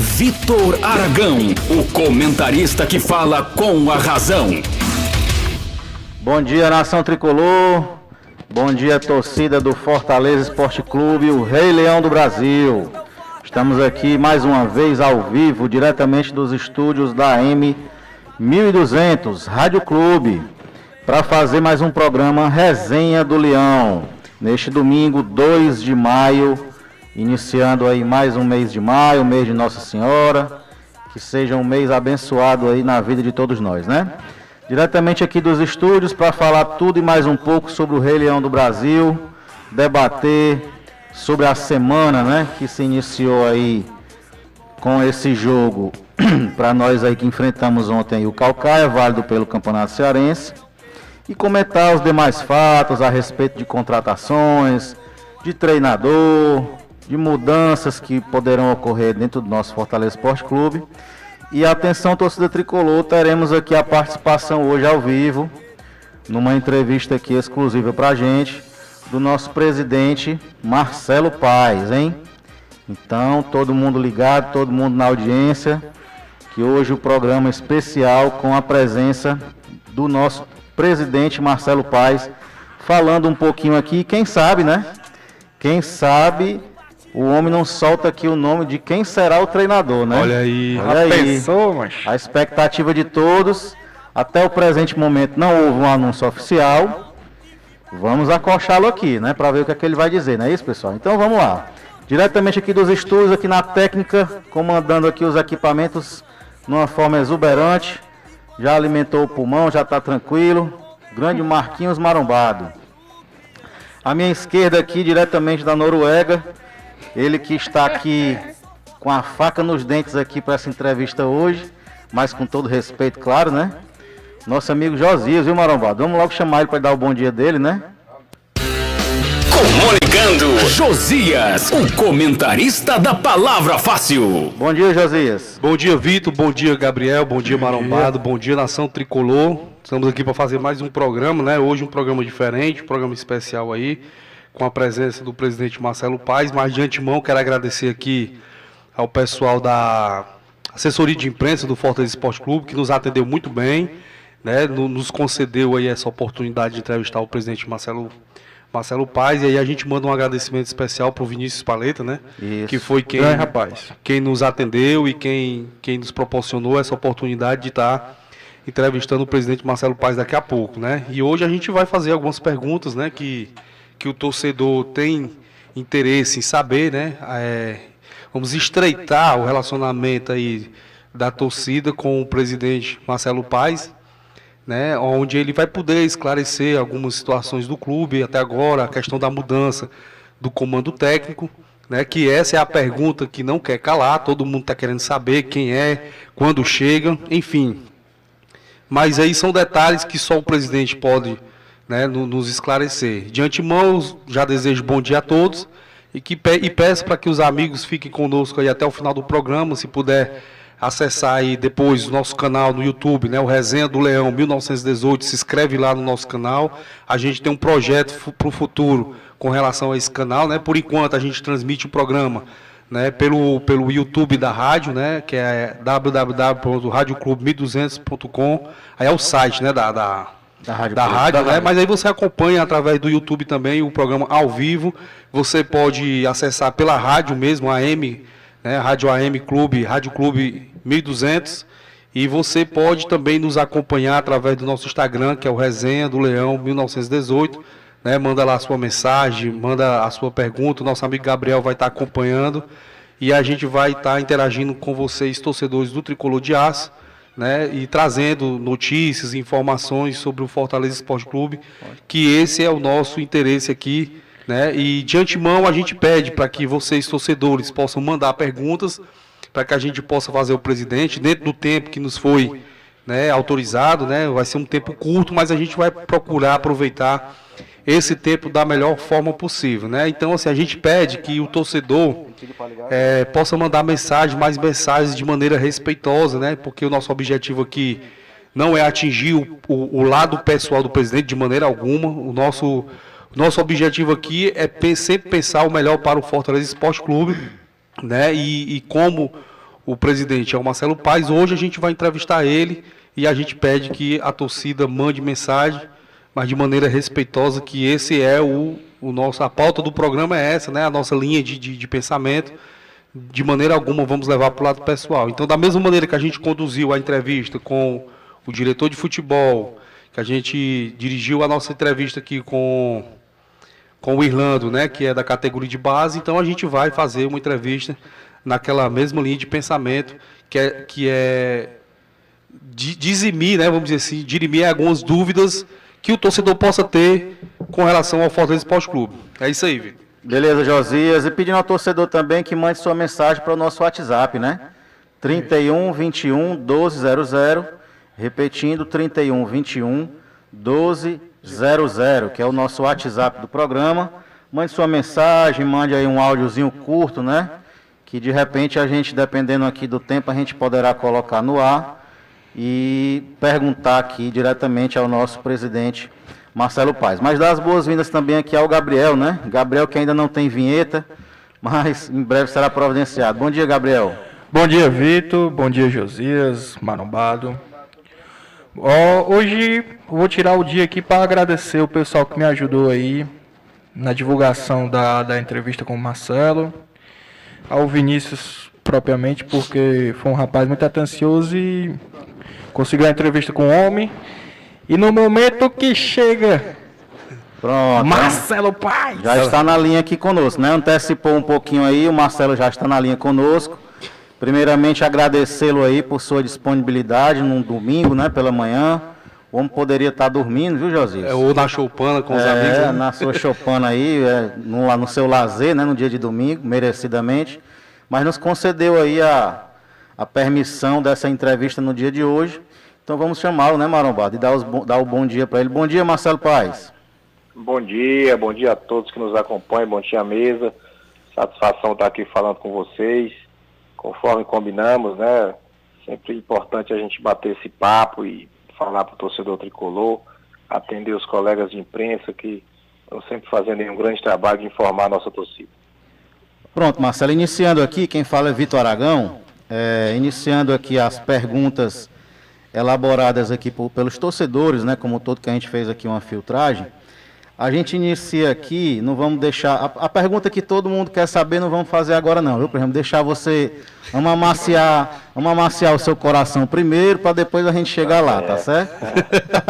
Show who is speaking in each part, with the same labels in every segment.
Speaker 1: Vitor Aragão, o comentarista que fala com a razão.
Speaker 2: Bom dia, nação tricolor. Bom dia, torcida do Fortaleza Esporte Clube, o Rei Leão do Brasil. Estamos aqui mais uma vez ao vivo, diretamente dos estúdios da M 1200 Rádio Clube, para fazer mais um programa Resenha do Leão. Neste domingo, 2 de maio, iniciando aí mais um mês de maio, mês de Nossa Senhora. Que seja um mês abençoado aí na vida de todos nós, né? Diretamente aqui dos estúdios para falar tudo e mais um pouco sobre o Rei Leão do Brasil, debater sobre a semana, né, que se iniciou aí com esse jogo para nós aí que enfrentamos ontem o Calcaia, válido pelo Campeonato Cearense, e comentar os demais fatos a respeito de contratações, de treinador, de mudanças que poderão ocorrer dentro do nosso Fortaleza Esporte Clube. E atenção, torcida tricolor, teremos aqui a participação hoje ao vivo, numa entrevista aqui exclusiva para a gente, do nosso presidente Marcelo Paes, hein? Então, todo mundo ligado, todo mundo na audiência, que hoje o programa especial com a presença do nosso presidente Marcelo Paes, falando um pouquinho aqui, quem sabe, né? Quem sabe o homem não solta aqui o nome de quem será o treinador, né?
Speaker 3: Olha aí,
Speaker 2: Olha aí. Pensou, mas... A expectativa de todos. Até o presente momento não houve um anúncio oficial. Vamos acochá-lo aqui, né? Para ver o que, é que ele vai dizer, não é isso, pessoal? Então vamos lá. Diretamente aqui dos estúdios, aqui na técnica, comandando aqui os equipamentos numa forma exuberante. Já alimentou o pulmão, já está tranquilo. Grande Marquinhos Marombado. À minha esquerda aqui, diretamente da Noruega, ele que está aqui com a faca nos dentes aqui para essa entrevista hoje, mas com todo respeito, claro, né? Nosso amigo Josias, viu, Marombado? Vamos logo chamar ele para dar o bom dia dele, né?
Speaker 1: Comunicando Josias, o comentarista da Palavra Fácil.
Speaker 2: Bom dia, Josias.
Speaker 3: Bom dia, Vitor. Bom dia, Gabriel. Bom dia, Marombado. Bom dia, Nação Tricolor. Estamos aqui para fazer mais um programa, né? Hoje um programa diferente, um programa especial aí com a presença do presidente Marcelo Paes, mas de antemão quero agradecer aqui ao pessoal da assessoria de imprensa do Fortaleza Esporte Clube, que nos atendeu muito bem, né, nos concedeu aí essa oportunidade de entrevistar o presidente Marcelo Marcelo Paes, e aí a gente manda um agradecimento especial para o Vinícius Paleta, né? Isso. Que foi quem, é, rapaz. quem nos atendeu e quem, quem nos proporcionou essa oportunidade de estar tá entrevistando o presidente Marcelo Paes daqui a pouco, né? E hoje a gente vai fazer algumas perguntas, né? Que que o torcedor tem interesse em saber, né? É, vamos estreitar o relacionamento aí da torcida com o presidente Marcelo Paes, né? Onde ele vai poder esclarecer algumas situações do clube até agora, a questão da mudança do comando técnico, né? Que essa é a pergunta que não quer calar, todo mundo está querendo saber quem é, quando chega, enfim. Mas aí são detalhes que só o presidente pode né, nos esclarecer. De antemão, já desejo bom dia a todos e, que, e peço para que os amigos fiquem conosco aí até o final do programa, se puder acessar aí depois o nosso canal no YouTube, né, o Resenha do Leão 1918, se inscreve lá no nosso canal. A gente tem um projeto para o futuro com relação a esse canal, né? Por enquanto a gente transmite o programa, né, pelo pelo YouTube da rádio, né, que é www.radioclube1200.com. Aí é o site, né, da, da da rádio, da rádio, da né? Rádio. Mas aí você acompanha através do YouTube também o programa ao vivo. Você pode acessar pela rádio mesmo, AM, né? Rádio AM Clube, Rádio Clube 1200. E você pode também nos acompanhar através do nosso Instagram, que é o Resenha do Leão 1918. Né? Manda lá a sua mensagem, manda a sua pergunta. O nosso amigo Gabriel vai estar acompanhando. E a gente vai estar interagindo com vocês, torcedores do Tricolor de Aço né, e trazendo notícias, informações sobre o Fortaleza Esporte Clube, que esse é o nosso interesse aqui, né? E de antemão a gente pede para que vocês torcedores possam mandar perguntas para que a gente possa fazer o presidente dentro do tempo que nos foi, né, autorizado, né? Vai ser um tempo curto, mas a gente vai procurar aproveitar esse tempo da melhor forma possível, né? Então, assim, a gente pede que o torcedor é, possa mandar mensagem, mais mensagens de maneira respeitosa, né? Porque o nosso objetivo aqui não é atingir o, o, o lado pessoal do presidente de maneira alguma. O nosso, nosso objetivo aqui é sempre pensar o melhor para o Fortaleza Esporte Clube, né? E, e como o presidente é o Marcelo Paes. Hoje a gente vai entrevistar ele e a gente pede que a torcida mande mensagem, mas de maneira respeitosa, que esse é o, o nosso, a pauta do programa é essa, né? A nossa linha de, de, de pensamento. De maneira alguma vamos levar para o lado pessoal. Então, da mesma maneira que a gente conduziu a entrevista com o diretor de futebol, que a gente dirigiu a nossa entrevista aqui com, com o Irlando, né, que é da categoria de base, então a gente vai fazer uma entrevista naquela mesma linha de pensamento, que é, que é dizimir, né, vamos dizer assim, dirimir algumas dúvidas que o torcedor possa ter com relação ao Fortaleza Esporte Clube. É isso aí, Vitor.
Speaker 2: Beleza, Josias. E pedindo ao torcedor também que mande sua mensagem para o nosso WhatsApp, né? 31 21 1200. Repetindo, 31 21 1200, que é o nosso WhatsApp do programa. Mande sua mensagem, mande aí um áudiozinho curto, né? Que de repente a gente, dependendo aqui do tempo, a gente poderá colocar no ar e perguntar aqui diretamente ao nosso presidente Marcelo Paz. Mas dar as boas-vindas também aqui ao Gabriel, né? Gabriel que ainda não tem vinheta, mas em breve será providenciado. Bom dia, Gabriel.
Speaker 4: Bom dia, Vitor. Bom dia, Josias, Marombado. Oh, hoje vou tirar o dia aqui para agradecer o pessoal que me ajudou aí na divulgação da, da entrevista com o Marcelo, ao Vinícius propriamente, porque foi um rapaz muito atencioso e conseguiu a entrevista com o homem. E no momento que chega
Speaker 2: Pronto.
Speaker 4: Marcelo Paz.
Speaker 2: Já está na linha aqui conosco, né? Antecipou um pouquinho aí, o Marcelo já está na linha conosco. Primeiramente agradecê-lo aí por sua disponibilidade num domingo, né, pela manhã. O homem poderia estar dormindo, viu, Josias?
Speaker 3: É, ou na choupana com os é, amigos.
Speaker 2: É, na sua choupana aí, é, no, no seu lazer, né, no dia de domingo, merecidamente. Mas nos concedeu aí a, a permissão dessa entrevista no dia de hoje. Então vamos chamá-lo, né, Marombado, e dar, os, dar o bom dia para ele. Bom dia, Marcelo Paes.
Speaker 5: Bom dia, bom dia a todos que nos acompanham, bom dia à mesa. Satisfação estar aqui falando com vocês. Conforme combinamos, né? Sempre importante a gente bater esse papo e falar para o torcedor tricolor, atender os colegas de imprensa que estão sempre fazendo um grande trabalho de informar a nossa torcida.
Speaker 2: Pronto, Marcelo, iniciando aqui, quem fala é Vitor Aragão, é, iniciando aqui as perguntas elaboradas aqui por, pelos torcedores, né, como todo que a gente fez aqui uma filtragem. A gente inicia aqui, não vamos deixar. A, a, pergunta que todo mundo quer saber, não vamos fazer agora, não, viu? Por exemplo, deixar você. Vamos amaciar, vamos amaciar o seu coração primeiro, para depois a gente chegar lá, tá certo?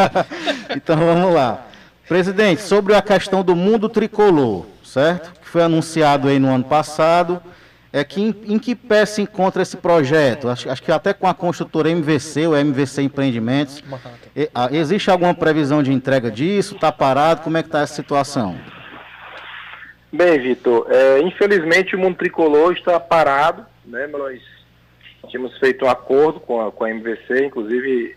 Speaker 2: então vamos lá. Presidente, sobre a questão do mundo tricolor, certo? Que foi anunciado aí no ano passado é que em, em, que pé se encontra esse projeto? Acho, acho, que até com a construtora MVC, o MVC Empreendimentos, e, a, existe alguma previsão de entrega disso? Está parado? Como é que está essa situação?
Speaker 5: Bem, Vitor, é, infelizmente o mundo tricolor está parado, né? Nós tínhamos feito um acordo com a, com a MVC, inclusive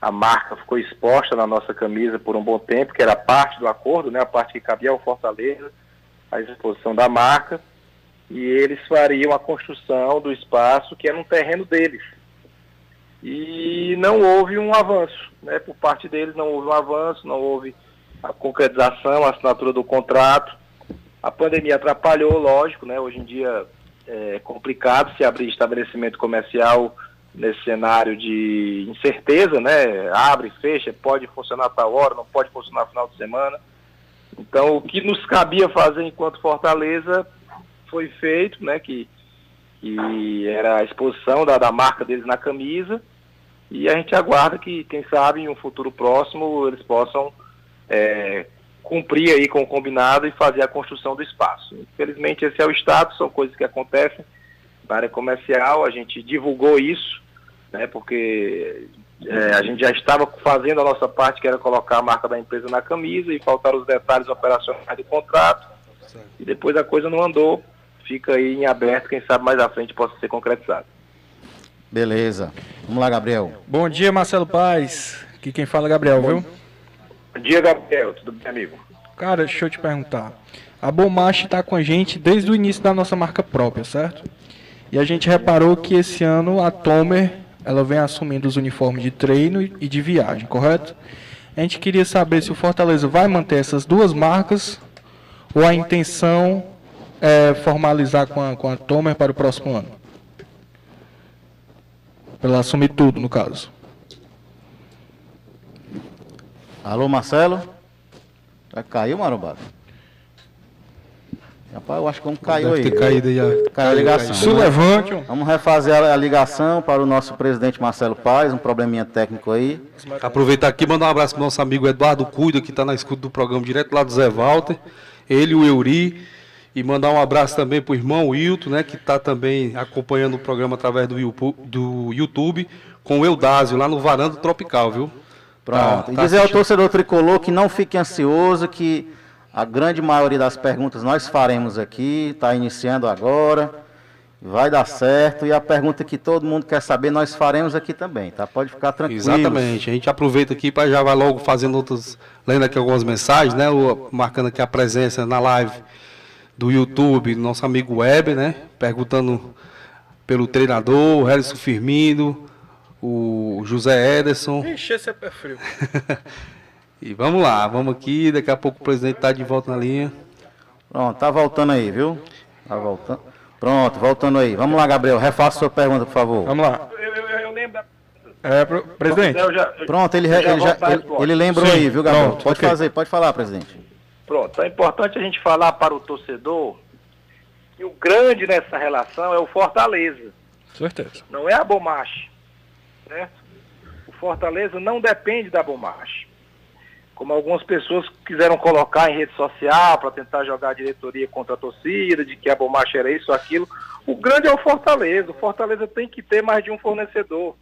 Speaker 5: a marca ficou exposta na nossa camisa por um bom tempo, que era parte do acordo, né? A parte que cabia ao Fortaleza, a exposição da marca e eles fariam a construção do espaço que é no terreno deles. E não houve um avanço, né? Por parte deles não houve um avanço, não houve a concretização, a assinatura do contrato. A pandemia atrapalhou, lógico, né? Hoje em dia é complicado se abrir estabelecimento comercial nesse cenário de incerteza, né? Abre, fecha, pode funcionar tal hora, não pode funcionar final de semana. Então, o que nos cabia fazer enquanto Fortaleza foi feito, né, que, que era a exposição da, da marca deles na camisa, e a gente aguarda que, quem sabe, em um futuro próximo eles possam é, cumprir aí com o combinado e fazer a construção do espaço. Infelizmente esse é o status, são coisas que acontecem na área comercial, a gente divulgou isso, né, porque é, a gente já estava fazendo a nossa parte, que era colocar a marca da empresa na camisa e faltaram os detalhes operacionais do contrato, e depois a coisa não andou fica aí em aberto, quem sabe mais à frente possa ser concretizado.
Speaker 2: Beleza. Vamos lá, Gabriel.
Speaker 4: Bom dia, Marcelo Paz. Aqui quem fala é Gabriel, viu?
Speaker 5: Bom dia, Gabriel. Tudo bem, amigo?
Speaker 4: Cara, deixa eu te perguntar. A Bomache está com a gente desde o início da nossa marca própria, certo? E a gente reparou que esse ano a Tomer ela vem assumindo os uniformes de treino e de viagem, correto? A gente queria saber se o Fortaleza vai manter essas duas marcas ou a intenção é, formalizar com a, com a Tomer para o próximo ano? Pra ela assumir tudo, no caso.
Speaker 2: Alô, Marcelo? Já caiu, Marombado? Rapaz, eu acho que um caiu
Speaker 3: Deve
Speaker 2: aí.
Speaker 3: ter caído aí. a-
Speaker 2: Caiu a ligação.
Speaker 4: Se levante, ó.
Speaker 2: Vamos refazer a ligação para o nosso presidente Marcelo Paz, um probleminha técnico aí.
Speaker 3: Aproveitar aqui e mandar um abraço pro nosso amigo Eduardo Cuida, que está na escuta do programa direto lá do Zé Walter. Ele e o Euri. E mandar um abraço também pro irmão Wilton, né? Que está também acompanhando o programa através do, YouTube, com o Eudásio, lá no Varanda Tropical, viu?
Speaker 2: Pronto.
Speaker 3: Tá-
Speaker 2: e
Speaker 3: tá
Speaker 2: dizer ao
Speaker 3: assistindo.
Speaker 2: torcedor tricolor que não fique ansioso, que a grande maioria das perguntas nós faremos aqui, está iniciando agora, vai dar certo. E a pergunta que todo mundo quer saber, nós faremos aqui também, tá? Pode ficar tranquilo.
Speaker 3: Exatamente. A gente aproveita aqui para já vai logo fazendo outras, lendo aqui algumas mensagens, né? O- marcando aqui a presença na live do YouTube, nosso amigo Weber, né? Perguntando pelo treinador, o Harrison Firmino, o José Ederson.
Speaker 4: Ixi, esse é pé frio.
Speaker 3: E vamos lá, vamos aqui, daqui a pouco o presidente está de volta na linha.
Speaker 2: Pronto, tá voltando aí, viu? Tá voltando. Pronto, voltando aí. Vamos lá, Gabriel, refaça sua pergunta, por favor.
Speaker 4: Vamos lá.
Speaker 5: Eu, eu, eu lembro.
Speaker 4: É, pro- presidente.
Speaker 2: Pronto, ele, ele, já- ele- ele lembrou
Speaker 4: Sim,
Speaker 2: aí, viu, Gabriel?
Speaker 4: pronto,
Speaker 2: pode
Speaker 4: ok.
Speaker 2: fazer, pode falar, presidente.
Speaker 5: Pronto, é importante a gente falar para o torcedor que o grande nessa relação é o Fortaleza,
Speaker 4: Certeza.
Speaker 5: não é a Bomache, certo? O Fortaleza não depende da Bomache. Como algumas pessoas quiseram colocar em rede social para tentar jogar a diretoria contra a torcida, de que a Bomache era isso ou aquilo. O grande é o Fortaleza. O Fortaleza tem que ter mais de um fornecedor.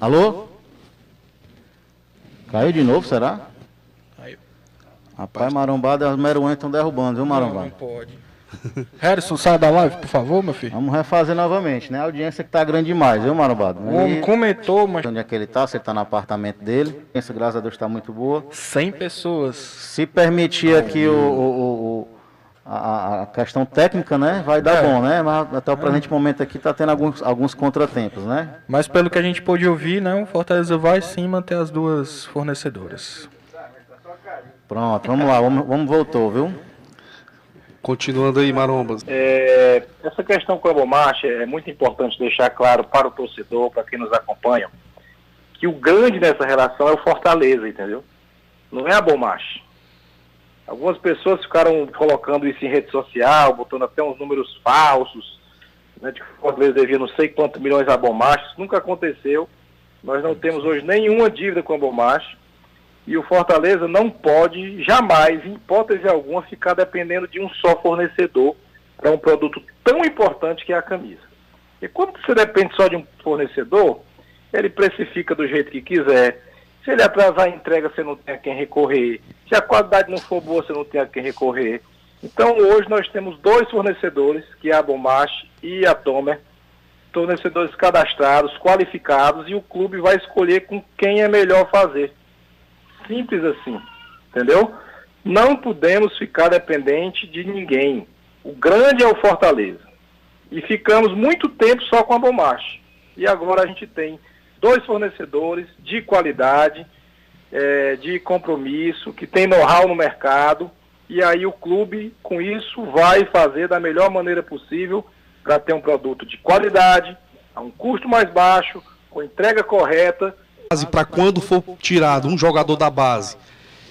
Speaker 2: Alô? Caiu de novo, será?
Speaker 4: Caiu.
Speaker 2: Rapaz, marombada, as meruãs estão derrubando, viu,
Speaker 4: Não, não
Speaker 2: marombada?
Speaker 4: pode. Harrison, sai da live, por favor, meu filho.
Speaker 2: Vamos refazer novamente, né? A audiência que tá grande demais, viu, marombada?
Speaker 4: O homem comentou, mas
Speaker 2: onde é que ele tá? Se ele tá no apartamento dele. A audiência, graças a Deus, tá muito boa.
Speaker 4: 100 pessoas.
Speaker 2: Se permitir aqui o, o- o- a, a questão técnica, né? Vai dar
Speaker 4: É.
Speaker 2: bom, né? Mas até o presente momento aqui tá tendo alguns, alguns contratempos, né?
Speaker 4: Mas pelo que a gente pôde ouvir, né, o Fortaleza vai sim manter as duas fornecedoras.
Speaker 2: Pronto, vamos lá, vamos, vamos voltou, viu?
Speaker 3: Continuando aí, Marombas.
Speaker 5: É, essa questão com a Bomache é muito importante deixar claro para o torcedor, para quem nos acompanha, que o grande nessa relação é o Fortaleza, entendeu? Não é a Bomache. Algumas pessoas ficaram colocando isso em rede social, botando até uns números falsos, né, de que o Fortaleza devia não sei quantos milhões a Bomache. Isso nunca aconteceu. Nós não temos hoje nenhuma dívida com a Bomache. E o Fortaleza não pode jamais, em hipótese alguma, ficar dependendo de um só fornecedor para um produto tão importante que é a camisa. E quando você depende só de um fornecedor, ele precifica do jeito que quiser. Se ele atrasar a entrega, você não tem a quem recorrer. Se a qualidade não for boa, você não tem a quem recorrer. Então hoje nós temos dois fornecedores, que é a Bomache e a Tomer, fornecedores cadastrados, qualificados, e o clube vai escolher com quem é melhor fazer. Simples assim, entendeu? Não podemos ficar dependente de ninguém. O grande é o Fortaleza. E ficamos muito tempo só com a Bomache. E agora a gente tem dois fornecedores de qualidade, eh, de compromisso, que tem know-how no mercado. E aí o clube, com isso, vai fazer da melhor maneira possível para ter um produto de qualidade, a um custo mais baixo, com entrega correta
Speaker 3: para quando for tirado um jogador da base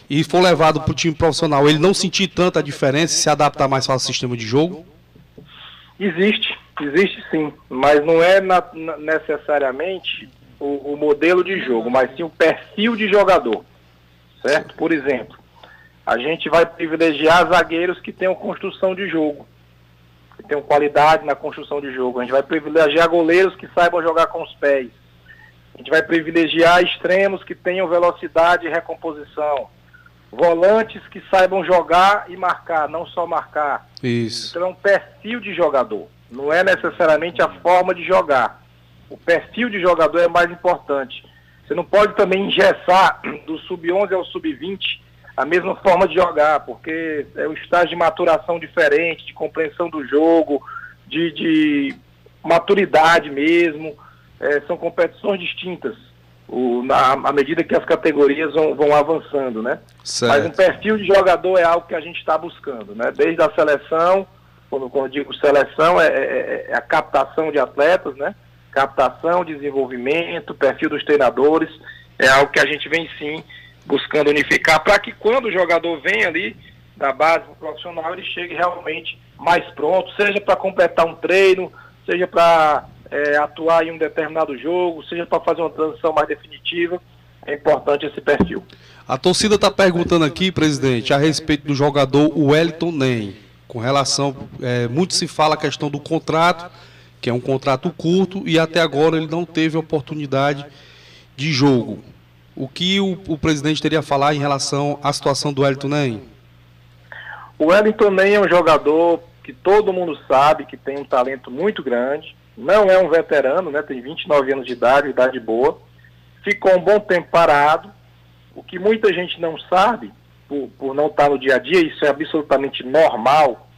Speaker 3: e for levado para o time profissional, ele não sentir tanta diferença e se adaptar mais ao sistema de jogo?
Speaker 5: Existe, existe sim, mas não é na- necessariamente o, o modelo de jogo, mas sim o perfil de jogador, certo? Por exemplo, a gente vai privilegiar zagueiros que tenham construção de jogo, que tenham qualidade na construção de jogo. A gente vai privilegiar goleiros que saibam jogar com os pés. A gente vai privilegiar extremos que tenham velocidade e recomposição. Volantes que saibam jogar e marcar, não só marcar.
Speaker 3: Isso.
Speaker 5: Então é um perfil de jogador, não é necessariamente a forma de jogar. O perfil de jogador é mais importante. Você não pode também engessar do sub-11 ao sub-20 a mesma forma de jogar, porque é um estágio de maturação diferente, de compreensão do jogo, de, de maturidade mesmo. É, são competições distintas o, na, à medida que as categorias vão, vão avançando, né? Mas um
Speaker 3: Certo.
Speaker 5: perfil de jogador é algo que a gente está buscando, né? Desde a seleção quando, quando digo seleção, é, é, é, a captação de atletas, né? Captação, desenvolvimento, perfil dos treinadores, é algo que a gente vem sim buscando unificar para que quando o jogador vem ali da base profissional, ele chegue realmente mais pronto, seja para completar um treino, seja para é, atuar em um determinado jogo, seja para fazer uma transição mais definitiva. É importante esse perfil.
Speaker 3: A torcida está perguntando aqui, presidente, a respeito do jogador Wellington Nem. Com relação, é, muito se fala a questão do contrato, que é um contrato curto, e até agora ele não teve oportunidade de jogo. O que o, o presidente teria a falar em relação à situação do Wellington Nem?
Speaker 5: O Wellington Nem é um jogador que todo mundo sabe que tem um talento muito grande, não é um veterano, né, tem 29 anos de idade, idade boa, ficou um bom tempo parado, o que muita gente não sabe, por, por não estar no dia a dia, isso é absolutamente normal,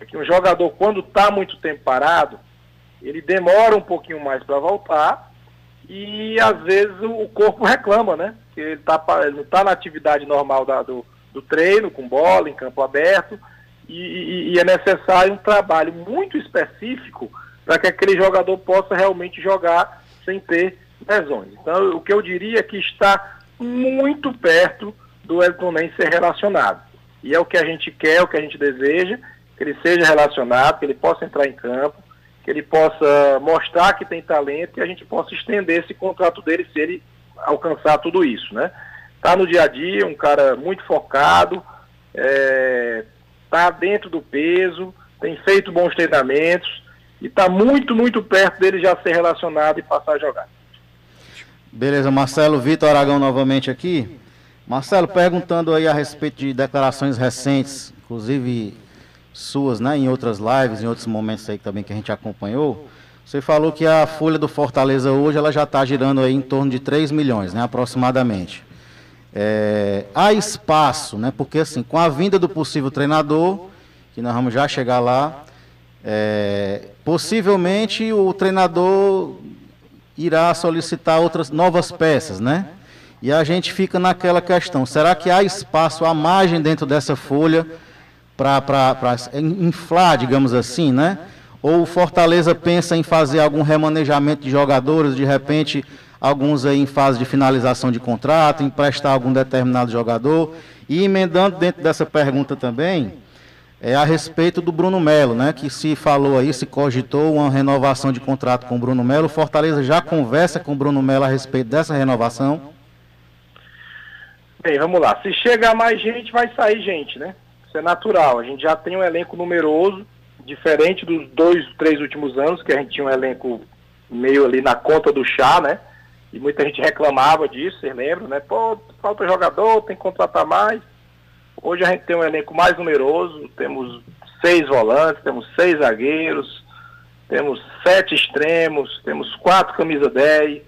Speaker 5: é que um jogador, quando está muito tempo parado, ele demora um pouquinho mais para voltar e às vezes o corpo reclama, né? Que ele, tá, não está na atividade normal da, do, do treino, com bola, em campo aberto, e, e, e é necessário um trabalho muito específico para que aquele jogador possa realmente jogar sem ter lesões. Então, o que eu diria é que está muito perto do Elton Nem ser relacionado. E é o que a gente quer, o que a gente deseja, que ele seja relacionado, que ele possa entrar em campo, que ele possa mostrar que tem talento e a gente possa estender esse contrato dele se ele alcançar tudo isso, né? Tá no dia a dia, um cara muito focado, é, tá dentro do peso, tem feito bons treinamentos e está muito, muito perto dele já ser relacionado e passar a jogar.
Speaker 2: Beleza, Marcelo Vitor Aragão novamente aqui. Marcelo, perguntando aí a respeito de declarações recentes, inclusive suas, né, em outras lives, em outros momentos aí também que a gente acompanhou. Você falou que a folha do Fortaleza hoje ela já está girando aí em torno de 3 milhões, né, aproximadamente. É, há espaço, né, porque assim, com a vinda do possível treinador, que nós vamos já chegar lá, é, possivelmente o treinador irá solicitar outras novas peças, né? E a gente fica naquela questão: será que há espaço, há margem dentro dessa folha para inflar, digamos assim, né? Ou o Fortaleza pensa em fazer algum remanejamento de jogadores, de repente, alguns aí em fase de finalização de contrato, emprestar algum determinado jogador? E emendando dentro dessa pergunta também, é a respeito do Bruno Melo, né? Que se falou aí, se cogitou uma renovação de contrato com o Bruno Melo. Fortaleza já conversa com o Bruno Melo a respeito dessa renovação?
Speaker 5: Bem, vamos lá. Se chegar mais gente, vai sair gente, né? Isso é natural. A gente já tem um elenco numeroso, diferente dos dois, três últimos anos, que a gente tinha um elenco meio ali na conta do chá, né? E muita gente reclamava disso, vocês lembram, né? Pô, falta jogador, tem que contratar mais. Hoje a gente tem um elenco mais numeroso, temos seis volantes, temos seis zagueiros, temos sete extremos, temos quatro camisa 10.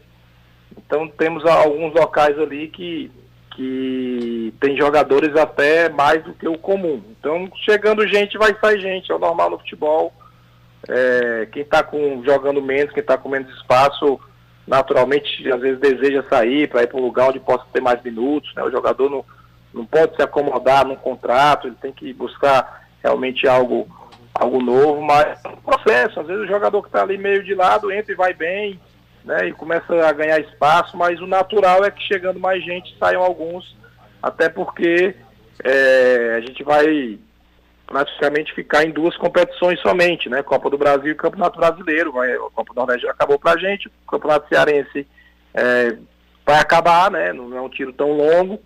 Speaker 5: Então temos alguns locais ali que que tem jogadores até mais do que o comum. Então, chegando gente, vai sair gente, é o normal no futebol. É, quem está jogando menos, quem está com menos espaço, naturalmente, às vezes deseja sair para ir para um lugar onde possa ter mais minutos. Né? O jogador não, não pode se acomodar num contrato, ele tem que buscar realmente algo, algo novo, mas é um processo. Às vezes o jogador que está ali meio de lado entra e vai bem, né, e começa a ganhar espaço, mas o natural é que chegando mais gente saiam alguns, até porque é, a gente vai praticamente ficar em duas competições somente, né? Copa do Brasil e Campeonato Brasileiro. Vai, a Copa do Nordeste acabou pra gente, o Campeonato Cearense é, vai acabar, né? Não é um tiro tão longo.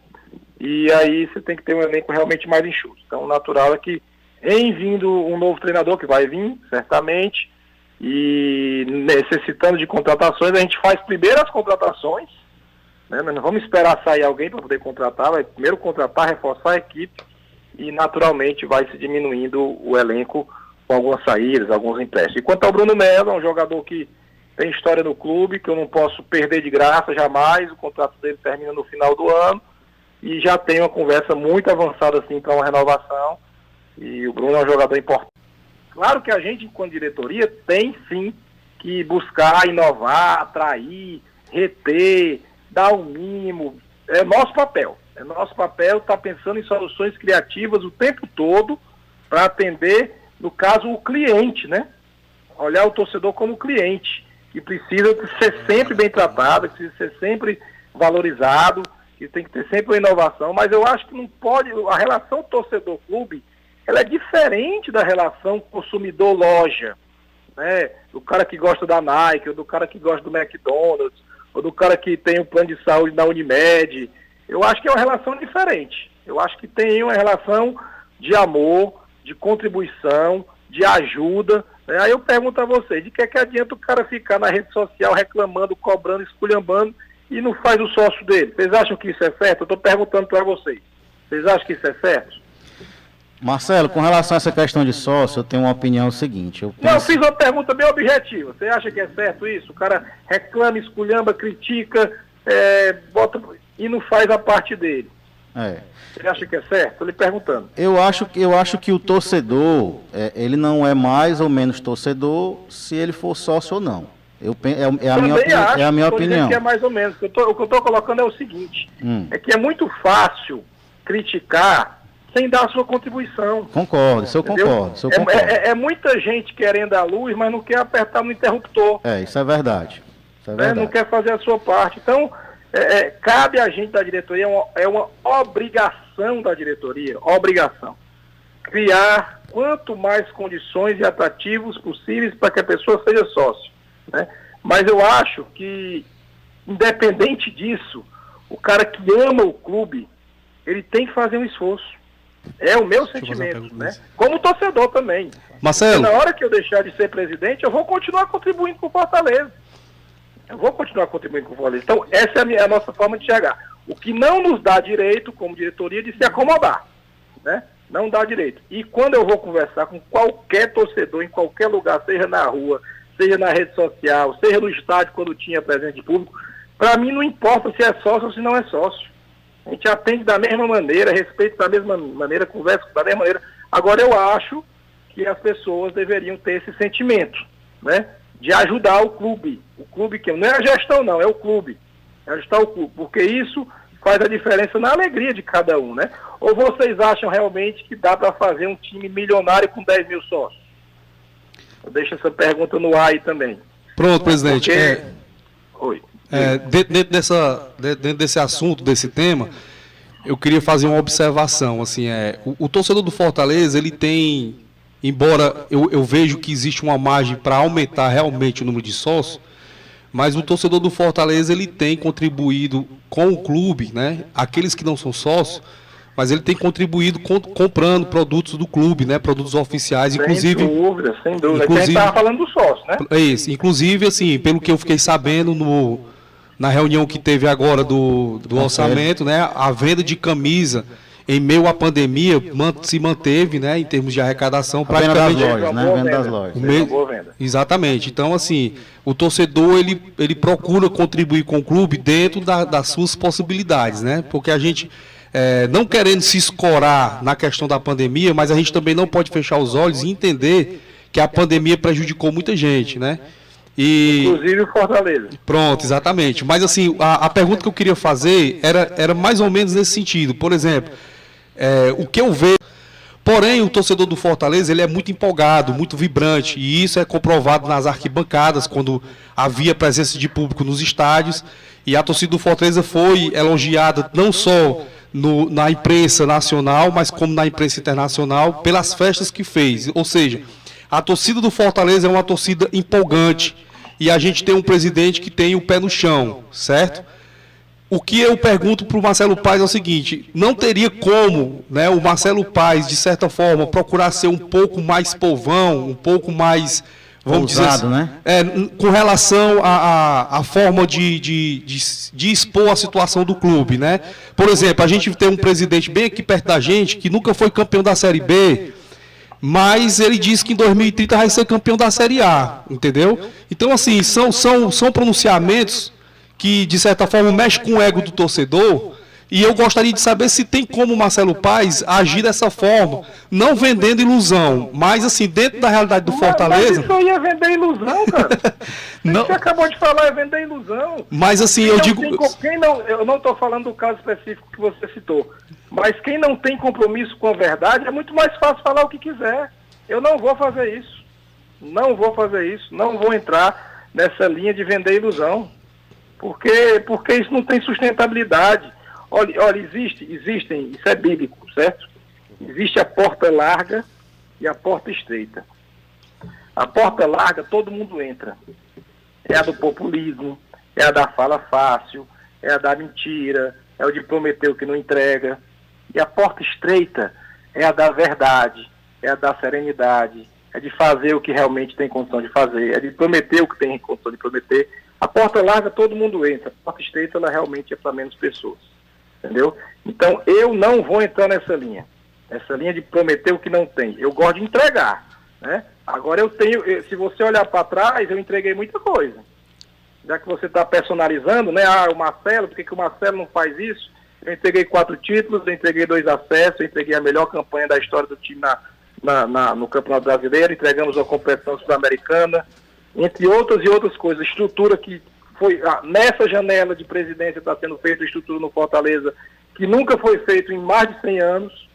Speaker 5: E aí você tem que ter um elenco realmente mais enxuto. Então o natural é que em vindo um novo treinador que vai vir, certamente, e necessitando de contratações, a gente faz primeiro as contratações, né? não vamos esperar sair alguém para poder contratar, vai primeiro contratar, reforçar a equipe e naturalmente vai se diminuindo o elenco com algumas saídas, alguns empréstimos. E quanto ao Bruno Melo, é um jogador que tem história no clube, que eu não posso perder de graça jamais, o contrato dele termina no final do ano e já tem uma conversa muito avançada assim para uma renovação. E o Bruno é um jogador importante Claro que a gente, enquanto diretoria, tem sim que buscar inovar, atrair, reter, dar o um mínimo. É nosso papel. É nosso papel estar tá pensando em soluções criativas o tempo todo para atender no caso, o cliente, né? Olhar o torcedor como cliente, que precisa ser sempre bem tratado, que precisa ser sempre valorizado, que tem que ter sempre uma inovação, mas eu acho que não pode, a relação torcedor-clube, ela é diferente da relação consumidor-loja, né? Do cara que gosta da Nike, ou do cara que gosta do McDonald's, ou do cara que tem um plano de saúde da Unimed. Eu acho que é uma relação diferente. Eu acho que tem uma relação de amor, de contribuição, de ajuda. Né? Aí eu pergunto a vocês, de que é que adianta o cara ficar na rede social reclamando, cobrando, esculhambando e não faz o sócio dele? Vocês acham que isso é certo? Eu estou perguntando para vocês. Vocês acham que isso é certo?
Speaker 2: Marcelo, com relação a essa questão de sócio, eu tenho uma opinião seguinte. Eu
Speaker 5: penso... Não, eu fiz uma pergunta bem objetiva. Você acha que é certo isso? O cara reclama, esculhamba, critica, é, bota e não faz a parte dele. É. Você acha que é certo? Estou lhe perguntando.
Speaker 2: Eu acho, eu acho que o torcedor, é, ele não é mais ou menos torcedor se ele for sócio ou não. Eu, é, é, a minha, acho, é a minha opinião.
Speaker 5: Que é mais ou menos. O que eu estou colocando é o seguinte: hum. é que é muito fácil criticar sem dar a sua contribuição.
Speaker 2: Concordo, isso eu concordo. Isso eu concordo.
Speaker 5: É, é, é, muita gente querendo a luz, mas não quer apertar no interruptor.
Speaker 2: É, isso é verdade. Isso é verdade.
Speaker 5: Né? Não quer fazer a sua parte. Então, é, é, cabe a gente da diretoria, é uma, é uma obrigação da diretoria, obrigação, criar quanto mais condições e atrativos possíveis para que a pessoa seja sócio. Né? Mas eu acho que, independente disso, o cara que ama o clube, ele tem que fazer um esforço. É o meu sentimento, né? Como torcedor também.
Speaker 3: Marcelo.
Speaker 5: Porque na hora que eu deixar de ser presidente, eu vou continuar contribuindo com o Fortaleza. Eu vou continuar contribuindo com o Fortaleza. Então, essa é a, minha, a nossa forma de chegar. O que não nos dá direito, como diretoria, de se acomodar. Né? Não dá direito. E quando eu vou conversar com qualquer torcedor, em qualquer lugar, seja na rua, seja na rede social, seja no estádio, quando tinha presente público, para mim não importa se é sócio ou se não é sócio. A gente atende da mesma maneira, respeita da mesma maneira, conversa da mesma maneira. Agora eu acho que as pessoas deveriam ter esse sentimento, né? De ajudar o clube. O clube que não é a gestão não, é o clube. É ajudar o clube, porque isso faz a diferença na alegria de cada um, né? Ou vocês acham realmente que dá para fazer um time milionário com 10 mil sócios? Eu deixo essa pergunta no ar aí também.
Speaker 3: Pronto, presidente. Porque... É... Oi. É, dentro, dessa, dentro desse assunto, desse tema, eu queria fazer uma observação. Assim, é, o, o torcedor do Fortaleza, ele tem, embora eu, eu vejo que existe uma margem para aumentar realmente o número de sócios, mas o torcedor do Fortaleza ele tem contribuído com o clube, né? Aqueles que não são sócios, mas ele tem contribuído com, comprando produtos do clube, né? Produtos oficiais, inclusive.
Speaker 5: Sem dúvida, sem dúvida. Inclusive, Quem estava falando do sócio, né?
Speaker 3: É isso. Inclusive, assim, pelo que eu fiquei sabendo no na reunião que teve agora do, do orçamento, né, a venda de camisa em meio à pandemia se manteve, né, em termos de arrecadação, praticamente.
Speaker 2: Das lojas, né? Venda das lojas.
Speaker 3: Me... Exatamente. Então, assim, o torcedor ele, ele procura contribuir com o clube dentro da, das suas possibilidades, né? Porque a gente é, não querendo se escorar na questão da pandemia, mas a gente também não pode fechar os olhos e entender que a pandemia prejudicou muita gente, né?
Speaker 5: E... Inclusive o Fortaleza.
Speaker 3: Pronto, exatamente. Mas assim, a, a, pergunta que eu queria fazer era, era mais ou menos nesse sentido. Por exemplo, é, o que eu vejo. Porém, o torcedor do Fortaleza ele é muito empolgado, muito vibrante, e isso é comprovado nas arquibancadas, quando havia presença de público nos estádios. E a torcida do Fortaleza foi elogiada não só no, na imprensa nacional, mas como na imprensa internacional, pelas festas que fez. Ou seja, a torcida do Fortaleza é uma torcida empolgante. E a gente tem um presidente que tem o pé no chão, certo? O que eu pergunto para o Marcelo Paes é o seguinte: não teria como né, o Marcelo Paes, de certa forma, procurar ser um pouco mais povão, um pouco mais. Vamos Ousado, dizer assim, né? É, com relação à, forma de, de, de, de, expor a situação do clube, né? Por exemplo, a gente tem um presidente bem aqui perto da gente que nunca foi campeão da Série B, mas ele disse que em 2030 vai ser campeão da Série A, entendeu? Então, assim, são, são, são pronunciamentos que, de certa forma, mexem com o ego do torcedor. E eu gostaria de saber se tem como o Marcelo Paes agir dessa forma, não vendendo ilusão, mas assim, dentro da realidade do Fortaleza.
Speaker 5: Mas isso aí é vender ilusão, cara. não... Você acabou de falar, é vender ilusão.
Speaker 3: Mas assim, quem eu digo.
Speaker 5: Tem, quem não, eu não estou falando do caso específico que você citou. Mas quem não tem compromisso com a verdade, é muito mais fácil falar o que quiser. Eu não vou fazer isso. Não vou fazer isso. Não vou entrar nessa linha de vender ilusão. Porque, porque isso não tem sustentabilidade. Olha, olha existe, existem, isso é bíblico, certo? Existe a porta larga e a porta estreita. A porta larga, todo mundo entra. É a do populismo, é a da fala fácil, é a da mentira, é o de prometer o que não entrega. E a porta estreita é a da verdade, é a da serenidade, é de fazer o que realmente tem condição de fazer, é de prometer o que tem condição de prometer. A porta larga todo mundo entra, a porta estreita ela realmente é para menos pessoas. Entendeu? Então eu não vou entrar nessa linha. Essa linha de prometer o que não tem. Eu gosto de entregar. Né? Agora eu tenho, se você olhar para trás, eu entreguei muita coisa. Já que você está personalizando, né? Ah, o Marcelo, por que, que o Marcelo não faz isso? Eu entreguei quatro títulos, eu entreguei dois acessos, eu entreguei a melhor campanha da história do time na, na, na no Campeonato Brasileiro, entregamos a competição sul-americana, entre outras e outras coisas. Estrutura que foi, ah, nessa janela de presidência está sendo feita estrutura no Fortaleza, que nunca foi feito em mais de 100 anos.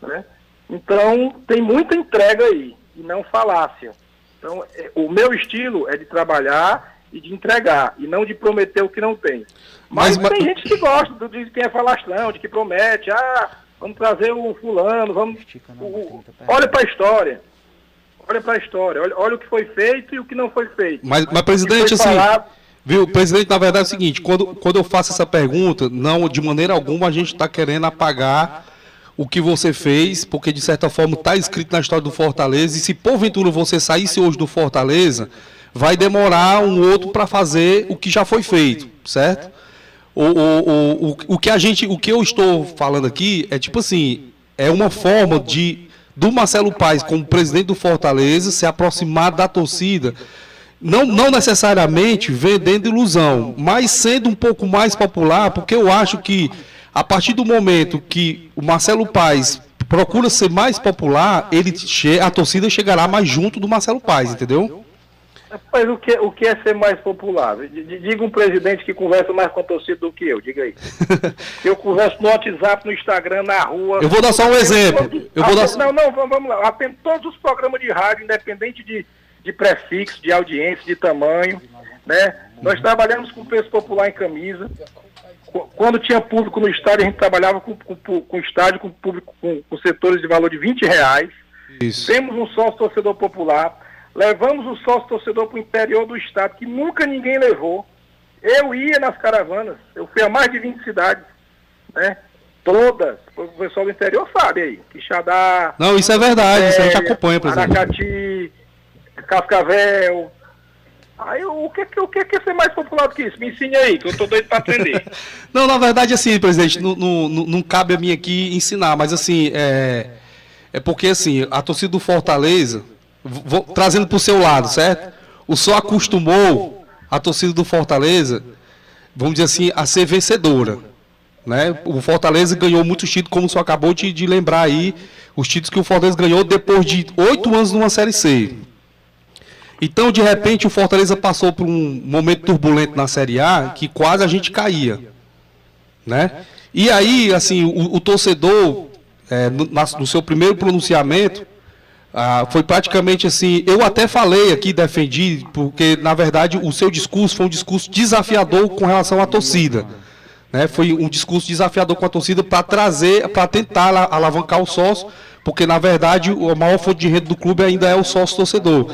Speaker 5: Né? Então, tem muita entrega aí, e não falácia. Então, é, o meu estilo é de trabalhar e de entregar, e não de prometer o que não tem. Mas, mas tem mas... gente que gosta de quem é falastrão, de que promete, ah, vamos trazer um fulano, vamos. O, olha para a história. Olha para a história, olha, olha, o que foi feito e o que não foi feito.
Speaker 3: Mas, mas presidente, assim. Falado... Viu, presidente, na verdade é o seguinte, quando, quando eu faço essa pergunta, não, de maneira alguma a gente está querendo apagar o que você fez, porque de certa forma está escrito na história do Fortaleza, e se porventura você saísse hoje do Fortaleza, vai demorar um outro para fazer o que já foi feito, certo? O, o, o, o, que a gente, o que eu estou falando aqui é tipo assim, é uma forma de do Marcelo Paes como presidente do Fortaleza se aproximar da torcida, não, não necessariamente vendendo ilusão, mas sendo um pouco mais popular, porque eu acho que a partir do momento que o Marcelo Paes procura ser mais popular, ele a torcida chegará mais junto do Marcelo Paes, entendeu?
Speaker 5: Mas o que, o que é ser mais popular? Diga um presidente que conversa mais com a torcida do que eu, diga aí. eu converso no WhatsApp, no Instagram, na rua.
Speaker 3: Eu vou dar só um exemplo. Eu vou dar...
Speaker 5: Não, não, vamos lá. Atendo todos os programas de rádio, independente de, de prefixo, de audiência, de tamanho. Né? Nós trabalhamos com preço popular em camisa. Quando tinha público no estádio, a gente trabalhava com, com, com estádio, com público, com, com setores de valor de 20 reais. Isso. Temos um sócio torcedor popular. Levamos o sócio torcedor para o interior do estado, que nunca ninguém levou. Eu ia nas caravanas, eu fui a mais de 20 cidades, né? Todas. O pessoal do interior sabe aí. Quixadá.
Speaker 3: Não, isso é verdade, isso a gente acompanha, presidente.
Speaker 5: Aracati, Cascavel, Aí o que, o que é ser mais popular do que isso? Me ensine aí, que eu tô doido para aprender.
Speaker 3: não, na verdade, assim, presidente, não, não, não cabe a mim aqui ensinar, mas assim, é, é porque assim, a torcida do Fortaleza, vou, trazendo para o seu lado, certo? O senhor acostumou a torcida do Fortaleza, vamos dizer assim, a ser vencedora. Né? O Fortaleza ganhou muitos títulos, como o senhor acabou de, de lembrar aí, os títulos que o Fortaleza ganhou depois de oito anos numa Série C. Então, de repente, o Fortaleza passou por um momento turbulento na Série A que quase a gente caía. Né? E aí, assim, o, o torcedor, é, no, no, seu primeiro pronunciamento, ah, foi praticamente assim. Eu até falei aqui, defendi, porque na verdade o seu discurso foi um discurso desafiador com relação à torcida. Né? Foi um discurso desafiador com a torcida para trazer, para tentar alavancar o sócio, porque na verdade a maior fonte de renda do clube ainda é o sócio torcedor.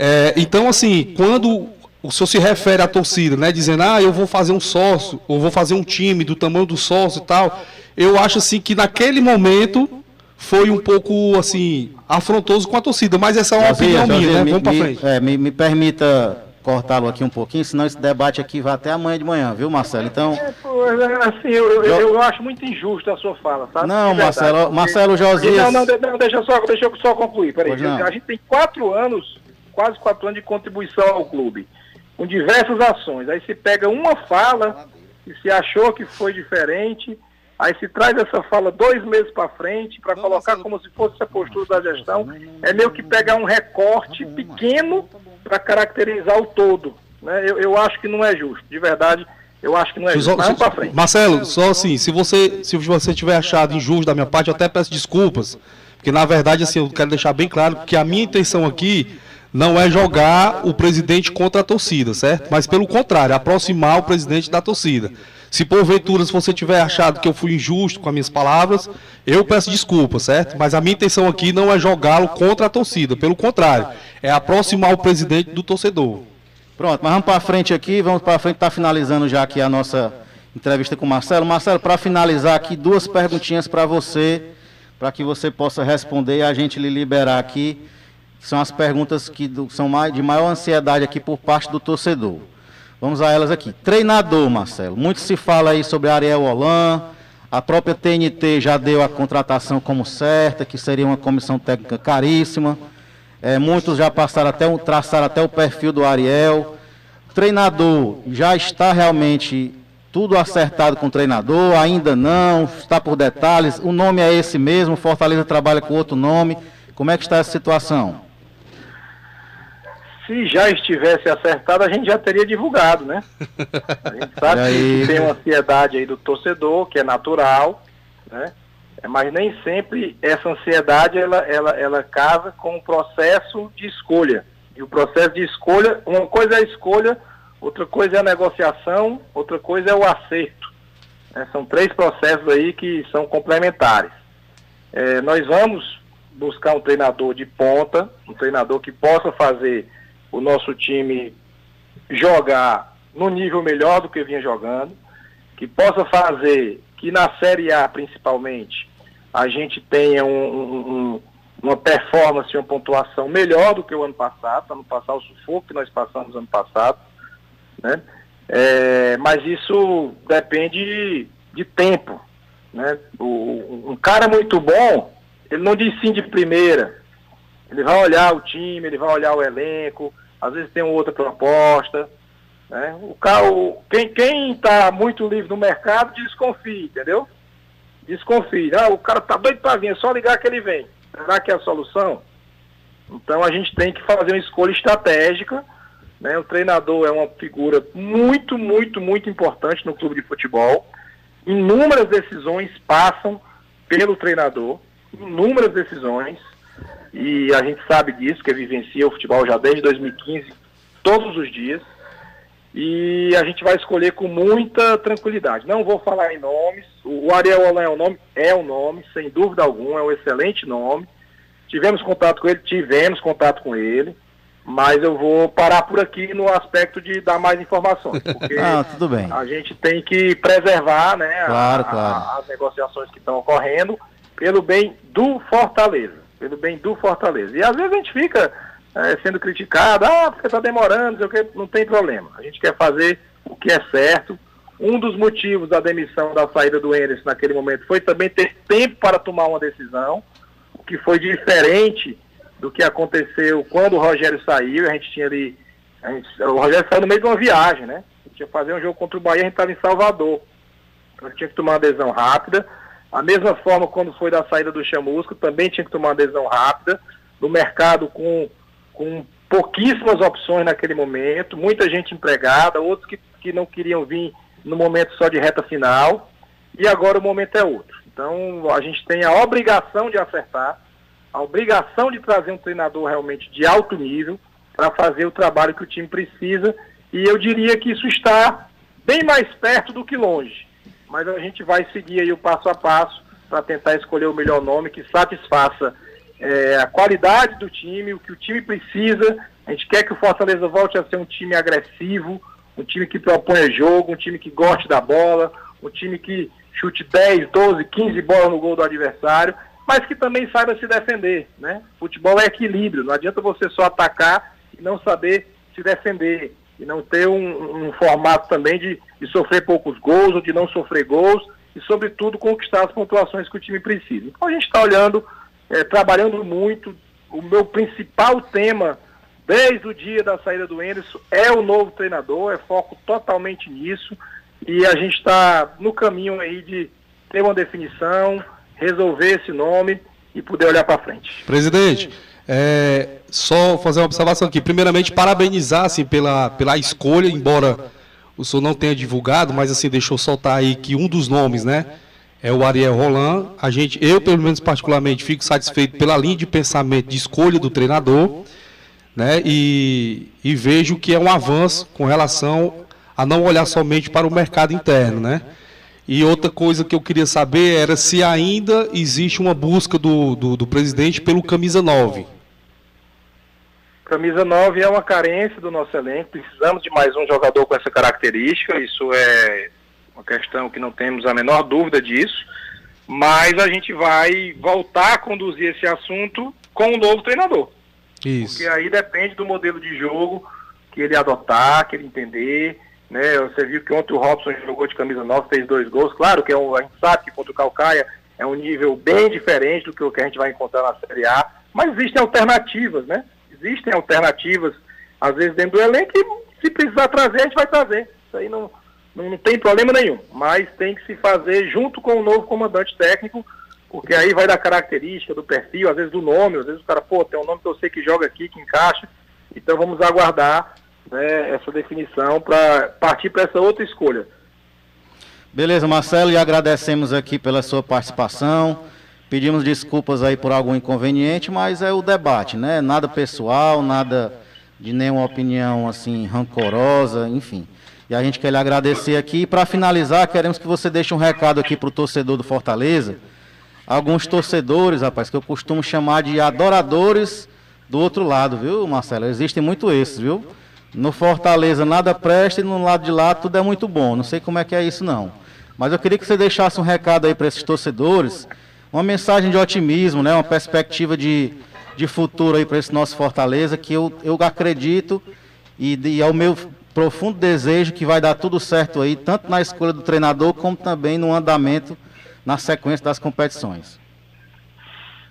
Speaker 3: É, então, assim, quando o senhor se refere à torcida, né, dizendo, ah, eu vou fazer um sócio, ou vou fazer um time do tamanho do sócio e tal, eu acho assim que naquele momento foi um pouco assim afrontoso com a torcida, mas essa é uma opinião minha, né?
Speaker 2: Me, Vamos para frente. É, me, me permita cortá-lo aqui um pouquinho, senão esse debate aqui vai até amanhã de manhã, viu, Marcelo? Então. É,
Speaker 5: assim, eu, eu, eu, acho muito injusto a sua fala, sabe?
Speaker 2: Não, Marcelo, Marcelo Josias.
Speaker 5: Não, não, não, deixa, só, deixa eu só concluir, peraí. A gente tem quatro anos quase quatro anos de contribuição ao clube, com diversas ações. Aí se pega uma fala e se achou que foi diferente, aí se traz essa fala dois meses para frente para colocar como se fosse a postura da gestão. É meio que pegar um recorte pequeno para caracterizar o todo. Né? Eu, eu acho que não é justo, de verdade. Eu acho que não é justo. Vamos
Speaker 3: frente. Marcelo, só assim, se você se você tiver achado injusto da minha parte, eu até peço desculpas Porque, na verdade, assim, eu quero deixar bem claro que a minha intenção aqui não é jogar o presidente contra a torcida, certo? Mas, pelo contrário, aproximar o presidente da torcida. Se porventura se você tiver achado que eu fui injusto com as minhas palavras, eu peço desculpa, certo? Mas a minha intenção aqui não é jogá-lo contra a torcida, pelo contrário, é aproximar o presidente do torcedor.
Speaker 2: Pronto, mas vamos para frente aqui, vamos para frente, está finalizando já aqui a nossa entrevista com o Marcelo. Marcelo, para finalizar aqui, duas perguntinhas para você, para que você possa responder e a gente lhe liberar aqui. São as perguntas que do, são mais, de maior ansiedade aqui por parte do torcedor. Vamos a elas aqui. Treinador, Marcelo. Muito se fala aí sobre Ariel Holan. A própria TNT já deu a contratação como certa, que seria uma comissão técnica caríssima. É, muitos já passaram até traçaram até o perfil do Ariel. Treinador já está realmente tudo acertado com o treinador, ainda não, está por detalhes. O nome é esse mesmo, Fortaleza trabalha com outro nome. Como é que está essa situação?
Speaker 5: Se já estivesse acertado, a gente já teria divulgado, né? A gente sabe que tem uma ansiedade aí do torcedor, que é natural, né? É, mas nem sempre essa ansiedade ela, ela, ela casa com o processo de escolha. E o processo de escolha, uma coisa é a escolha, outra coisa é a negociação, outra coisa é o acerto. É, são três processos aí que são complementares. É, nós vamos buscar um treinador de ponta, um treinador que possa fazer o nosso time jogar no nível melhor do que vinha jogando, que possa fazer que na Série A, principalmente, a gente tenha um, um, uma performance, uma pontuação melhor do que o ano passado, para não passar o sufoco que nós passamos ano passado, né? É, mas isso depende de tempo, né? O, um cara muito bom, ele não diz sim de primeira, ele vai olhar o time, ele vai olhar o elenco, às vezes tem outra proposta. Né? O carro, quem está muito livre no mercado, desconfia, entendeu? Desconfia. Ah, o cara está doido para vir, é só ligar que ele vem. Será que é a solução? Então a gente tem que fazer uma escolha estratégica. Né? O treinador é uma figura muito, muito, muito importante no clube de futebol. Inúmeras decisões passam pelo treinador, inúmeras decisões. E a gente sabe disso, que vivencia o futebol já desde 2015, todos os dias. E a gente vai escolher com muita tranquilidade. Não vou falar em nomes. O Ariel Olan é o nome, é o nome, sem dúvida alguma, é um excelente nome. Tivemos contato com ele, tivemos contato com ele, mas eu vou parar por aqui no aspecto de dar mais informações, porque
Speaker 2: ah, tudo bem.
Speaker 5: a gente tem que preservar né,
Speaker 2: claro,
Speaker 5: a,
Speaker 2: claro.
Speaker 5: As negociações que estão ocorrendo pelo bem do Fortaleza pelo bem do Fortaleza. E às vezes a gente fica é, sendo criticado, ah, porque está demorando, não tem problema. A gente quer fazer o que é certo. Um dos motivos da demissão, da saída do Enes naquele momento foi também ter tempo para tomar uma decisão, o que foi diferente do que aconteceu quando o Rogério saiu. A gente tinha ali. Gente, o Rogério saiu no meio de uma viagem, né? A gente ia fazer um jogo contra o Bahia, a gente estava em Salvador. Então, tinha que tomar uma adesão rápida. A mesma forma quando foi da saída do Chamusco, também tinha que tomar uma decisão rápida, no mercado com, com pouquíssimas opções naquele momento, muita gente empregada, outros que, que não queriam vir no momento só de reta final, e agora o momento é outro. Então a gente tem a obrigação de acertar, a obrigação de trazer um treinador realmente de alto nível para fazer o trabalho que o time precisa, e eu diria que isso está bem mais perto do que longe mas a gente vai seguir aí o passo a passo para tentar escolher o melhor nome que satisfaça é, a qualidade do time, o que o time precisa. A gente quer que o Fortaleza volte a ser um time agressivo, um time que proponha jogo, um time que goste da bola, um time que chute 10, 12, 15 bolas no gol do adversário, mas que também saiba se defender. Né? Futebol é equilíbrio, não adianta você só atacar e não saber se defender e não ter um, um formato também de, de, sofrer poucos gols ou de não sofrer gols e, sobretudo, conquistar as pontuações que o time precisa. Então a gente está olhando, é, trabalhando muito. O meu principal tema desde o dia da saída do Enderson é o novo treinador, é foco totalmente nisso e a gente está no caminho aí de ter uma definição, resolver esse nome e poder olhar para frente.
Speaker 3: Presidente. É, só fazer uma observação aqui. Primeiramente, parabenizar assim, pela, pela escolha, embora o senhor não tenha divulgado, mas assim, deixou soltar aí que um dos nomes, né? é o Ariel Roland. A gente, eu pelo menos particularmente fico satisfeito pela linha de pensamento de escolha do treinador, né? E, e vejo que é um avanço com relação a não olhar somente para o mercado interno, né? E outra coisa que eu queria saber era se ainda existe uma busca do, do, do presidente pelo camisa 9.
Speaker 5: Camisa 9 é uma carência do nosso elenco, precisamos de mais um jogador com essa característica, isso é uma questão que não temos a menor dúvida disso, mas a gente vai voltar a conduzir esse assunto com um novo treinador.
Speaker 3: Isso.
Speaker 5: Porque aí depende do modelo de jogo que ele adotar, que ele entender. Né? Você viu que ontem o Robson jogou de camisa 9, fez dois gols. Claro que é um, a gente sabe que contra o Calcaia é um nível bem diferente do que o que a gente vai encontrar na Série A, mas existem alternativas, né? Existem alternativas, às vezes, dentro do elenco e se precisar trazer, a gente vai trazer. Isso aí não, não, tem problema nenhum, mas tem que se fazer junto com o novo comandante técnico, porque aí vai da característica, do perfil, às vezes do nome, às vezes o cara, pô, tem um nome que eu sei que joga aqui, que encaixa, então vamos aguardar né, essa definição para partir para essa outra escolha.
Speaker 2: Beleza, Marcelo, e agradecemos aqui pela sua participação. Pedimos desculpas aí por algum inconveniente, mas é o debate, né? Nada pessoal, nada de nenhuma opinião assim rancorosa, enfim. E a gente quer lhe agradecer aqui. E para finalizar, queremos que você deixe um recado aqui para o torcedor do Fortaleza. Alguns torcedores, rapaz, que eu costumo chamar de adoradores do outro lado, viu, Marcelo? Existem muito esses, viu? No Fortaleza nada presta e no lado de lá tudo é muito bom. Não sei como é que é isso, não. Mas eu queria que você deixasse um recado aí para esses torcedores, uma mensagem de otimismo, né? Uma perspectiva de, de futuro aí para esse nosso Fortaleza, que eu, eu acredito e, e é o meu profundo desejo que vai dar tudo certo aí, tanto na escolha do treinador, como também no andamento, na sequência das competições.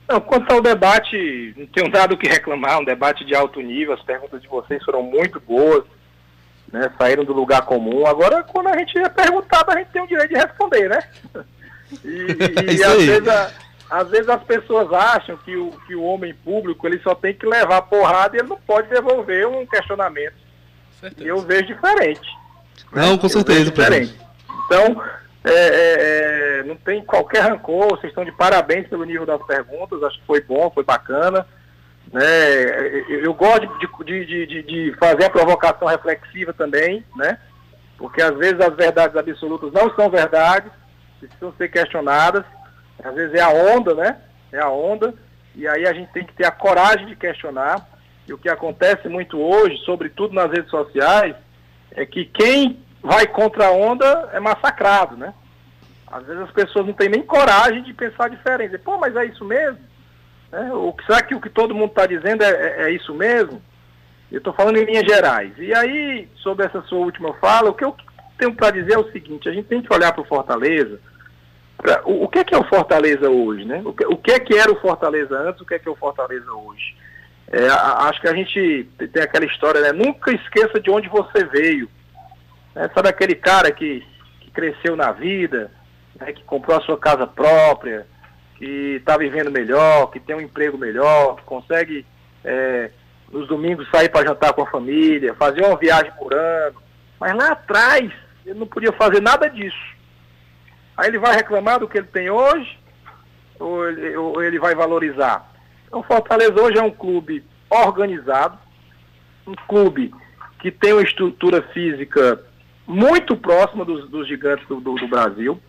Speaker 5: Não, quanto ao debate, não tenho nada o que reclamar, um debate de alto nível, as perguntas de vocês foram muito boas, né, saíram do lugar comum. Agora, quando a gente é perguntado, a gente tem o direito de responder, né? E, e, e às, vezes, a, às, vezes, as pessoas acham que o, que o homem público ele só tem que levar porrada e ele não pode devolver um questionamento Certeza. Eu vejo diferente.
Speaker 3: Não, né? com certeza, diferente.
Speaker 5: Então, é, é, é, não tem qualquer rancor, vocês estão de parabéns pelo nível das perguntas, acho que foi bom, foi bacana. Né? Eu gosto de, de, de, de fazer a provocação reflexiva também, né? porque às vezes as verdades absolutas não são verdades, precisam ser questionadas, às vezes é a onda, né? É a onda, e aí a gente tem que ter a coragem de questionar, e o que acontece muito hoje, sobretudo nas redes sociais, é que quem vai contra a onda é massacrado, né? Às vezes as pessoas não têm nem coragem de pensar diferente. Pô, mas é isso mesmo? É, o, será que o que todo mundo está dizendo é, é, é, isso mesmo? Eu estou falando em linhas gerais. E aí, sobre essa sua última fala, o que eu tenho para dizer é o seguinte, a gente tem que olhar para o Fortaleza, pra, o, o, que é que é o Fortaleza hoje, né? O que, o que é que era o Fortaleza antes, o que é que é o Fortaleza hoje? É, acho que a gente tem aquela história, né? Nunca esqueça de onde você veio. Né? Sabe aquele cara que, que cresceu na vida, né? que comprou a sua casa própria, que está vivendo melhor, que tem um emprego melhor, que consegue é, nos domingos sair para jantar com a família, fazer uma viagem por ano. Mas lá atrás ele não podia fazer nada disso. Aí ele vai reclamar do que ele tem hoje, ou ele, ou ele vai valorizar? Então, Fortaleza hoje é um clube organizado, um clube que tem uma estrutura física muito próxima dos, dos gigantes do, do, do, Brasil,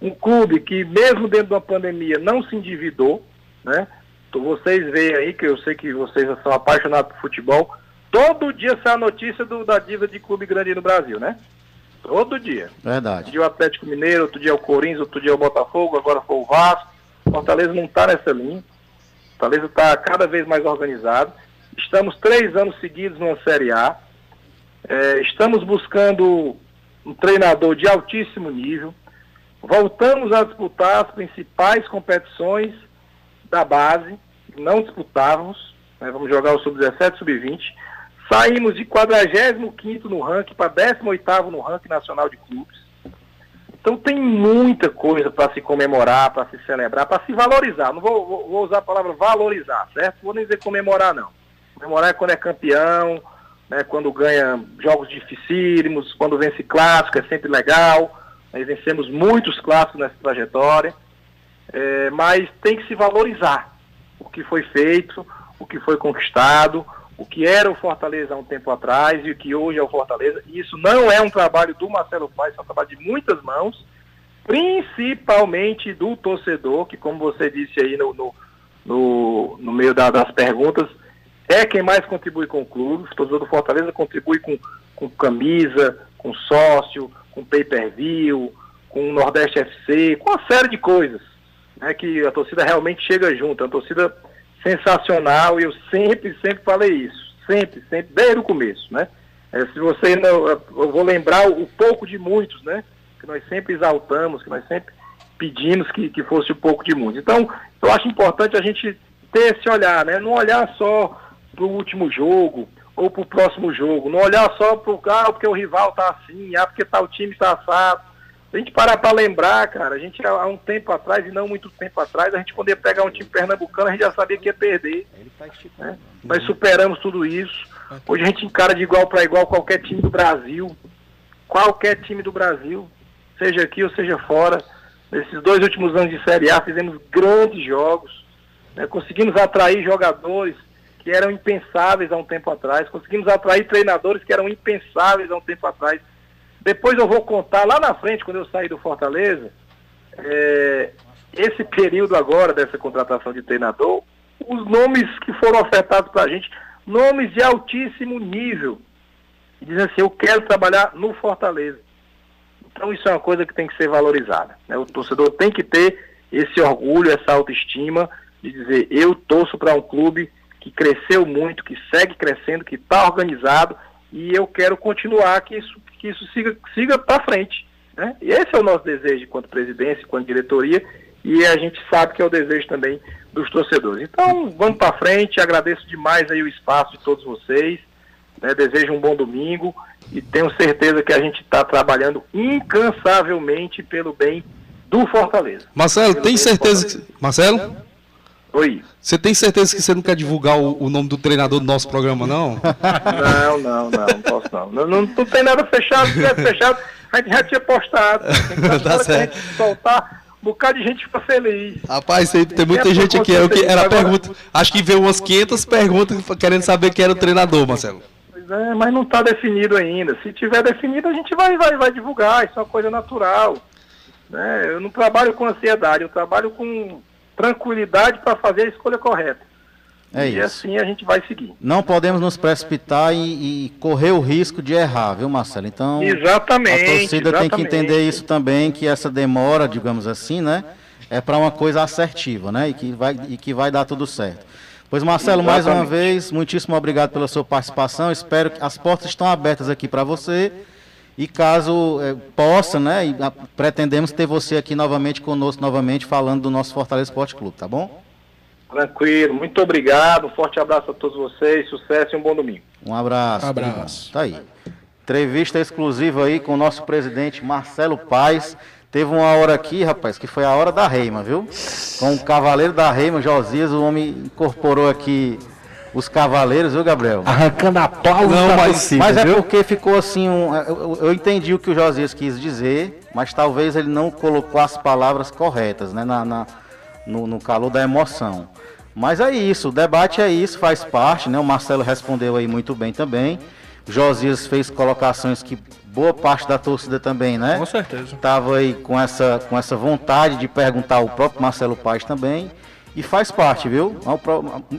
Speaker 5: um clube que, mesmo dentro de uma pandemia, não se endividou, né? Então, vocês veem aí, que eu sei que vocês são apaixonados por futebol, todo dia sai a notícia do, da dívida de clube grande no Brasil, né? Todo dia.
Speaker 2: Verdade.
Speaker 5: Um dia o Atlético Mineiro, outro dia o Corinthians, outro dia o Botafogo, agora foi o Vasco. Fortaleza não está nessa linha. Fortaleza está cada vez mais organizado. Estamos três anos seguidos numa Série A. É, estamos buscando um treinador de altíssimo nível. Voltamos a disputar as principais competições da base. Não disputávamos. Né, vamos jogar o Sub-17 Sub-20. Saímos de 45 no ranking para 18 no ranking nacional de clubes. Então tem muita coisa para se comemorar, para se celebrar, para se valorizar. Não vou, vou, vou, usar a palavra valorizar, certo? Vou nem dizer comemorar, não. Comemorar é quando é campeão, né, quando ganha jogos dificílimos, quando vence clássico, é sempre legal. nós vencemos muitos clássicos nessa trajetória, é, mas tem que se valorizar o que foi feito, o que foi conquistado, o que era o Fortaleza há um tempo atrás e o que hoje é o Fortaleza. E isso não é um trabalho do Marcelo Paes, é um trabalho de muitas mãos, principalmente do torcedor, que como você disse aí no, no, no, no meio da, das perguntas, é quem mais contribui com o clube. O torcedor do Fortaleza contribui com, com camisa, com sócio, com pay-per-view, com Nordeste FC, com uma série de coisas. Né, que a torcida realmente chega junto. É uma torcida sensacional e eu sempre, sempre falei isso. Sempre, sempre, desde o começo, né? É, se você não, eu vou lembrar o, pouco de muitos, né? Que nós sempre exaltamos, que nós sempre pedimos que, que fosse o pouco de muitos. Então, eu acho importante a gente ter esse olhar, né? Não olhar só para o último jogo ou para o próximo jogo, não olhar só para o ah, porque o rival tá assim, ah, porque tal time está assado. Se a gente parar para lembrar, cara, a gente há um tempo atrás, e não muito tempo atrás, a gente podia pegar um time pernambucano, a gente já sabia que ia perder. Né? Nós superamos tudo isso. Hoje a gente encara de igual para igual qualquer time do Brasil. Qualquer time do Brasil, seja aqui ou seja fora. Nesses dois últimos anos de Série A fizemos grandes jogos. Né? Conseguimos atrair jogadores que eram impensáveis há um tempo atrás. Conseguimos atrair treinadores que eram impensáveis há um tempo atrás. Depois eu vou contar lá na frente, quando eu sair do Fortaleza, é, esse período agora dessa contratação de treinador, os nomes que foram ofertados para a gente, nomes de altíssimo nível. Dizem assim, eu quero trabalhar no Fortaleza. Então isso é uma coisa que tem que ser valorizada. Né? O torcedor tem que ter esse orgulho, essa autoestima de dizer, eu torço para um clube que cresceu muito, que segue crescendo, que está organizado e eu quero continuar que isso que isso siga, siga para frente. Né? E esse é o nosso desejo quanto presidência, quanto diretoria, e a gente sabe que é o desejo também dos torcedores. Então, vamos para frente, agradeço demais aí o espaço de todos vocês, né? desejo um bom domingo e tenho certeza que a gente está trabalhando incansavelmente pelo bem do Fortaleza.
Speaker 3: Marcelo, tem certeza que... Marcelo?
Speaker 5: Oi.
Speaker 3: Você tem certeza que você não quer divulgar o, o, nome do treinador do nosso programa, não?
Speaker 5: Não, não, não, não posso não. Não, não, não tem nada fechado, se tivesse fechado, a gente já tinha postado.
Speaker 3: tá certo.
Speaker 5: A gente soltar, um bocado de gente fica feliz.
Speaker 3: Rapaz, tem, tem muita gente aqui. É, que, era pergunta. Acho que veio umas 500 perguntas querendo saber quem era o treinador, Marcelo.
Speaker 5: Pois é, mas não está definido ainda. Se tiver definido, a gente vai, vai, vai divulgar. Isso é uma coisa natural. Né? Eu não trabalho com ansiedade, eu trabalho com tranquilidade para fazer a escolha correta. É e isso. assim a gente vai seguir.
Speaker 2: Não podemos nos precipitar e, e, correr o risco de errar, viu, Marcelo? Então,
Speaker 5: exatamente,
Speaker 2: a torcida
Speaker 5: exatamente.
Speaker 2: tem que entender isso também, que essa demora, digamos assim, né, é para uma coisa assertiva, né, e que vai, e que vai dar tudo certo. Pois, Marcelo, exatamente. mais uma vez, muitíssimo obrigado pela sua participação. Espero que as portas estão abertas aqui para você. E caso é, possa, né, e, a, pretendemos ter você aqui novamente conosco, novamente, falando do nosso Fortaleza Esporte Clube, tá bom?
Speaker 5: Tranquilo, muito obrigado, um forte abraço a todos vocês, sucesso e um bom domingo.
Speaker 2: Um abraço.
Speaker 4: Um abraço.
Speaker 2: Tá aí. Entrevista exclusiva aí com o nosso presidente Marcelo Paz. Teve uma hora aqui, rapaz, que foi a hora da Reima, viu? Com o cavaleiro da Reima, Josias, o homem incorporou aqui os cavaleiros, viu, Gabriel?
Speaker 4: Arrancando a pau
Speaker 2: Não, mas, mas é porque ficou assim, um, eu, eu, entendi o que o Josias quis dizer, mas talvez ele não colocou as palavras corretas, né, na, na no, no, calor da emoção. Mas é isso, o debate é isso, faz parte, né, o Marcelo respondeu aí muito bem também, o Josias fez colocações que boa parte da torcida também, né?
Speaker 4: Com certeza.
Speaker 2: Tava aí com essa, com essa vontade de perguntar o próprio Marcelo Paz também e faz parte, viu?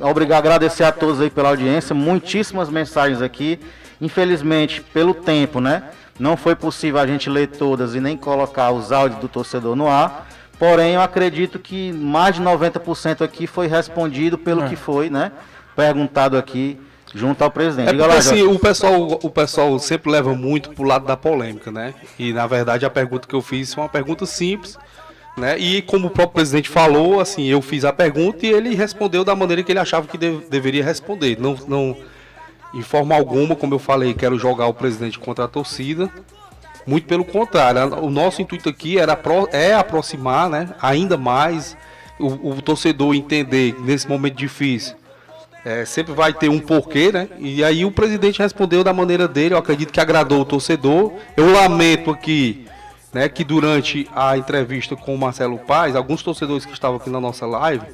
Speaker 2: Obrigado, agradecer a todos aí pela audiência, muitíssimas mensagens aqui. Infelizmente, pelo tempo, né? Não foi possível a gente ler todas e nem colocar os áudios do torcedor no ar. Porém, eu acredito que mais de 90% aqui foi respondido pelo é. que foi, né? Perguntado aqui junto ao presidente.
Speaker 3: É porque, assim, o pessoal, o pessoal sempre leva muito pro lado da polêmica, né? E na verdade a pergunta que eu fiz foi uma pergunta simples né? E como o próprio presidente falou, assim, eu fiz a pergunta e ele respondeu da maneira que ele achava que de, deveria responder. Não, não, em forma alguma, como eu falei, quero jogar o presidente contra a torcida. Muito pelo contrário, o nosso intuito aqui era é aproximar, né, ainda mais o, o torcedor entender nesse momento difícil. É, sempre vai ter um porquê, né? E aí o presidente respondeu da maneira dele. Eu acredito que agradou o torcedor. Eu lamento aqui né, que durante a entrevista com o Marcelo Paz, alguns torcedores que estavam aqui na nossa live,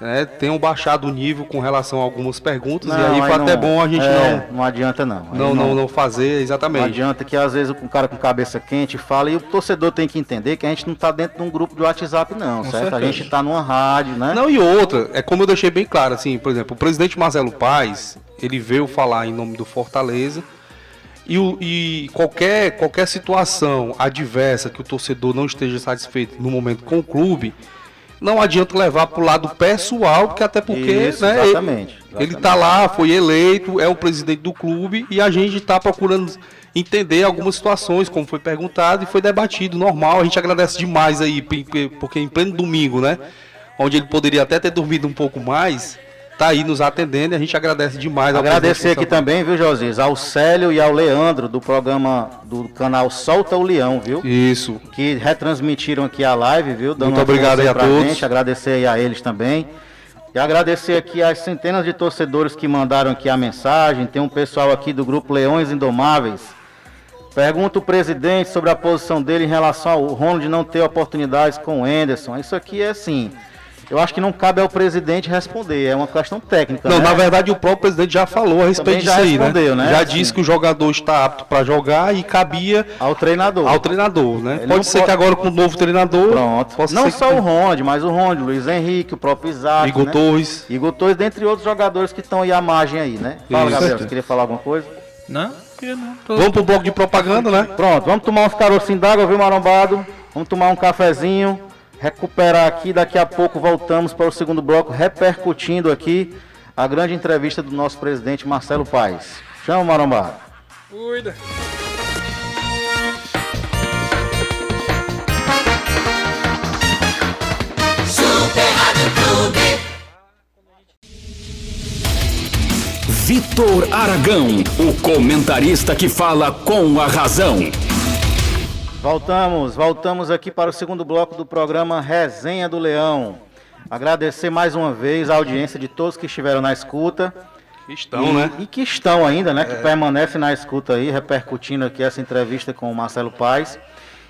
Speaker 3: né, tenham baixado o nível com relação a algumas perguntas,
Speaker 2: Não,
Speaker 3: e aí foi
Speaker 2: não-
Speaker 3: até bom a gente
Speaker 2: é, não adianta não. Aí
Speaker 3: não, não, não, não fazer
Speaker 2: Não
Speaker 3: exatamente.
Speaker 2: adianta que às vezes um cara com cabeça quente fala e o torcedor tem que entender que a gente não tá dentro de um grupo de WhatsApp não, certo? A
Speaker 4: certeza.
Speaker 2: gente tá numa rádio, né?
Speaker 3: Não, e outra, é como eu deixei bem claro, assim, por exemplo, o presidente Marcelo Paz, ele veio falar em nome do Fortaleza, e, o- e qualquer, qualquer situação adversa que o torcedor não esteja satisfeito no momento com o clube, não adianta levar para o lado pessoal, porque até porque
Speaker 2: Isso,
Speaker 3: né, ele-
Speaker 2: exatamente,
Speaker 3: ele
Speaker 2: exatamente.
Speaker 3: está lá, foi eleito, é o presidente do clube e a gente está procurando entender algumas situações, como foi perguntado e foi debatido, normal. A gente agradece demais aí, porque em pleno domingo, né? Onde ele poderia até ter dormido um pouco mais, tá aí nos atendendo e a gente agradece demais.
Speaker 2: Agradecer aqui também, viu, Josias, ao Célio e ao Leandro do programa do canal Solta o Leão, viu?
Speaker 3: Isso.
Speaker 2: que retransmitiram aqui a live, viu? Dando
Speaker 3: Muito obrigado aí a todos.
Speaker 2: Gente, agradecer aí a eles também. E agradecer aqui as centenas de torcedores que mandaram aqui a mensagem. Tem um pessoal aqui do grupo Leões Indomáveis. Pergunta o presidente sobre a posição dele em relação ao Ronald não ter oportunidades com o Enderson. Isso aqui é assim. Eu acho que não cabe ao presidente responder, é uma questão técnica.
Speaker 3: Não,
Speaker 2: né?
Speaker 3: na verdade o próprio presidente já falou a respeito disso aí,
Speaker 2: respondeu, né?
Speaker 3: Já
Speaker 2: Sim.
Speaker 3: disse que o jogador está apto para jogar e cabia
Speaker 2: Ao treinador.
Speaker 3: ao treinador, né?
Speaker 2: Ele
Speaker 3: pode ser
Speaker 2: pode-
Speaker 3: que agora com o novo treinador,
Speaker 2: Pronto. Não
Speaker 3: ser
Speaker 2: só
Speaker 3: que...
Speaker 2: o Ronald, mas o Ronald, o Luiz Henrique, o próprio Isaac.
Speaker 3: Igor
Speaker 2: né?
Speaker 3: Torres.
Speaker 2: Igor Torres, dentre outros jogadores que estão aí à margem aí, né? Fala,
Speaker 3: Isso.
Speaker 2: Gabriel, você queria falar alguma coisa?
Speaker 4: Não, queria não. Tô-
Speaker 3: Vamos pro bloco de propaganda, né?
Speaker 2: Pronto, vamos tomar uns carocinhos d'água, viu, marombado? Vamos tomar um cafezinho, recuperar aqui, daqui a pouco voltamos para o segundo bloco, repercutindo aqui a grande entrevista do nosso presidente Marcelo Paes. Chama, marombado.
Speaker 4: Cuida.
Speaker 1: Vitor Aragão, o comentarista que fala com a razão.
Speaker 2: Voltamos, voltamos aqui para o segundo bloco do programa Resenha do Leão. Agradecer mais uma vez a audiência de todos que estiveram na escuta.
Speaker 3: Estão,
Speaker 2: e,
Speaker 3: né?
Speaker 2: E que estão ainda, né? Que permanecem na escuta aí, repercutindo aqui essa entrevista com o Marcelo Paes.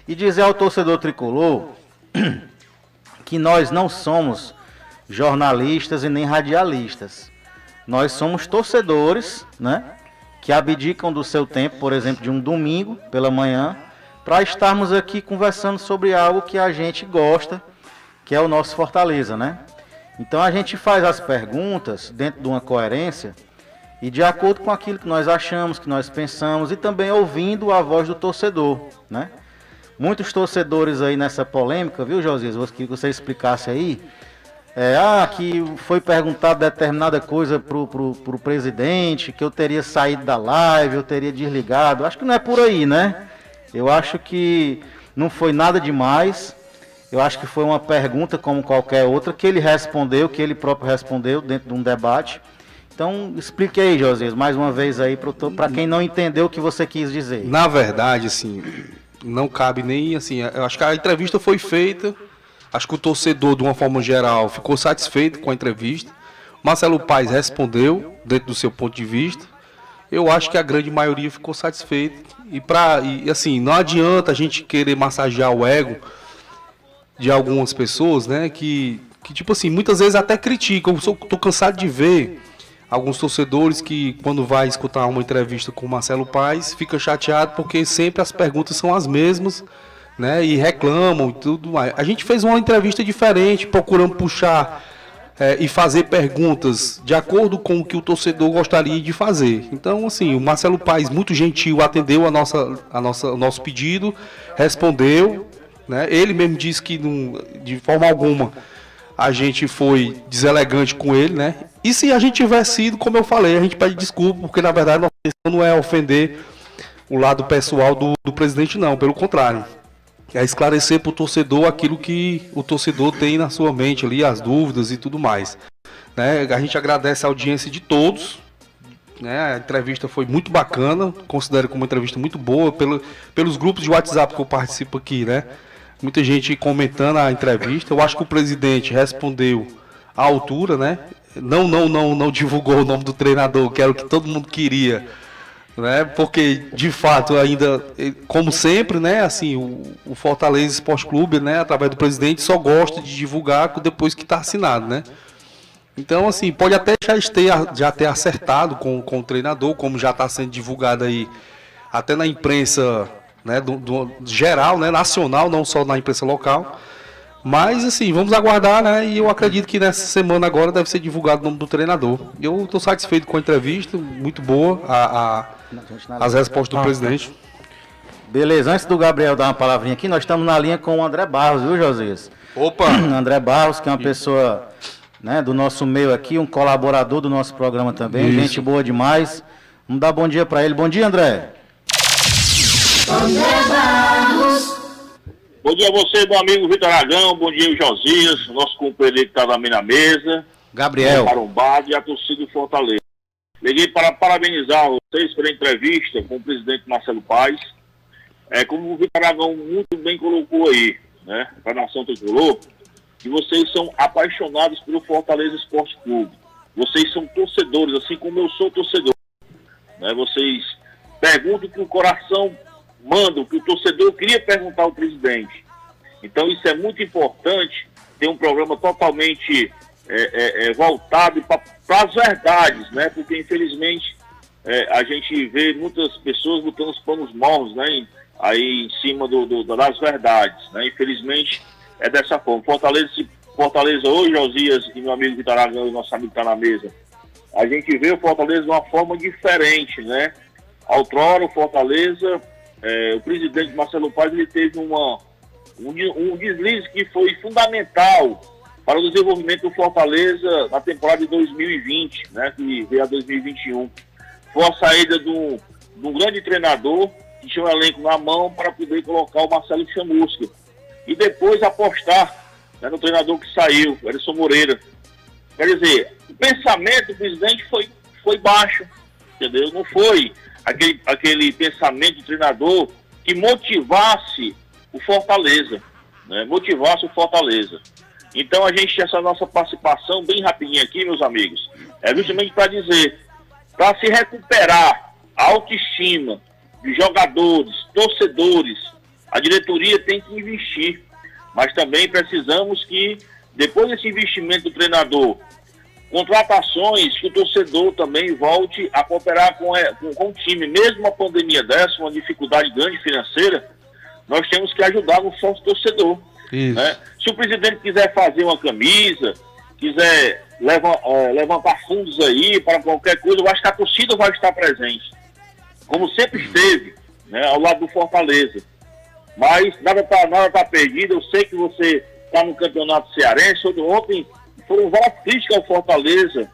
Speaker 2: E dizer ao torcedor tricolor que nós não somos jornalistas e nem radialistas. Nós somos torcedores, né? Que abdicam do seu tempo, por exemplo, de um domingo pela manhã, para estarmos aqui conversando sobre algo que a gente gosta, que é o nosso Fortaleza, né? Então a gente faz as perguntas dentro de uma coerência e de acordo com aquilo que nós achamos, que nós pensamos e também ouvindo a voz do torcedor, né? Muitos torcedores aí nessa polêmica, viu, Josias? Que você explicasse aí. É, ah, que foi perguntado determinada coisa pro, pro, pro presidente, que eu teria saído da live, eu teria desligado. Acho que não é por aí, né? Eu acho que não foi nada demais. Eu acho que foi uma pergunta como qualquer outra, que ele respondeu, que ele próprio respondeu dentro de um debate. Então, explique aí, Josias, mais uma vez aí, para quem não entendeu o que você quis dizer.
Speaker 3: Na verdade, assim, não cabe nem assim. Eu acho que a entrevista foi feita. Acho que o torcedor, de uma forma geral, ficou satisfeito com a entrevista. Marcelo Paes respondeu dentro do seu ponto de vista. Eu acho que a grande maioria ficou satisfeita. E para e assim, não adianta a gente querer massagear o ego de algumas pessoas, né, que que tipo assim, muitas vezes até criticam. Eu tô cansado de ver alguns torcedores que quando vai escutar uma entrevista com o Marcelo Paes, fica chateado porque sempre as perguntas são as mesmas, né? E reclamam e tudo mais. A gente fez uma entrevista diferente, procurando puxar é, e fazer perguntas de acordo com o que o torcedor gostaria de fazer. Então, assim, o Marcelo Paes, muito gentil, atendeu a nossa, a nossa, o nosso pedido, respondeu, né? Ele mesmo disse que de forma alguma a gente foi deselegante com ele, né? E se a gente tivesse sido, como eu falei, a gente pede desculpa, porque na verdade nossa intenção não é ofender o lado pessoal do, do presidente, não, pelo contrário. É esclarecer para o torcedor aquilo que o torcedor tem na sua mente ali, as dúvidas e tudo mais. Né? A gente agradece a audiência de todos. Né? A entrevista foi muito bacana, considero como uma entrevista muito boa, pelo, pelos grupos de WhatsApp que eu participo aqui, né? Muita gente comentando a entrevista. Eu acho que o presidente respondeu à altura, né? Não, não, não, não divulgou o nome do treinador, que era o que todo mundo queria, né? Porque de fato ainda, como sempre, né? Assim, o, o Fortaleza Esporte Clube, né? Através do presidente, só gosta de divulgar depois que está assinado, né? Então, assim, pode até já ter, já ter acertado com, com o treinador, como já está sendo divulgado aí, até na imprensa né, do, do, geral, né, nacional, não só na imprensa local. Mas, assim, vamos aguardar, né? E eu acredito que nessa semana agora deve ser divulgado o nome do treinador. Eu estou satisfeito com a entrevista, muito boa a, a as respostas do presidente.
Speaker 2: Beleza, antes do Gabriel dar uma palavrinha aqui, nós estamos na linha com o André Barros, viu, Josias?
Speaker 3: Opa!
Speaker 2: André Barros, que é uma pessoa né, do nosso meio aqui, um colaborador do nosso programa também, Isso. gente boa demais. Vamos dar bom dia para ele. Bom dia, André.
Speaker 6: André Barros. Bom dia a você, meu amigo Vitor Aragão. Bom dia, Josias, nosso companheiro que está também na mesa.
Speaker 2: Gabriel.
Speaker 6: Marombado e a torcida do Fortaleza. Liguei para parabenizar vocês pela entrevista com o presidente Marcelo Paes. É, como o Vitor Aragão muito bem colocou aí, né, para a nação tricolor, que vocês são apaixonados pelo Fortaleza Esporte Clube. Vocês são torcedores, assim como eu sou torcedor. Né? Vocês perguntam o que o coração manda, o que o torcedor queria perguntar ao presidente. Então isso é muito importante, ter um programa totalmente é, é, é, voltado para as verdades, né? Porque infelizmente é, a gente vê muitas pessoas botando os panos morros, né? Em, aí em cima do, do, das verdades, né? Infelizmente é dessa forma. Fortaleza, Fortaleza hoje, Josias e meu amigo Vitor Aragão, nosso amigo está na mesa, a gente vê o Fortaleza de uma forma diferente, né? Outrora, o Fortaleza, é, o presidente Marcelo Paz, ele teve uma, um, um deslize que foi fundamental para o desenvolvimento do Fortaleza na temporada de 2020, né? Que veio a 2021. Foi a saída de um, de um grande treinador que tinha um elenco na mão para poder colocar o Marcelo Chamusca e depois apostar né, no treinador que saiu, o Edson Moreira. Quer dizer, o pensamento do presidente foi, foi baixo, entendeu? Não foi aquele, aquele pensamento do treinador que motivasse o Fortaleza, né? motivasse o Fortaleza. Então a gente, essa nossa participação bem rapidinho aqui, meus amigos, é justamente para dizer, para se recuperar a autoestima de jogadores, torcedores, a diretoria tem que investir, mas também precisamos que, depois desse investimento do treinador, contratações, que o torcedor também volte a cooperar com, é, com, com o time. Mesmo uma pandemia dessa, uma dificuldade grande financeira, nós temos que ajudar o sócio torcedor. Né? Se o presidente quiser fazer uma camisa, quiser leva, é, levantar fundos aí para qualquer coisa, eu acho que a torcida vai estar presente, como sempre esteve, né, ao lado do Fortaleza. Mas nada está nada tá perdido. Eu sei que você está no campeonato cearense. Ontem foram várias críticas ao Fortaleza,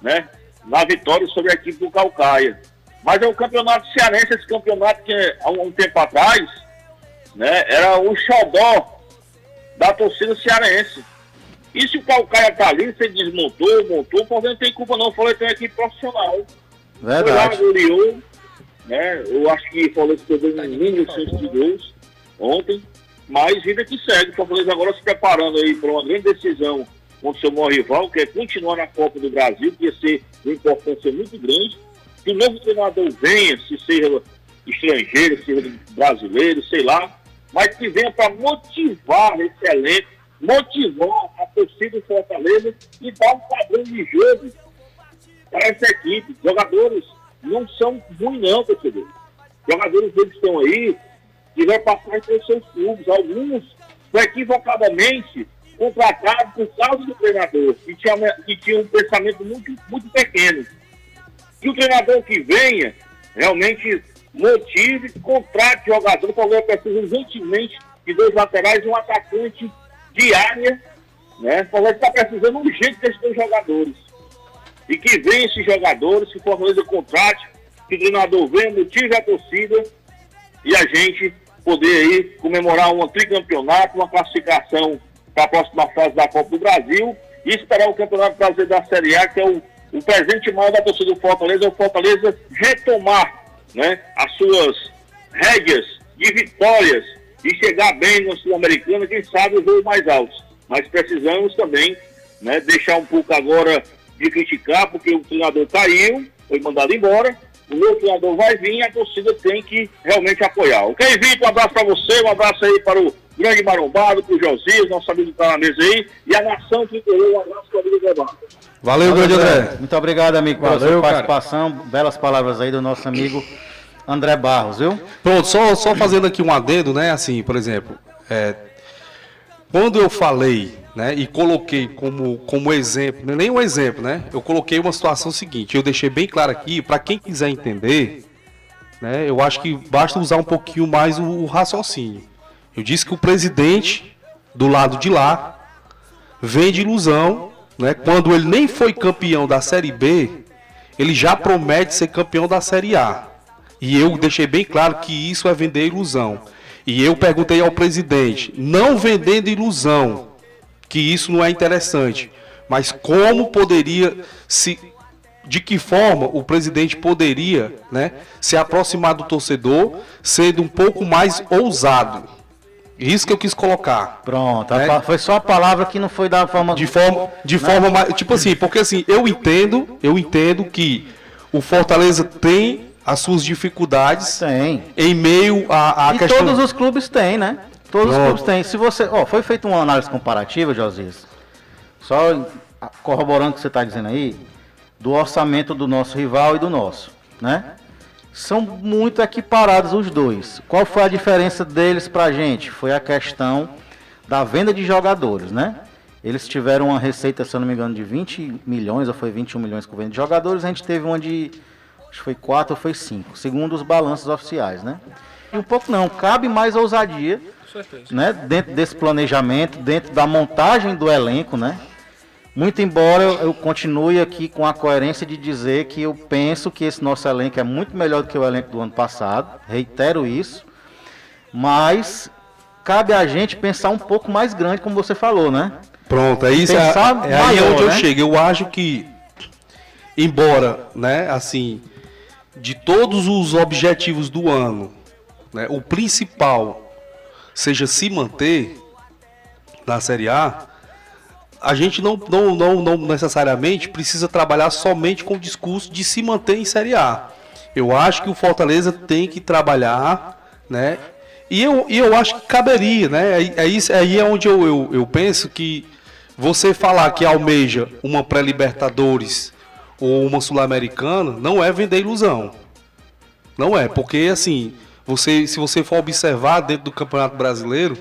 Speaker 6: né? Na vitória sobre a equipe do Calcaia. Mas é um campeonato cearense, esse campeonato que há um, tempo atrás, né? Era o xodó da torcida cearense. E se o Calcaia tá ali, você desmontou, montou, o Fortaleza não tem culpa não, Fortaleza tem uma equipe profissional.
Speaker 2: Verdade.
Speaker 6: Foi lá, goleou, né? Eu acho que o Fortaleza perdeu um mínimo de gols ontem, mas vida que segue. O Fortaleza agora se preparando aí para uma grande decisão contra o seu maior rival, que é continuar na Copa do Brasil, que ia ser uma importância muito grande. Que o novo treinador venha, se seja estrangeiro, seja brasileiro, sei lá, mas que venha para motivar esse elenco, motivar a torcida do Fortaleza e dar um padrão de jogo para essa equipe. Jogadores não são ruins não, torcedor. Jogadores eles estão aí que vai passar pelos seus clubes. Alguns foi equivocadamente contratados por causa do treinador, que tinha, que tinha um pensamento muito, muito pequeno. Que o treinador que venha realmente motive, contrate jogador. O Palmeiras precisa urgentemente de dois laterais e um atacante de área. Né? O Palmeiras está precisando urgente desses dois jogadores. E que venha esses jogadores, que o Fortaleza contrate, que o treinador venha, motive a torcida e a gente poder aí comemorar um tricampeonato, uma classificação para a próxima fase da Copa do Brasil e esperar o Campeonato Brasileiro da Série A, que é o, o presente maior da torcida do Fortaleza, é o Fortaleza retomar né, as suas rédeas de vitórias e chegar bem no Sul-Americano, quem sabe o voo mais alto. Mas precisamos também né, deixar um pouco agora de criticar, porque o treinador caiu, foi mandado embora, o meu treinador vai vir a torcida tem que realmente apoiar. Ok, Vitor? Um abraço para você, um abraço aí para o grande marombado, para o Josias, nosso amigo que está na mesa aí, e a nação que um abraço para o amigo.
Speaker 3: Valeu, grande André.
Speaker 2: Muito obrigado, amigo, pela
Speaker 4: Valeu,
Speaker 2: sua
Speaker 4: cara.
Speaker 2: participação. Belas palavras aí do nosso amigo André Barros, viu?
Speaker 3: Pronto, só, só fazendo aqui um adendo, né? Assim, por exemplo, é, quando eu falei, né, e coloquei como, como exemplo, não é nem um exemplo, né? Eu coloquei uma situação seguinte, eu deixei bem claro aqui, para quem quiser entender, né, eu acho que basta usar um pouquinho mais o, o raciocínio. Eu disse que o presidente do lado de lá vende ilusão, né? Quando ele nem foi campeão da Série B, ele já promete ser campeão da Série A. E eu deixei bem claro que isso é vender ilusão. E eu perguntei ao presidente, não vendendo ilusão, que isso não é interessante, mas como poderia se de que forma o presidente poderia, né, se aproximar do torcedor, sendo um pouco mais ousado. Isso que eu quis colocar.
Speaker 2: Pronto, a
Speaker 3: É.
Speaker 2: pa- foi só a palavra que não foi da forma.
Speaker 3: De forma, de forma mais, tipo assim, porque assim, eu entendo, eu entendo que o Fortaleza tem as suas dificuldades
Speaker 2: Tem.
Speaker 3: em meio à, à
Speaker 2: e
Speaker 3: questão
Speaker 2: todos os clubes têm, né? Todos os
Speaker 3: Pronto.
Speaker 2: clubes têm. Se você. Ó, foi feita uma análise comparativa, Josias. Só corroborando o que você está dizendo aí, do orçamento do nosso rival e do nosso, né? São muito equiparados os dois. Qual foi a diferença deles pra gente? Foi a questão da venda de jogadores, né? Eles tiveram uma receita, se eu não me engano, de 20 milhões, ou foi 21 milhões com venda de jogadores, a gente teve uma de, acho que foi 4 ou foi 5, segundo os balanços oficiais, né? E um pouco não, cabe mais ousadia, né? Dentro desse planejamento, dentro da montagem do elenco, né? Muito embora eu, eu continue aqui com a coerência de dizer que eu penso que esse nosso elenco é muito melhor do que o elenco do ano passado, reitero isso, mas cabe a gente pensar um pouco mais grande, como você falou, né?
Speaker 3: Pronto, é isso. É,
Speaker 2: Pensar
Speaker 3: é aí
Speaker 2: maior,
Speaker 3: onde eu
Speaker 2: né?
Speaker 3: chego. Eu acho que, embora, né, assim, de todos os objetivos do ano, né, o principal seja se manter na Série A, a gente não, não, não, não necessariamente precisa trabalhar somente com o discurso de se manter em Série A. Eu acho que o Fortaleza tem que trabalhar, né? E eu, e eu acho que caberia, né? Aí, aí, aí é onde eu, eu, eu penso que você falar que almeja uma pré-Libertadores ou uma Sul-Americana não é vender ilusão. Não é, porque assim, você, se você for observar dentro do Campeonato Brasileiro,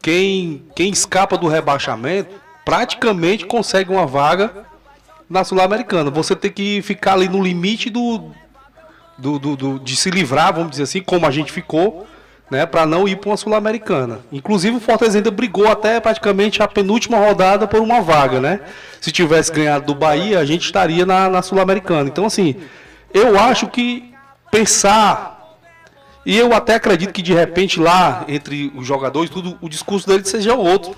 Speaker 3: quem, quem escapa do rebaixamento praticamente consegue uma vaga na Sul-Americana. Você tem que ficar ali no limite do, do, do- do- de se livrar, vamos dizer assim, como a gente ficou, né, para não ir para uma Sul-Americana. Inclusive o Fortaleza ainda brigou até praticamente a penúltima rodada por uma vaga, né? Se tivesse ganhado do Bahia, a gente estaria na, na Sul-Americana. Então assim, eu acho que pensar e eu até acredito que de repente lá entre os jogadores tudo o discurso dele seja outro,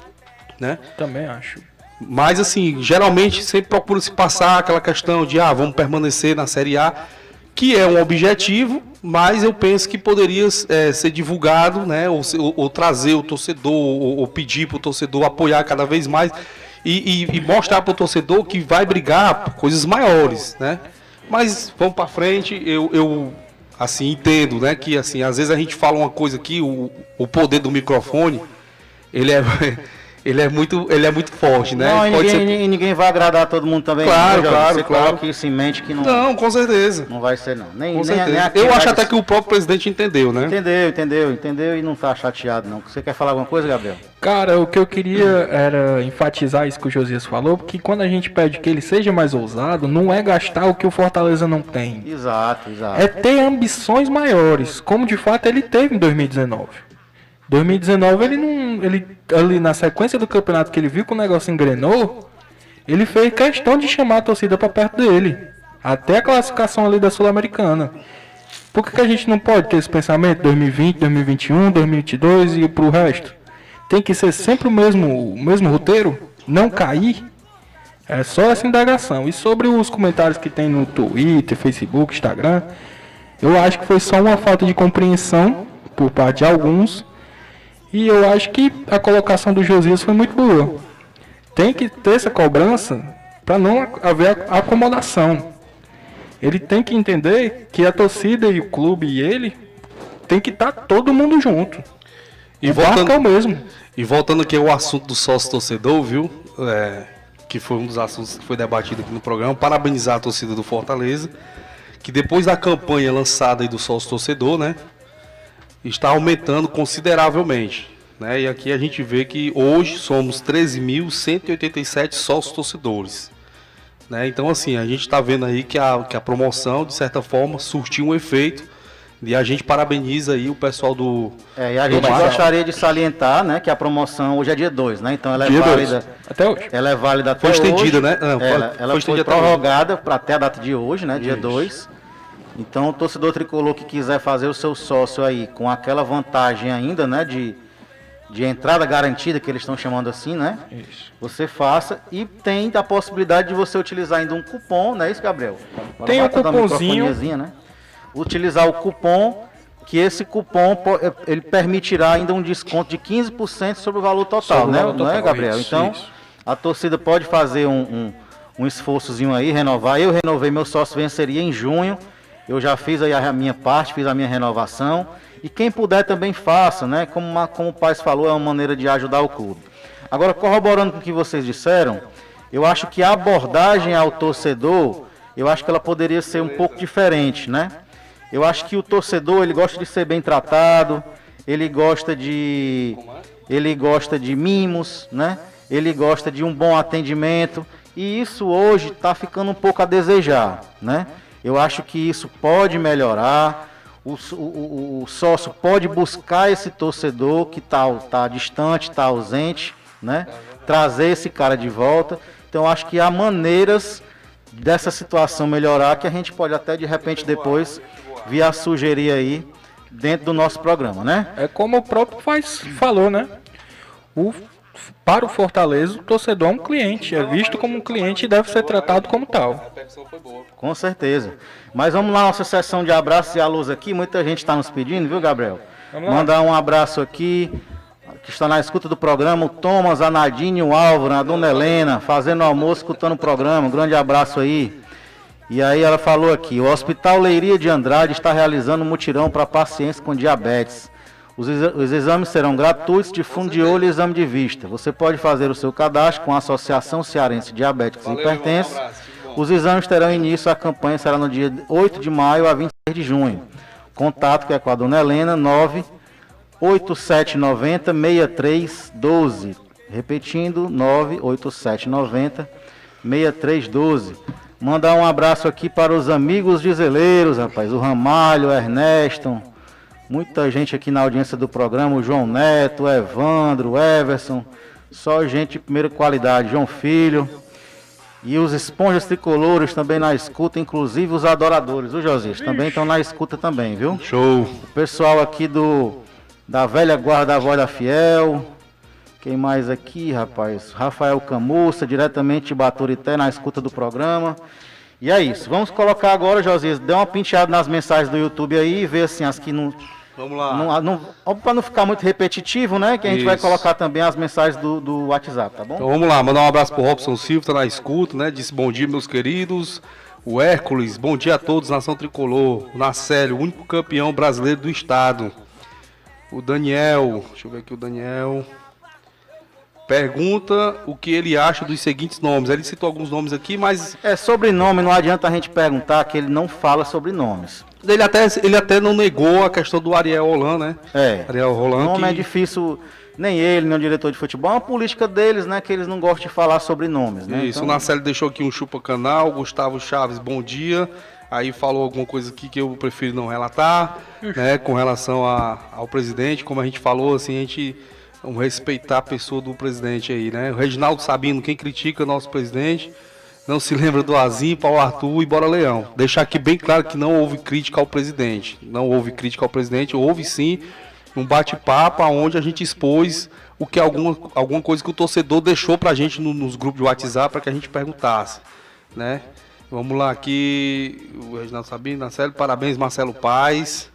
Speaker 3: né?
Speaker 4: Também acho.
Speaker 3: Mas assim, geralmente sempre procura se passar aquela questão de ah, vamos permanecer na Série A, que é um objetivo, mas eu penso que poderia eh, ser divulgado, né? Ou- ou trazer o torcedor, ou, ou pedir para o torcedor apoiar cada vez mais e, e- e mostrar para o torcedor que vai brigar por coisas maiores, né? Mas vamos para frente, eu, eu assim entendo, né? Que assim, às vezes a gente fala uma coisa aqui, o, o poder do microfone, ele é ele é muito ele é muito forte, né?
Speaker 2: Não, e
Speaker 3: Pode
Speaker 2: ninguém,
Speaker 3: ser-
Speaker 2: e ninguém vai agradar todo mundo também.
Speaker 3: Claro,
Speaker 2: né,
Speaker 3: claro,
Speaker 2: Você
Speaker 3: claro.
Speaker 2: coloca isso em mente que não, não.
Speaker 3: Não, com certeza.
Speaker 2: vai ser, não. Nem,
Speaker 3: Com
Speaker 2: nem,
Speaker 3: certeza.
Speaker 2: nem aqui
Speaker 3: eu acho até
Speaker 2: ser.
Speaker 3: que o próprio presidente entendeu, né?
Speaker 2: Entendeu, entendeu, entendeu e não tá chateado, não. Você quer falar alguma coisa, Gabriel?
Speaker 4: Cara, o que eu queria era enfatizar isso que o Josias falou, porque quando a gente pede que ele seja mais ousado, não é gastar o que o Fortaleza não tem.
Speaker 2: Exato, exato.
Speaker 4: É ter ambições maiores, como de fato ele teve em 2019. 2019 ele não. Ele, ali na sequência do campeonato que ele viu que o negócio engrenou, ele fez questão de chamar a torcida para perto dele. Até a classificação ali da Sul-Americana. Por que, que a gente não pode ter esse pensamento 2020, 2021, 2022 e pro resto? Tem que ser sempre o mesmo, o mesmo roteiro? Não cair? É só essa indagação. E sobre os comentários que tem no Twitter, Facebook, Instagram, eu acho que foi só uma falta de compreensão por parte de alguns. E eu acho que a colocação do Josias foi muito boa. Tem que ter essa cobrança para não haver acomodação. ele tem que entender que a torcida e o clube e ele tem que estar tá todo mundo junto.
Speaker 3: E o voltando, é o mesmo. E voltando aqui ao assunto do sócio torcedor, viu? É, que foi um dos assuntos que foi debatido aqui no programa. Parabenizar a torcida do Fortaleza, que depois da campanha lançada aí do sócio torcedor, né? Está aumentando consideravelmente. Né? E aqui a gente vê que hoje somos 13.187 sócios torcedores. Né? Então, assim, a gente está vendo aí que a, que a promoção, de certa forma, surtiu um efeito. E a gente parabeniza aí o pessoal do.
Speaker 2: É, e a gente gostaria de salientar, né, que a promoção hoje é dia 2, né? Então ela é dia válida. Dois. Até hoje. Ela é válida até
Speaker 3: foi estendida, né?
Speaker 2: Não, ela foi, ela foi, foi prorrogada para até a data de hoje, né? Dia 2. Então o torcedor tricolor que quiser fazer o seu sócio aí com aquela vantagem ainda, né? De de entrada garantida, que eles estão chamando assim, né? Isso. Você faça e tem a possibilidade de você utilizar ainda um cupom, não é isso, Gabriel?
Speaker 4: Tem um cupomzinho.
Speaker 2: Né? Utilizar o cupom, que esse cupom eh, ele permitirá ainda um desconto de 15% sobre o valor total, sobre né? Valor não é, Gabriel? Isso, então, isso. a torcida pode fazer um, um, um esforçozinho aí, renovar. Eu renovei meu sócio venceria em junho. Eu já fiz aí a minha parte, fiz a minha renovação. E quem puder também faça, né? Como, uma, como o Paz falou, é uma maneira de ajudar o clube. Agora, corroborando com o que vocês disseram, eu acho que a abordagem ao torcedor, eu acho que ela poderia ser um pouco diferente, né? Eu acho que o torcedor, ele gosta de ser bem tratado, ele gosta de ele gosta de mimos, né? Ele gosta de um bom atendimento, e isso hoje está ficando um pouco a desejar, né? Eu acho que isso pode melhorar o, o, o sócio pode buscar esse torcedor que está tá distante, está ausente, né? trazer esse cara de volta. Então acho que há maneiras dessa situação melhorar que a gente pode até de repente depois vir a sugerir aí dentro do nosso programa, né?
Speaker 4: É como o próprio faz, falou, né? O para o Fortaleza, o torcedor é um cliente, é visto como um cliente e deve ser tratado como tal.
Speaker 2: Com certeza. Mas vamos lá, nossa sessão de abraços e alôs aqui. Muita gente está nos pedindo, viu, Gabriel? Mandar um abraço aqui, que está na escuta do programa, o Thomas, a Nadine, o Álvaro, a Dona Helena, fazendo almoço, escutando o programa. Um grande abraço aí. E aí ela falou aqui, o Hospital Leiria de Andrade está realizando um mutirão para pacientes com diabetes. Os, exames serão gratuitos de fundo de olho e exame de vista. Você pode fazer o seu cadastro com a Associação Cearense Diabéticos Valeu, e Hipertensos. Um os exames terão início, a campanha será no dia 8 de maio a 26 de junho. Contato que é com a dona Helena, 98790 6312. Repetindo, 98790 6312. Mandar um abraço aqui para os amigos de Zeleiros, rapaz. O Ramalho, o Ernesto, Muita gente aqui na audiência do programa, o João Neto, o Evandro, o Everson, só gente de primeira qualidade, João Filho. E os esponjas tricolores também na escuta, inclusive os adoradores, viu, Josias? Também estão na escuta também, viu?
Speaker 3: Show!
Speaker 2: O pessoal aqui do da velha guarda da Voz da Fiel. Quem mais aqui, rapaz? Rafael Camussa, diretamente de Baturité, na escuta do programa. E é isso. Vamos colocar agora, Josias, dê uma pinchada nas mensagens do YouTube aí e ver assim as que não
Speaker 3: Vamos lá.
Speaker 2: Não, não, para não ficar muito repetitivo, né? Que a gente Isso. vai colocar também as mensagens do, do WhatsApp, tá bom?
Speaker 3: Então vamos lá, mandar um abraço pro Robson Silva, tá na escuta, né? Disse bom dia, meus queridos. O Hércules, bom dia a todos, Nação Tricolor. O Nacélio, único campeão brasileiro do estado. O Daniel, deixa eu ver aqui o Daniel. Pergunta o que ele acha dos seguintes nomes. Ele citou alguns nomes aqui, mas.
Speaker 2: É, sobrenome, não adianta a gente perguntar que ele não fala sobre nomes.
Speaker 3: Ele até, ele até não negou a questão do Ariel Roland, né?
Speaker 2: É.
Speaker 3: Ariel Roland. O
Speaker 2: nome que... é difícil, nem ele, nem o diretor de futebol. É uma política deles, né? Que eles não gostam de falar sobre nomes, né?
Speaker 3: Isso, então... o Narcélio deixou aqui um chupa-canal. Gustavo Chaves, bom dia. Aí falou alguma coisa aqui que eu prefiro não relatar, né? Com relação a, ao presidente, como a gente falou, assim, a gente Vamos respeitar a pessoa do presidente aí, né? O Reginaldo Sabino, quem critica nosso presidente, não se lembra do Azim, Paulo Arthur e Bora Leão. Deixar aqui bem claro que não houve crítica ao presidente. Não houve crítica ao presidente, houve sim um bate-papo onde a gente expôs o que alguma, alguma coisa que o torcedor deixou pra gente no, nos grupos de WhatsApp para que a gente perguntasse, né? Vamos lá aqui, o Reginaldo Sabino, Marcelo, parabéns Marcelo Paz.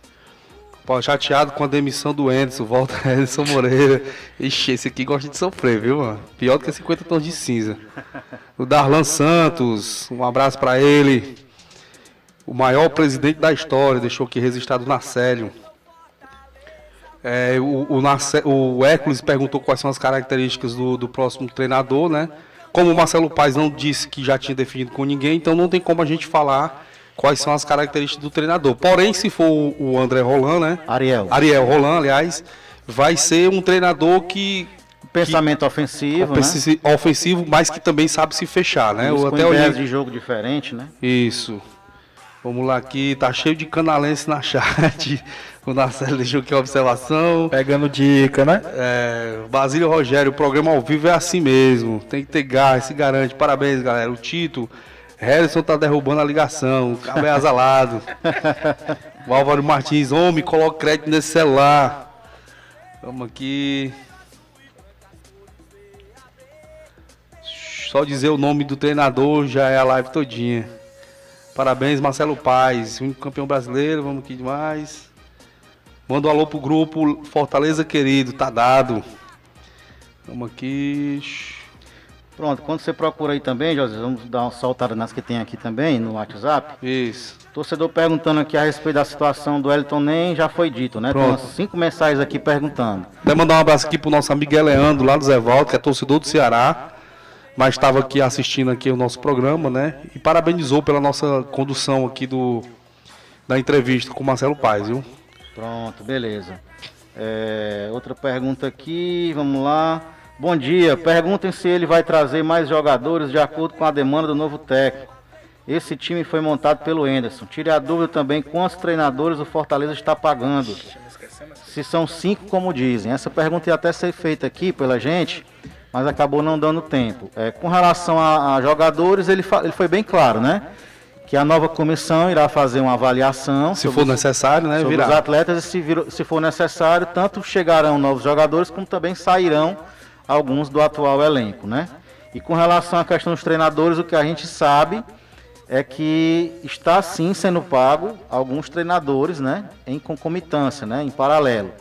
Speaker 3: Chateado com a demissão do Anderson, volta Anderson Moreira. Ixi, esse aqui gosta de sofrer, viu, mano? Pior do que 50 tons de cinza. O Darlan Santos, um abraço para ele. o maior presidente da história, deixou aqui registrado na Célio. É, o, o, o Hércules perguntou quais são as características do, do próximo treinador, né? Como o Marcelo Paes não disse que já tinha definido com ninguém, então não tem como a gente falar quais são as características do treinador. Porém, se for o André Roland, né?
Speaker 2: Ariel.
Speaker 3: Ariel Roland, aliás, vai ser um treinador que
Speaker 2: pensamento que, ofensivo,
Speaker 3: né? ofensivo, mas que também sabe se fechar, né?
Speaker 2: Isso, até olhei... de jogo diferente, né?
Speaker 3: Isso. Vamos lá aqui, tá cheio de canalense na chat. O Marcelo deixou aqui a observação.
Speaker 4: Pegando dica, né?
Speaker 3: É, Basílio Rogério, o programa ao vivo é assim mesmo. Tem que ter gás, se garante. Parabéns, galera. O Tito, Harrison tá derrubando a ligação. Cabo é azalado. o Álvaro Martins, homem, coloca crédito nesse celular. Vamos aqui. Só dizer o nome do treinador já é a live todinha. Parabéns, Marcelo Paz, único campeão brasileiro. Vamos aqui demais. Manda um alô pro grupo Fortaleza Querido, tá dado. Vamos aqui.
Speaker 2: Pronto, quando você procura aí também, José, vamos dar uma soltada nas que tem aqui também no WhatsApp.
Speaker 3: Isso.
Speaker 2: Torcedor perguntando aqui a respeito da situação do Elton Nem, já foi dito, né? Pronto. Tem cinco mensagens aqui perguntando.
Speaker 3: Quero mandar um abraço aqui pro nosso amigo Leandro, lá do Zé Valdo, que é torcedor do Ceará, mas estava aqui assistindo aqui o nosso programa, né? E parabenizou pela nossa condução aqui do da entrevista com o Marcelo Paes, viu?
Speaker 2: Pronto, beleza. É, outra pergunta aqui, vamos lá. Bom dia, perguntem se ele vai trazer mais jogadores de acordo com a demanda do novo técnico. Esse time foi montado pelo Enderson. Tire a dúvida também quantos treinadores o Fortaleza está pagando. Se são cinco, como dizem. Essa pergunta ia até ser feita aqui pela gente, mas acabou não dando tempo. É, com relação a, a jogadores, ele, ele foi bem claro, né? que a nova comissão irá fazer uma avaliação.
Speaker 3: Se for necessário, né?
Speaker 2: Sobre os atletas e se, vir, se for necessário, tanto chegarão novos jogadores como também sairão alguns do atual elenco, né? E com relação à questão dos treinadores, o que a gente sabe é que está sim sendo pago alguns treinadores, né? Em concomitância, né? Em paralelo.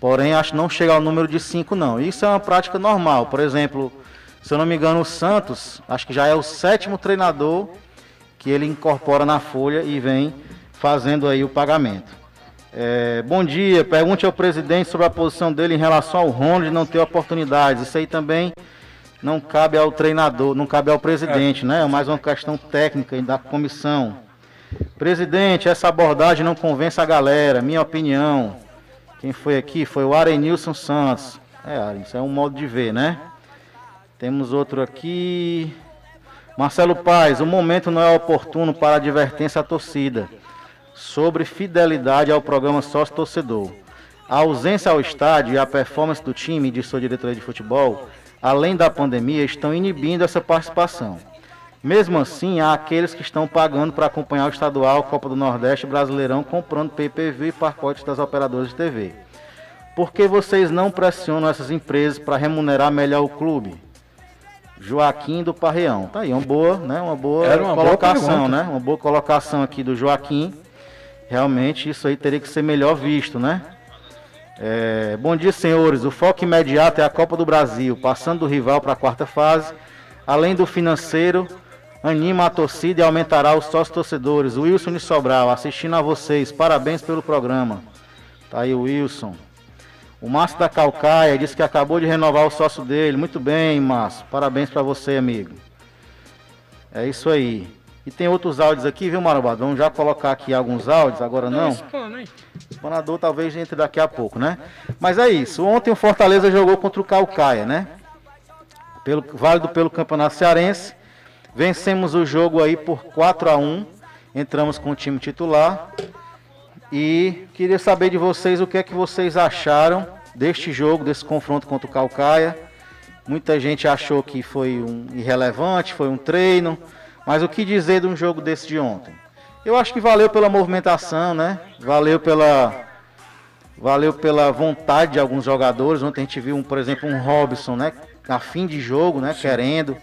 Speaker 2: Porém, acho que não chega ao número de cinco, não. Isso é uma prática normal. Por exemplo, se eu não me engano, o Santos, acho que já é o sétimo treinador que ele incorpora na folha e vem fazendo aí o pagamento. É, bom dia, pergunte ao presidente sobre a posição dele em relação ao Ronald não ter oportunidades. Isso aí também não cabe ao treinador, não cabe ao presidente, né? É mais uma questão técnica da comissão. Presidente, essa abordagem não convence a galera, minha opinião. Quem foi aqui foi o Arenilson Santos. É, isso é um modo de ver, né? Temos outro aqui. Marcelo Paz, o momento não é oportuno para advertência à torcida sobre fidelidade ao programa Sócio Torcedor. A ausência ao estádio e a performance do time de sua diretoria de futebol, além da pandemia, estão inibindo essa participação. Mesmo assim, há aqueles que estão pagando para acompanhar o estadual, Copa do Nordeste, Brasileirão, comprando PPV e pacotes das operadoras de TV. Por que vocês não pressionam essas empresas para remunerar melhor o clube? Joaquim do Parreão. Tá aí, uma boa, né? Uma boa uma colocação, boa né? Uma boa colocação aqui do Joaquim. Realmente isso aí teria que ser melhor visto, né? É, bom dia, senhores. O foco imediato é a Copa do Brasil, passando do rival para a quarta fase. Além do financeiro, anima a torcida e aumentará os sócios torcedores. Wilson de Sobral, assistindo a vocês. Parabéns pelo programa. Tá aí o Wilson. O Márcio da Calcaia disse que acabou de renovar o sócio dele. Muito bem, Márcio. Parabéns para você, amigo. É isso aí. E tem outros áudios aqui, viu, Marabado? Vamos já colocar aqui alguns áudios, agora não. O expanador talvez entre daqui a pouco, né? Mas é isso. Ontem o Fortaleza jogou contra o Calcaia, né? Pelo, válido pelo Campeonato Cearense. Vencemos o jogo aí por 4 a 1 Entramos com o time titular. E queria saber de vocês o que é que vocês acharam deste jogo, desse confronto contra o Calcaia. Muita gente achou que foi um irrelevante, foi um treino. Mas o que dizer de um jogo desse de ontem? Eu acho que valeu pela movimentação, né? Valeu pela valeu pela vontade de alguns jogadores. Ontem a gente viu, um, por exemplo, um Robson, né? A fim de jogo, né? Sim. Querendo.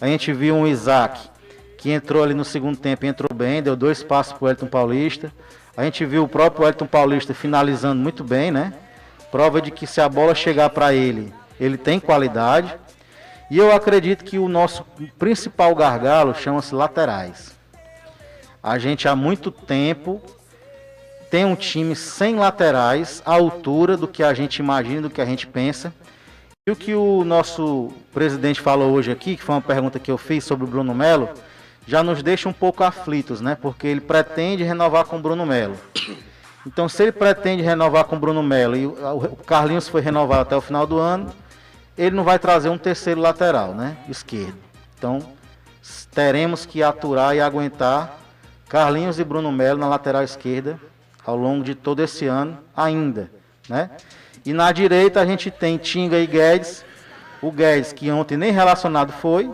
Speaker 2: A gente viu um Isaac que entrou ali no segundo tempo, entrou bem, deu dois passos para o Elton Paulista. A gente viu o próprio Elton Paulista finalizando muito bem, né? Prova de que se a bola chegar para ele, ele tem qualidade. E eu acredito que o nosso principal gargalo chama-se laterais. A gente há muito tempo tem um time sem laterais à altura do que a gente imagina, do que a gente pensa. E o que o nosso presidente falou hoje aqui, que foi uma pergunta que eu fiz sobre o Bruno Melo, já nos deixa um pouco aflitos, né? Porque ele pretende renovar com o Bruno Melo. Então, se ele pretende renovar com o Bruno Melo e o Carlinhos foi renovado até o final do ano, ele não vai trazer um terceiro lateral, né? Esquerdo. Então, teremos que aturar e aguentar Carlinhos e Bruno Melo na lateral esquerda ao longo de todo esse ano ainda, né? E na direita a gente tem Tinga e Guedes. O Guedes que ontem nem relacionado foi,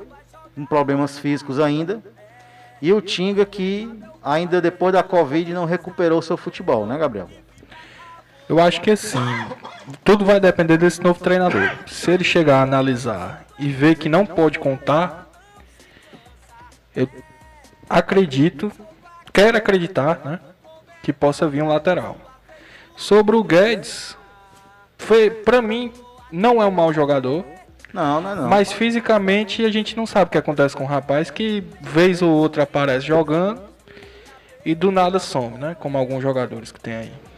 Speaker 2: com problemas físicos ainda, e o Tinga que ainda depois da Covid não recuperou seu futebol, né, Gabriel?
Speaker 4: Eu acho que assim, tudo vai depender desse novo treinador. Se ele chegar a analisar e ver que não pode contar, eu acredito, quero acreditar, né, que possa vir um lateral. Sobre o Guedes, foi para mim não é um mau jogador.
Speaker 2: Não, não é não.
Speaker 4: Mas fisicamente a gente não sabe o que acontece com o rapaz que vez ou outra aparece jogando e do nada some, né? Como alguns jogadores que tem aí.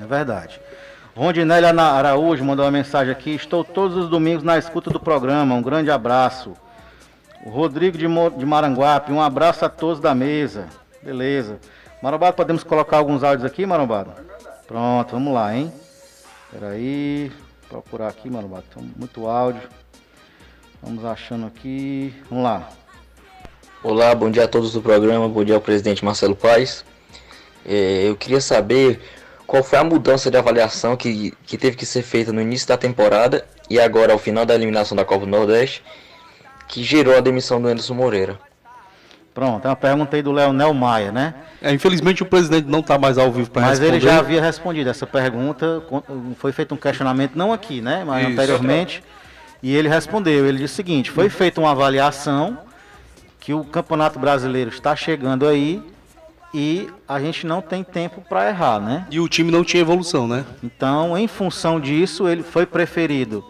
Speaker 2: É verdade. Rondinélia Araújo mandou uma mensagem aqui. Estou todos os domingos na escuta do programa. Um grande abraço. O Rodrigo de, Mo, de Maranguape, um abraço a todos da mesa. Beleza. Marombado, podemos colocar alguns áudios aqui, Marombado? Pronto, vamos lá, hein? Espera aí. Procurar aqui, Marombado. Muito áudio. Vamos achando aqui. Vamos lá.
Speaker 7: Olá, bom dia a todos do programa, bom dia ao presidente Marcelo Paes. É, eu queria saber qual foi a mudança de avaliação que, que teve que ser feita no início da temporada e agora ao final da eliminação da Copa do Nordeste, que gerou a demissão do Anderson Moreira.
Speaker 2: Pronto, é uma pergunta aí do Leonel Maia, né?
Speaker 3: É, infelizmente o presidente não está mais ao vivo para responder.
Speaker 2: Mas ele já havia respondido essa pergunta, foi feito um questionamento, não aqui, né? Mas Isso. anteriormente. E ele respondeu, ele disse o seguinte, foi feita uma avaliação que o Campeonato Brasileiro está chegando aí e a gente não tem tempo para errar, né?
Speaker 3: E o time não tinha evolução, né?
Speaker 2: Então, em função disso, ele foi preferido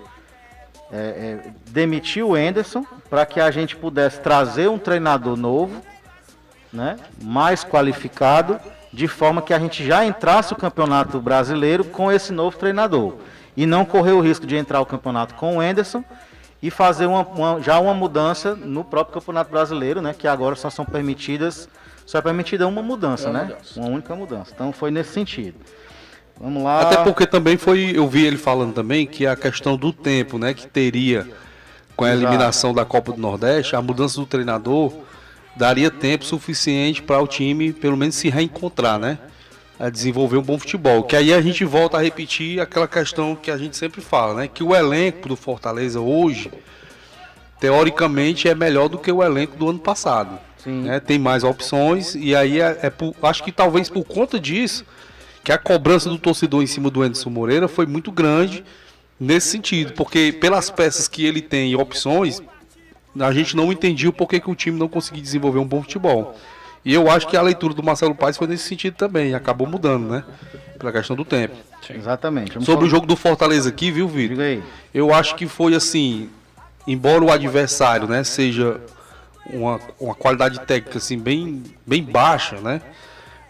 Speaker 2: é, é, demitir o Enderson para que a gente pudesse trazer um treinador novo, né? Mais qualificado, de forma que a gente já entrasse o Campeonato Brasileiro com esse novo treinador e não correr o risco de entrar o campeonato com o Enderson e fazer uma, uma, já uma mudança no próprio Campeonato Brasileiro, né? Que agora só são permitidas, só é permitida uma mudança, uma né? Mudança. Uma única mudança. Então foi nesse sentido. Vamos lá.
Speaker 3: Até porque também foi, eu vi ele falando também que a questão do tempo, né? Que teria com a eliminação da Copa do Nordeste, a mudança do treinador daria tempo suficiente para o time pelo menos se reencontrar, né? a desenvolver um bom futebol. Que aí a gente volta a repetir aquela questão que a gente sempre fala, né? Que o elenco do Fortaleza hoje, teoricamente, é melhor do que o elenco do ano passado. Né? Tem mais opções e aí é, é por, acho que talvez por conta disso que a cobrança do torcedor em cima do Anderson Moreira foi muito grande nesse sentido, porque pelas peças que ele tem e opções, a gente não entendia o porquê que o time não conseguia desenvolver um bom futebol. E eu acho que a leitura do Marcelo Paes foi nesse sentido também, acabou mudando, né? Pela questão do tempo.
Speaker 2: Exatamente.
Speaker 3: Vamos Sobre falar... o jogo do Fortaleza aqui, viu, Vitor? Eu acho que foi assim, embora o adversário, né, seja uma, uma qualidade técnica assim bem, bem baixa, né?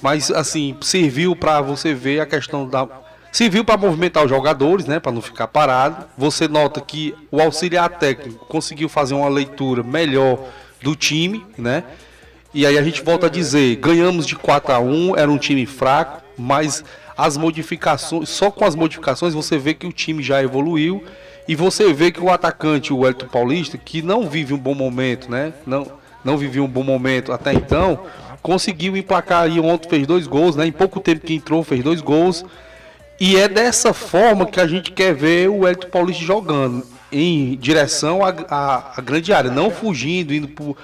Speaker 3: Mas assim, serviu para você ver a questão da serviu para movimentar os jogadores, né, para não ficar parado. Você nota que o auxiliar técnico conseguiu fazer uma leitura melhor do time, né? E aí a gente volta a dizer, ganhamos de 4 a 1, era um time fraco, mas as modificações, só com as modificações você vê que o time já evoluiu e você vê que o atacante, o Elton Paulista, que não vive um bom momento, né? Não, não vivia um bom momento até então, conseguiu emplacar aí ontem, fez dois gols, né? Em pouco tempo que entrou, fez dois gols. E é dessa forma que a gente quer ver o Elton Paulista jogando, em direção à grande área, não fugindo, indo por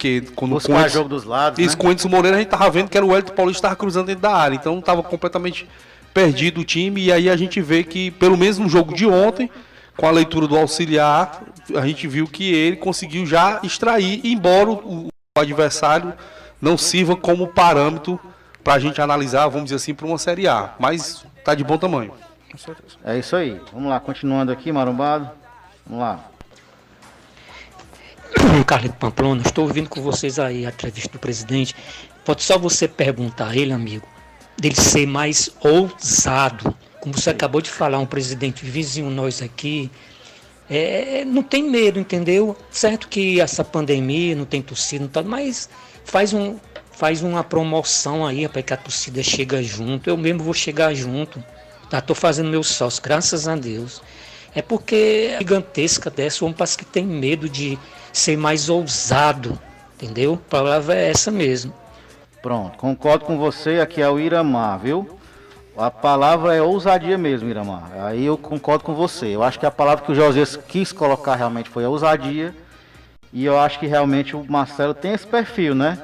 Speaker 3: porque
Speaker 2: quando Buscar jogo dos lados.
Speaker 3: Isso, né? com o Moreira a gente tava vendo que era o Elton Paulista que cruzando dentro da área. Então tava completamente perdido o time. E aí a gente vê que, pelo menos no jogo de ontem, com a leitura do auxiliar, a gente viu que ele conseguiu já extrair, embora o, o adversário não sirva como parâmetro para a gente analisar, vamos dizer assim, para uma Série A. Mas tá de bom tamanho.
Speaker 2: É isso aí. Vamos lá, continuando aqui, marombado. Vamos lá.
Speaker 8: Carlito Pamplona, estou ouvindo com vocês aí a entrevista do presidente. Pode só você perguntar a ele, amigo, dele ser mais ousado. Como você acabou de falar, um presidente vizinho nós aqui, é, não tem medo, entendeu? Certo que essa pandemia não tem torcida, não tá, mas faz, um, faz uma promoção aí para que a torcida chega junto. Eu mesmo vou chegar junto. Tá? Tô fazendo meu sócio, graças a Deus. É porque é gigantesca dessa, o homem parece que tem medo de ser mais ousado, entendeu? A palavra é essa mesmo.
Speaker 2: Pronto, concordo com você, aqui é o Iramar, viu? A palavra é ousadia mesmo, Iramar. Aí eu concordo com você. Eu acho que a palavra que o Josias quis colocar realmente foi a ousadia. E eu acho que realmente o Marcelo tem esse perfil, né?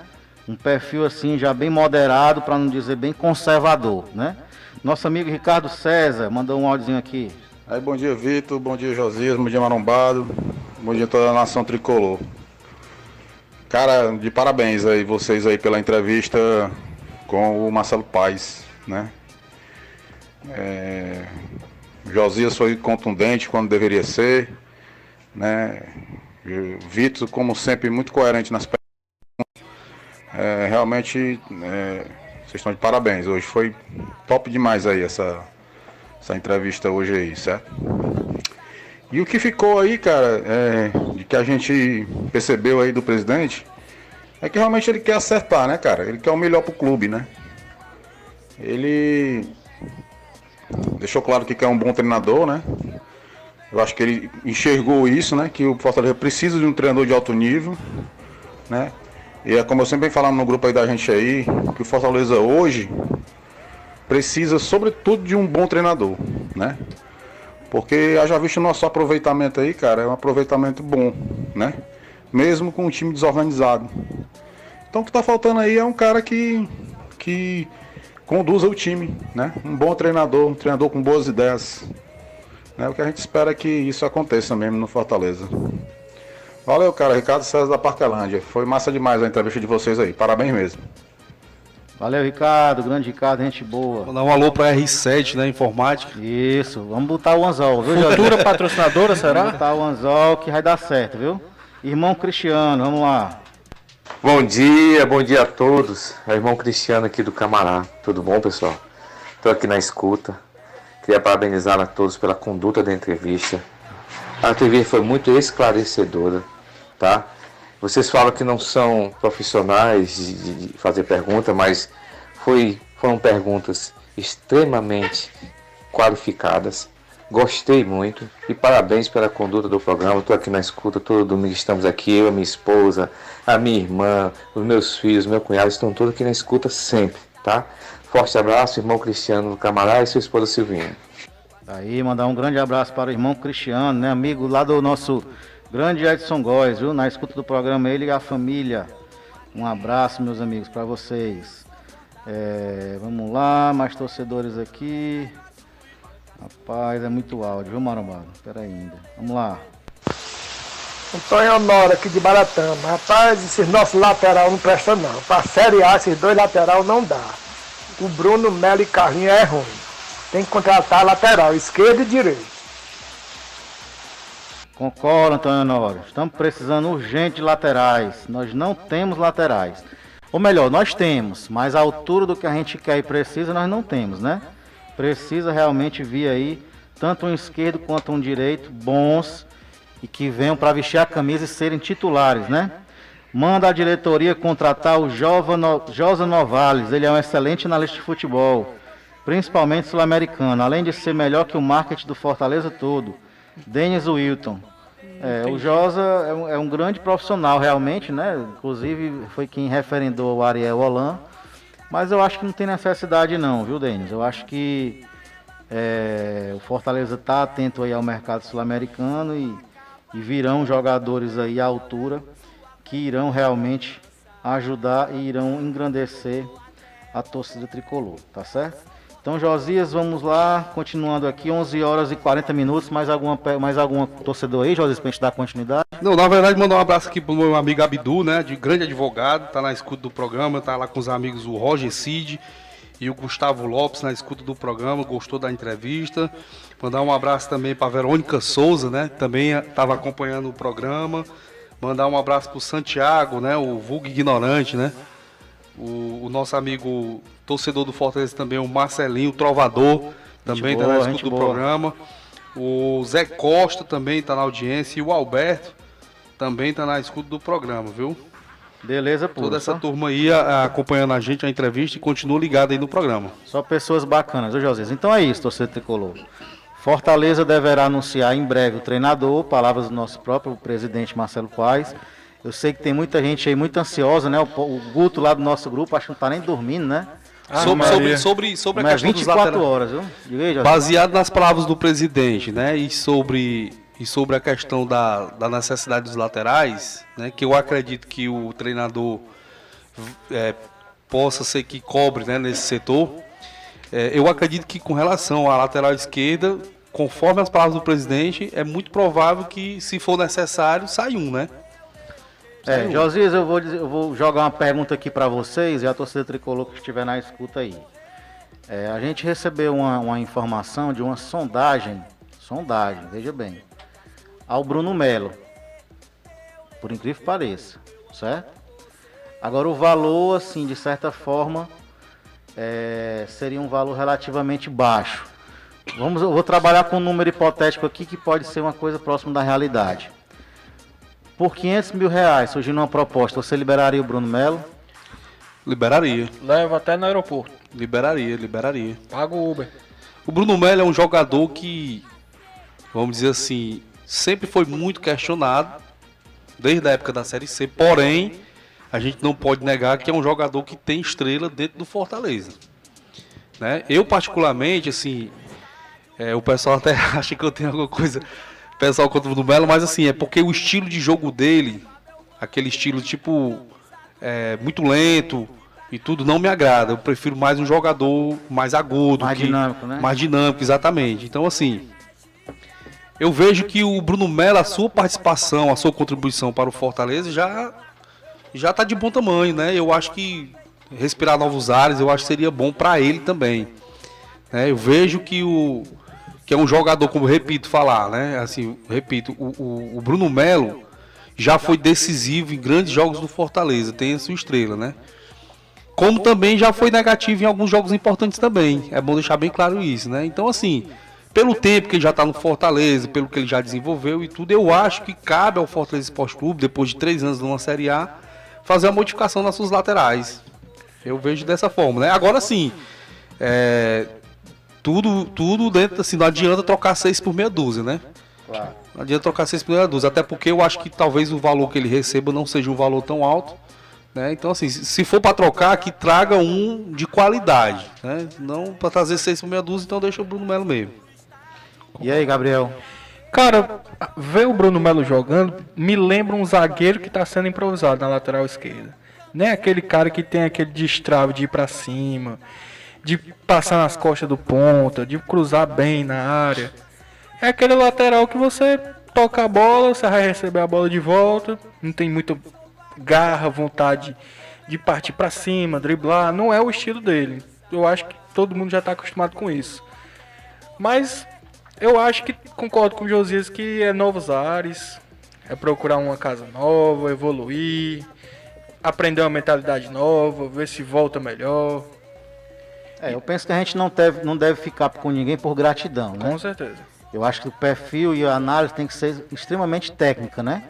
Speaker 2: Um perfil assim já bem moderado, para não dizer bem conservador, né? Nosso amigo Ricardo César mandou um áudiozinho aqui.
Speaker 9: Aí, bom dia, Vitor. Bom dia, Josias. Bom dia, Marombado. Bom dia toda a nação tricolor. Cara, de parabéns aí vocês aí pela entrevista com o Marcelo Paes, né? É, Josias foi contundente quando deveria ser, né? Vitor, como sempre, muito coerente nas perguntas. É, realmente, é, vocês estão de parabéns. Hoje foi top demais aí essa, essa entrevista hoje aí, certo? E o que ficou aí, cara, é, de que a gente percebeu aí do presidente, é que realmente ele quer acertar, né, cara? Ele quer o melhor pro clube, né? Ele deixou claro que é um bom treinador, né? Eu acho que ele enxergou isso, né? Que o Fortaleza precisa de um treinador de alto nível, né? E é como eu sempre venho falando no grupo aí da gente aí, que o Fortaleza hoje precisa sobretudo de um bom treinador, né? Porque já visto o nosso aproveitamento aí, cara, é um aproveitamento bom, né? Mesmo com um time desorganizado. Então o que tá faltando aí é um cara que que conduza o time, né? Um bom treinador, um treinador com boas ideias. Né? O que a gente espera é que isso aconteça mesmo no Fortaleza. Valeu, cara. Ricardo César da Parquelândia. Foi massa demais a entrevista de vocês aí. Parabéns mesmo.
Speaker 2: Valeu, Ricardo. Grande Ricardo, gente boa.
Speaker 3: Vou dar um alô pra R7, né? Informática.
Speaker 2: Isso. Vamos botar o anzol, viu,
Speaker 4: Futura patrocinadora, será?
Speaker 2: Vamos botar o anzol que vai dar certo, viu? Irmão Cristiano, vamos lá.
Speaker 10: Bom dia, bom dia a todos. É o irmão Cristiano aqui do Camará. Tudo bom, pessoal? Estou aqui na escuta. Queria parabenizar a todos pela conduta da entrevista. A entrevista foi muito esclarecedora, tá? Vocês falam que não são profissionais de, de fazer pergunta, mas foi, foram perguntas extremamente qualificadas Gostei muito e parabéns pela conduta do programa. Estou aqui na escuta, todo domingo estamos aqui, eu, a minha esposa, a minha irmã, os meus filhos, meu cunhado, estão todos aqui na escuta sempre, tá? Forte abraço, irmão Cristiano Camará e sua esposa Silvinha.
Speaker 2: Aí, mandar um grande abraço para o irmão Cristiano, né, amigo lá do nosso grande Edson Góes, viu? Na escuta do programa, ele e a família. Um abraço, meus amigos, para vocês. É, vamos lá, mais torcedores aqui. Rapaz, é muito áudio, viu, Marombado? Espera ainda. Vamos lá.
Speaker 11: Antônio Honora aqui de Baratama. Rapaz, esses nossos lateral não prestam não. Pra Série A, esses dois lateral não dá. O Bruno Melo e Carlinhos é ruim. Tem que contratar lateral, esquerdo e direito.
Speaker 2: Concordo, Antônio Honório. Estamos precisando urgente de laterais. Nós não temos laterais. Ou melhor, nós temos, mas a altura do que a gente quer e precisa nós não temos, né? Precisa realmente vir aí tanto um esquerdo quanto um direito bons e que venham para vestir a camisa e serem titulares, né? Manda a diretoria contratar o Josa Novales, ele é um excelente analista de futebol, principalmente sul-americano, além de ser melhor que o marketing do Fortaleza todo. Denis Wilton. É, o Josa é um, é um, grande profissional realmente, né? Inclusive foi quem referendou o Ariel Holan mas eu acho que não tem necessidade não, viu, Denis? Eu acho que é, o Fortaleza está atento aí ao mercado sul-americano e, e virão jogadores aí à altura que irão realmente ajudar e irão engrandecer a torcida tricolor, tá certo? Então, Josias, vamos lá, continuando aqui, 11 horas e 40 minutos, mais alguma, mais alguma torcedor aí, Josias, pra gente dar continuidade?
Speaker 3: Não, na verdade, mandar um abraço aqui pro meu amigo Abdu, né, de grande advogado, tá na escuta do programa, tá lá com os amigos o Roger Cid e o Gustavo Lopes na escuta do programa, gostou da entrevista. Mandar um abraço também para Verônica Souza, né, também estava acompanhando o programa. Mandar um abraço pro Santiago, né, o vulgo ignorante, né, O, o nosso amigo torcedor do Fortaleza também, o Marcelinho, o Trovador, também está na escuta do boa. programa. O Zé Costa também está na audiência e o Alberto também está na escuta do programa, viu?
Speaker 2: Beleza, pô.
Speaker 3: Toda essa só... turma aí a, acompanhando a gente, a entrevista e continua ligado aí no programa.
Speaker 2: Só pessoas bacanas, viu, José? Então é isso, torcedor tricolor. Fortaleza deverá anunciar em breve o treinador, palavras do nosso próprio presidente Marcelo Paes. Eu sei que tem muita gente aí muito ansiosa, né? O, o Guto lá do nosso grupo, acho que não tá nem dormindo, né?
Speaker 3: Ah, sobre, sobre, sobre, sobre a questão
Speaker 2: 24 dos horas,
Speaker 3: viu? Baseado nas palavras do presidente, né? E sobre, e sobre a questão da, da necessidade dos laterais, né? Que eu acredito que o treinador é, possa ser que cobre né, nesse setor. É, eu acredito que com relação à lateral esquerda, conforme as palavras do presidente, é muito provável que, se for necessário, sai um, né?
Speaker 2: É, Josias, eu vou, dizer, eu vou jogar uma pergunta aqui para vocês e a torcida tricolor que estiver na escuta aí. É, a gente recebeu uma, uma, informação de uma sondagem, sondagem, veja bem, ao Bruno Melo. Por incrível que pareça, certo? Agora o valor, assim, de certa forma, é, seria um valor relativamente baixo. Vamos, eu vou trabalhar com um número hipotético aqui que pode ser uma coisa próxima da realidade. Por 500 mil reais, surgindo uma proposta, você liberaria o Bruno Melo?
Speaker 3: Liberaria.
Speaker 4: Leva até no aeroporto.
Speaker 3: Liberaria, liberaria.
Speaker 4: Paga o Uber.
Speaker 3: O Bruno Melo é um jogador que, vamos dizer assim, sempre foi muito questionado, desde a época da Série C. Porém, a gente não pode negar que é um jogador que tem estrela dentro do Fortaleza. Né? Eu, particularmente, assim, é, o pessoal até acha que eu tenho alguma coisa pessoal contra o do Melo, mas assim, é porque o estilo de jogo dele, aquele estilo tipo é, muito lento e tudo, não me agrada. Eu prefiro mais um jogador mais agudo.
Speaker 2: Mais que, dinâmico, né?
Speaker 3: Mais dinâmico, exatamente. Então, assim, eu vejo que o Bruno Melo, a sua participação, a sua contribuição para o Fortaleza já já está de bom tamanho, né? Eu acho que respirar novos ares, eu acho que seria bom para ele também. É, eu vejo que o que é um jogador, como repito falar, né? Assim, repito, o, o, o Bruno Melo já foi decisivo em grandes jogos do Fortaleza, tem a sua estrela, né? Como também já foi negativo em alguns jogos importantes também. É bom deixar bem claro isso, né? Então, assim, pelo tempo que ele já está no Fortaleza, pelo que ele já desenvolveu e tudo, eu acho que cabe ao Fortaleza Esporte Clube, depois de três anos numa Série A, fazer uma modificação nas suas laterais. Eu vejo dessa forma, né? Agora sim, é, tudo, tudo dentro, assim, não adianta trocar seis por meia dúzia, né? Claro. Não adianta trocar seis por meia dúzia, até porque eu acho que talvez o valor que ele receba não seja um valor tão alto. Né? Então, assim, se for para trocar, que traga um de qualidade. Né? Não para trazer seis por meia dúzia, então deixa o Bruno Melo mesmo.
Speaker 2: E aí, Gabriel?
Speaker 4: Cara, ver o Bruno Melo jogando me lembra um zagueiro que está sendo improvisado na lateral esquerda. Nem aquele cara que tem aquele destrave de ir para cima, de passar nas costas do ponta, de cruzar bem na área. É aquele lateral que você toca a bola, você vai receber a bola de volta, não tem muita garra, vontade de partir para cima, driblar, não é o estilo dele. Eu acho que todo mundo já está acostumado com isso. Mas eu acho que concordo com o Josias que é novos ares, é procurar uma casa nova, evoluir, aprender uma mentalidade nova, ver se volta melhor.
Speaker 2: É, eu penso que a gente não deve, não deve ficar com ninguém por gratidão, né?
Speaker 4: Com certeza.
Speaker 2: Eu acho que o perfil e a análise tem que ser extremamente técnica, né?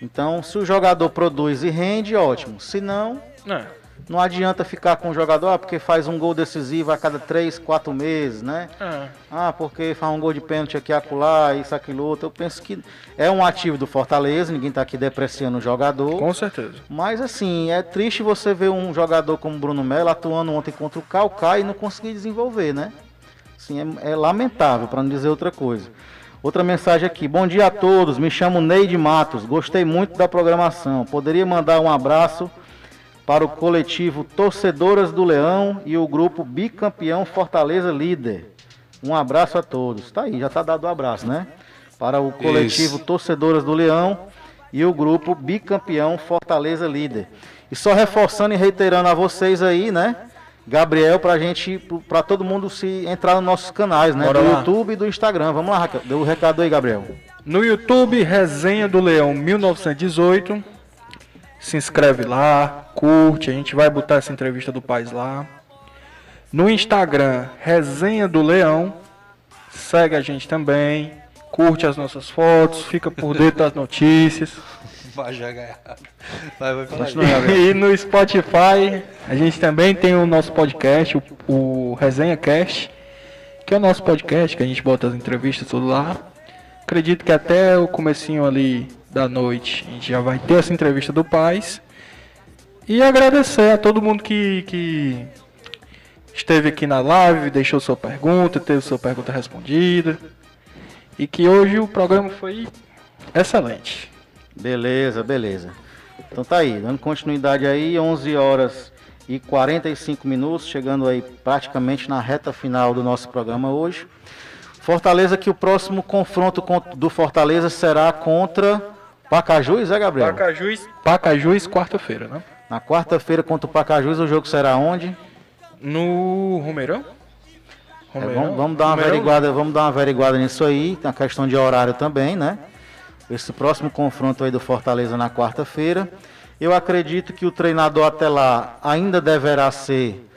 Speaker 2: Então, se o jogador produz e rende, ótimo. Se não, é. Não adianta ficar com o jogador, ah, porque faz um gol decisivo a cada 3, 4 meses, né? É. Ah, porque faz um gol de pênalti aqui, acolá, isso, aquilo, outro. Eu penso que é um ativo do Fortaleza, ninguém está aqui depreciando o jogador.
Speaker 4: Com certeza.
Speaker 2: Mas assim, é triste você ver um jogador como Bruno Melo atuando ontem contra o Calcai e não conseguir desenvolver, né? Assim, é, é lamentável, para não dizer outra coisa. Outra mensagem aqui. Bom dia a todos. Me chamo Neide Matos. Gostei muito da programação. Poderia mandar um abraço para o coletivo Torcedoras do Leão e o grupo Bicampeão Fortaleza Líder. Um abraço a todos. Tá aí, já tá dado o um abraço, né? Para o coletivo Isso. Torcedoras do Leão e o grupo Bicampeão Fortaleza Líder. E só reforçando e reiterando a vocês aí, né? Gabriel, pra gente, pra todo mundo se entrar nos nossos canais, né? Bora do lá. YouTube e do Instagram. Vamos lá, deu o recado aí, Gabriel.
Speaker 4: No YouTube, Resenha do Leão 1918. Se inscreve lá, curte, a gente vai botar essa entrevista do Paz lá. No Instagram, Resenha do Leão, segue a gente também, curte as nossas fotos, fica por dentro das notícias.
Speaker 3: Vai jogar Vai, vai falar
Speaker 4: E no Spotify, a gente também tem o nosso podcast, o, o Resenha Cast, que é o nosso podcast, que a gente bota as entrevistas tudo lá. Acredito que até o comecinho ali da noite a gente já vai ter essa entrevista do Paz. E agradecer a todo mundo que, que esteve aqui na live, deixou sua pergunta, teve sua pergunta respondida. E que hoje o programa foi excelente.
Speaker 2: Beleza, beleza. Então tá aí, dando continuidade aí, 11 horas e 45 minutos, chegando aí praticamente na reta final do nosso programa hoje. Fortaleza que o próximo confronto do Fortaleza será contra Pacajus, é Gabriel?
Speaker 4: Pacajus, Pacajus quarta-feira, né?
Speaker 2: Na quarta-feira contra o Pacajus o jogo será onde?
Speaker 4: No Romeirão?
Speaker 2: É, vamos, vamos, dar uma averiguada, vamos dar uma averiguada nisso aí, na questão de horário também, né? esse próximo confronto aí do Fortaleza na quarta-feira. Eu acredito que o treinador até lá ainda deverá ser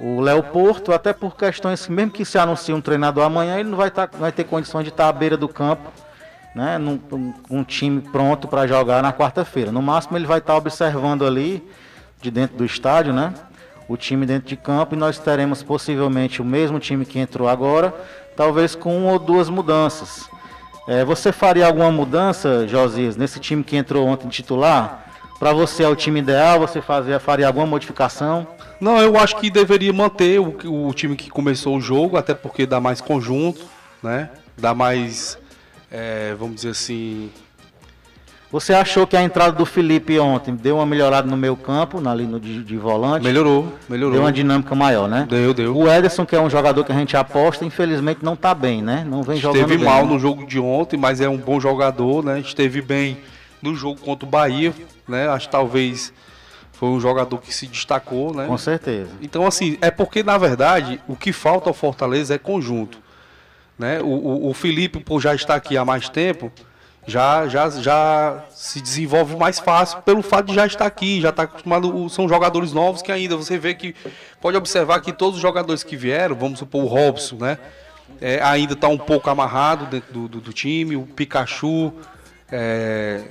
Speaker 2: o Léo Porto, até por questões que mesmo que se anuncie um treinador amanhã, ele não vai, tá, vai ter condições de estar à beira do campo, né, num, um time pronto para jogar na quarta-feira. No máximo ele vai estar observando ali de dentro do estádio, né, o time dentro de campo e nós teremos possivelmente o mesmo time que entrou agora, talvez com uma ou duas mudanças. É, você faria alguma mudança, Josias, nesse time que entrou ontem titular? Para você é o time ideal? Você fazia, faria alguma modificação?
Speaker 3: Não, eu acho que deveria manter o, o time que começou o jogo, até porque dá mais conjunto, né? Dá mais, é, vamos dizer assim,
Speaker 2: você achou que a entrada do Felipe ontem deu uma melhorada no meio campo, ali no de, de, volante?
Speaker 3: Melhorou, melhorou.
Speaker 2: Deu uma dinâmica maior, né?
Speaker 3: Deu, deu.
Speaker 2: O Ederson, que é um jogador que a gente aposta, infelizmente não está bem, né? Não vem jogando
Speaker 3: Esteve
Speaker 2: bem,
Speaker 3: mal
Speaker 2: né?
Speaker 3: no jogo de ontem, mas é um bom jogador, né? Esteve bem no jogo contra o Bahia, né? Acho que talvez foi um jogador que se destacou, né?
Speaker 2: Com certeza.
Speaker 3: Então, assim, é porque, na verdade, o que falta ao Fortaleza é conjunto. Né? O, o, o Felipe, por já estar aqui há mais tempo já, já, já se desenvolve mais fácil pelo fato de já estar aqui, já estar acostumado. São jogadores novos que ainda você vê que pode observar que todos os jogadores que vieram, vamos supor o Robson, né? É, ainda está um pouco amarrado dentro do, do, do time, o Pikachu, é,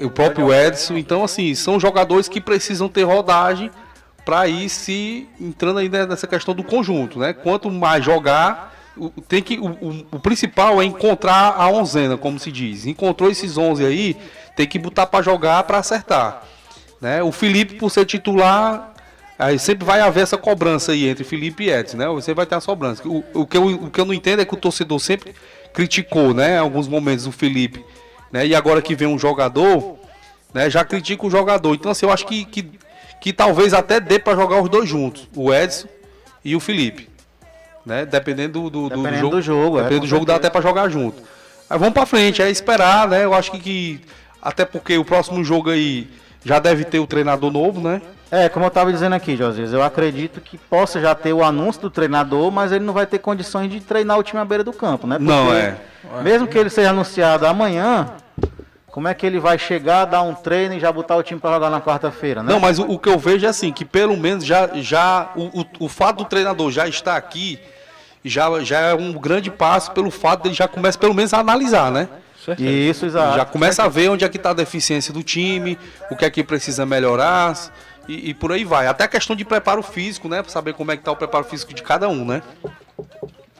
Speaker 3: o próprio Edson. Então, assim, são jogadores que precisam ter rodagem para ir se entrando aí nessa questão do conjunto, né? Quanto mais jogar, tem que, o, o, o, principal é encontrar a onzena, como se diz. Encontrou esses 11 aí, tem que botar para jogar para acertar. Né? O Felipe, por ser titular, aí sempre vai haver essa cobrança aí entre Felipe e Edson, né? Você vai ter a sobrança. O, o, que eu, o que eu não entendo é que o torcedor sempre criticou, né? Em alguns momentos o Felipe, né? E agora que vem um jogador, né? Já critica o jogador. Então assim, eu acho que, que, que talvez até dê para jogar os dois juntos, o Edson e o Felipe né? Dependendo do, do,
Speaker 2: Dependendo
Speaker 3: do jogo,
Speaker 2: do jogo,
Speaker 3: dependendo
Speaker 2: é,
Speaker 3: do jogo dá até para jogar junto. Aí vamos para frente, é esperar, né? Eu acho que, que, até porque o próximo jogo aí já deve ter o treinador novo, né?
Speaker 2: É, como eu estava dizendo aqui, Josias, eu acredito que possa já ter o anúncio do treinador, mas ele não vai ter condições de treinar o time à beira do campo, né?
Speaker 3: Porque não é.
Speaker 2: Mesmo que ele seja anunciado amanhã, como é que ele vai chegar, dar um treino e já botar o time para jogar na quarta-feira, né?
Speaker 3: Não, mas o, o, que eu vejo é assim, que pelo menos já, já o, o, o fato do treinador já estar aqui já, já é um grande passo pelo fato de ele já começa pelo menos a analisar, né?
Speaker 2: Isso, exato.
Speaker 3: Já começa a ver onde é que está a deficiência do time, o que é que precisa melhorar e, e por aí vai. Até a questão de preparo físico, né? Para saber como é que está o preparo físico de cada um, né?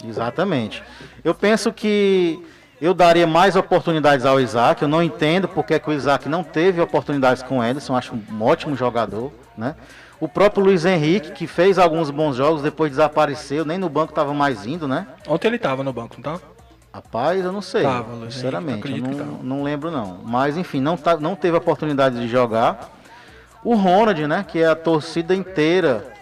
Speaker 2: Exatamente. Eu penso que eu daria mais oportunidades ao Isaac. Eu não entendo porque é que o Isaac não teve oportunidades com o Ederson. Acho um ótimo jogador, né? O próprio Luiz Henrique, que fez alguns bons jogos, depois desapareceu, nem no banco estava mais indo, né?
Speaker 4: Ontem ele estava no banco, não estava?
Speaker 2: Rapaz, eu não sei.
Speaker 4: Tava, Luiz
Speaker 2: sinceramente, Henrique, eu não, não, lembro não. Mas enfim, não, tá, não teve oportunidade de jogar. O Ronald, né, que é a torcida inteira,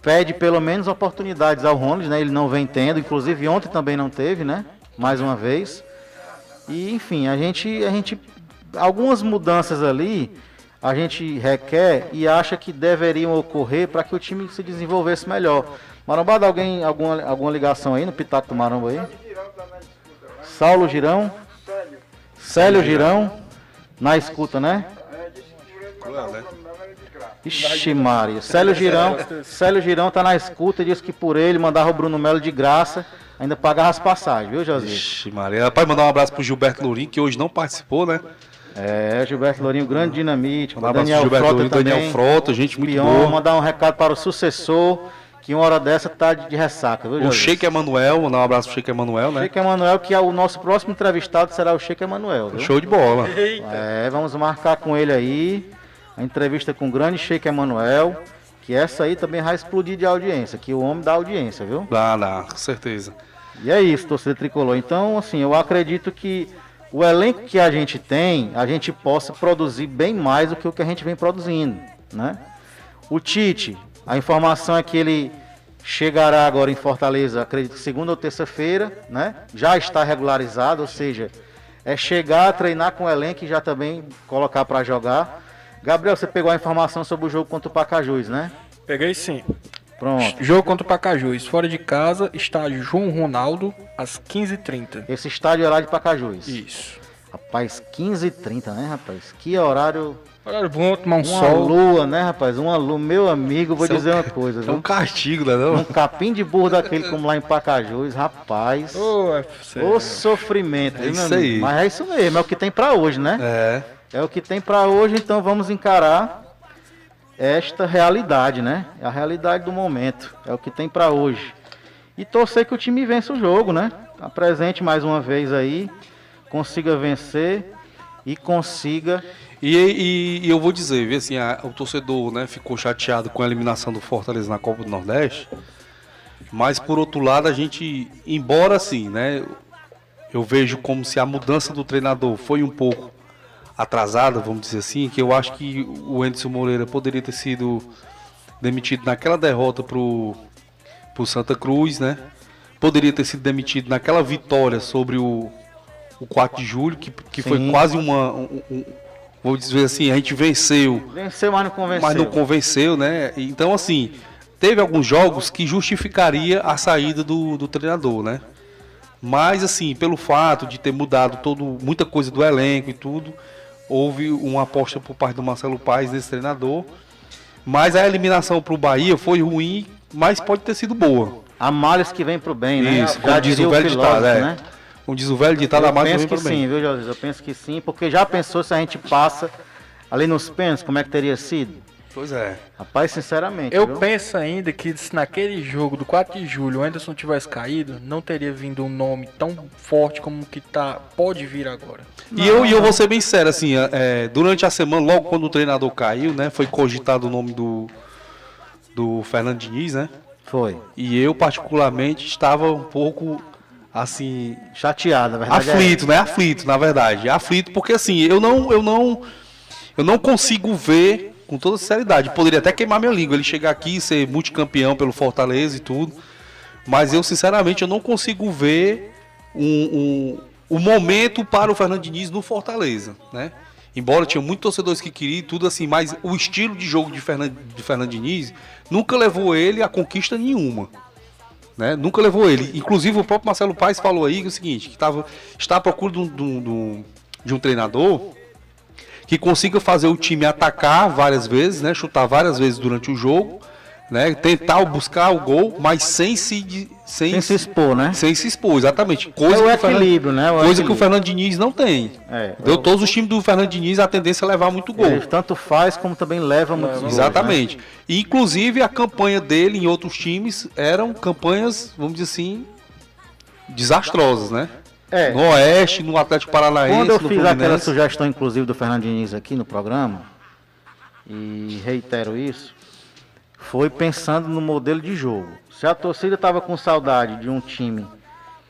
Speaker 2: pede pelo menos oportunidades ao Ronald, né? Ele não vem tendo, inclusive ontem também não teve, né? Mais uma vez. E enfim, a gente a gente algumas mudanças ali a gente requer e acha que deveriam ocorrer para que o time se desenvolvesse melhor. Marombado, alguém, alguma, alguma ligação aí no Pitaco do Maromba aí? Saulo Girão? Célio Girão? Na escuta, né?
Speaker 3: Né?
Speaker 2: Ixi, Maria. Célio Girão, Célio Girão tá na escuta e disse que por ele mandava o Bruno Melo de graça, ainda pagava as passagens, viu, José?
Speaker 3: Ixi, Maria. Rapaz, mandar um abraço pro Gilberto Lourinho, que hoje não participou, né?
Speaker 2: É, Gilberto Lourinho, grande dinamite.
Speaker 3: Um abraço pro Gilberto Lourinho, Daniel Frota, gente muito
Speaker 2: Pion,
Speaker 3: boa.
Speaker 2: mandar um recado para o sucessor, que uma hora dessa tá de, de ressaca, viu,
Speaker 3: O? Sheik Emanuel, mandar um abraço pro Sheik Emanuel, né?
Speaker 2: Sheik Emanuel, que é o nosso próximo entrevistado, será o Sheik Emanuel, viu?
Speaker 3: Show de bola.
Speaker 2: É, vamos marcar com ele aí a entrevista com o grande Sheik Emanuel, que essa aí também vai explodir de audiência, que o homem dá audiência, viu?
Speaker 3: Dá, dá, com certeza.
Speaker 2: E é isso, torcedor tricolor. Então, assim, eu acredito que o elenco que a gente tem, a gente possa produzir bem mais do que o que a gente vem produzindo, né? O Tite, a informação é que ele chegará agora em Fortaleza, acredito que segunda ou terça-feira, né? Já está regularizado, ou seja, é chegar, treinar com o elenco e já também colocar para jogar. Gabriel, você pegou a informação sobre o jogo contra o Pacajus, né?
Speaker 4: Peguei sim.
Speaker 2: Pronto.
Speaker 4: Jogo contra o Pacajus. Fora de casa, estádio João Ronaldo, às 15h30.
Speaker 2: Esse estádio é lá de Pacajus.
Speaker 4: Isso.
Speaker 2: Rapaz, 15h30, né, rapaz? Que horário.
Speaker 4: Horário bom, tomar um
Speaker 2: uma
Speaker 4: sol.
Speaker 2: lua, né, rapaz? Uma lua. Meu amigo, vou
Speaker 3: Isso é um
Speaker 2: dizer uma coisa,
Speaker 3: É um castigo, né? Não?
Speaker 2: Um capim de burro daquele como lá em Pacajus, rapaz.
Speaker 4: Ô, FC.
Speaker 2: Ô sofrimento,
Speaker 3: É
Speaker 2: viu,
Speaker 3: isso
Speaker 2: meu amigo?
Speaker 3: aí.
Speaker 2: Mas é isso mesmo, é o que tem pra hoje, né?
Speaker 3: É.
Speaker 2: É o que tem pra hoje, então vamos encarar esta realidade, né? É a realidade do momento, é o que tem pra hoje. E torcer que o time vença o jogo, né? Apresente mais uma vez aí, consiga vencer e consiga
Speaker 3: E, e- e eu vou dizer, assim, a- o torcedor né, ficou chateado com a eliminação do Fortaleza na Copa do Nordeste, mas por outro lado a gente, embora assim, né, eu vejo como se a mudança do treinador foi um pouco atrasada, vamos dizer assim, que eu acho que o Anderson Moreira poderia ter sido demitido naquela derrota pro, pro Santa Cruz, né? Poderia ter sido demitido naquela vitória sobre o, o 4 de julho, que, que foi quase uma. um- um- vou dizer assim, a gente venceu,
Speaker 2: vencer, mas não convenceu.
Speaker 3: mas não convenceu, né? Então, assim, teve alguns jogos que justificaria a saída do, do treinador, né? Mas, assim, pelo fato de ter mudado todo, muita coisa do elenco e tudo, houve uma aposta por parte do Marcelo Paes nesse treinador. Mas a eliminação para o Bahia foi ruim, mas pode ter sido boa.
Speaker 2: Há males que vem pro bem, né?
Speaker 3: Isso,
Speaker 2: Já
Speaker 3: como diz o velho
Speaker 2: filósofo,
Speaker 3: ditado, é.
Speaker 2: né?
Speaker 3: Como diz o velho ditado,
Speaker 2: penso
Speaker 3: também
Speaker 2: que
Speaker 3: para bem.
Speaker 2: sim, viu, José? Eu penso que sim, porque já pensou se a gente passa ali nos pênaltis, como é que teria sido?
Speaker 3: Pois é.
Speaker 2: Rapaz, sinceramente.
Speaker 4: Eu
Speaker 2: viu?
Speaker 4: penso ainda que se naquele jogo do 4 de julho o Anderson tivesse caído, não teria vindo um nome tão forte como que tá, pode vir agora.
Speaker 3: E eu, e eu vou ser bem sério, assim, é, durante a semana, logo quando o treinador caiu, né, foi cogitado o nome do, do Fernando Diniz, né?
Speaker 2: Foi.
Speaker 3: E eu, particularmente, estava um pouco, assim,
Speaker 2: Chateado, na verdade. é
Speaker 3: aflito, né? Aflito, na verdade. Aflito porque, assim, eu não, eu não, eu não consigo ver, com toda sinceridade, poderia até queimar minha língua, ele chegar aqui e ser multicampeão pelo Fortaleza e tudo, mas eu, sinceramente, eu não consigo ver um, um, o momento para o Fernando Diniz no Fortaleza, né? Embora tinha muitos torcedores que queriam tudo assim, mas o estilo de jogo de Fernando, de Fernando Diniz nunca levou ele a conquista nenhuma. Né? Nunca levou ele. Inclusive o próprio Marcelo Paes falou aí é o seguinte, que tava, está à procura um, de um- de um- de um treinador que consiga fazer o time atacar várias vezes, né? chutar várias vezes durante o jogo, né? tentar buscar o gol, mas sem se, sem,
Speaker 2: Sem se expor, né?
Speaker 3: sem se expor, exatamente. Coisa,
Speaker 2: É o
Speaker 3: que, o Fernando,
Speaker 2: equilíbrio, né? O
Speaker 3: coisa que o
Speaker 2: equilíbrio.
Speaker 3: Fernando Diniz não tem.
Speaker 2: É,
Speaker 3: Deu todos os times do Fernando Diniz a tendência a levar muito gol.
Speaker 2: Ele tanto faz como também leva muitos gols,
Speaker 3: Exatamente. E, inclusive a campanha dele em outros times eram campanhas, vamos dizer assim, desastrosas, né?
Speaker 2: É.
Speaker 3: No Oeste, no Atlético Paranaense,
Speaker 2: Quando eu
Speaker 3: no
Speaker 2: fiz aquela
Speaker 3: Fluminense.
Speaker 2: sugestão, inclusive, do Fernando Diniz aqui no programa, e reitero isso, foi pensando no modelo de jogo. Se a torcida estava com saudade de um time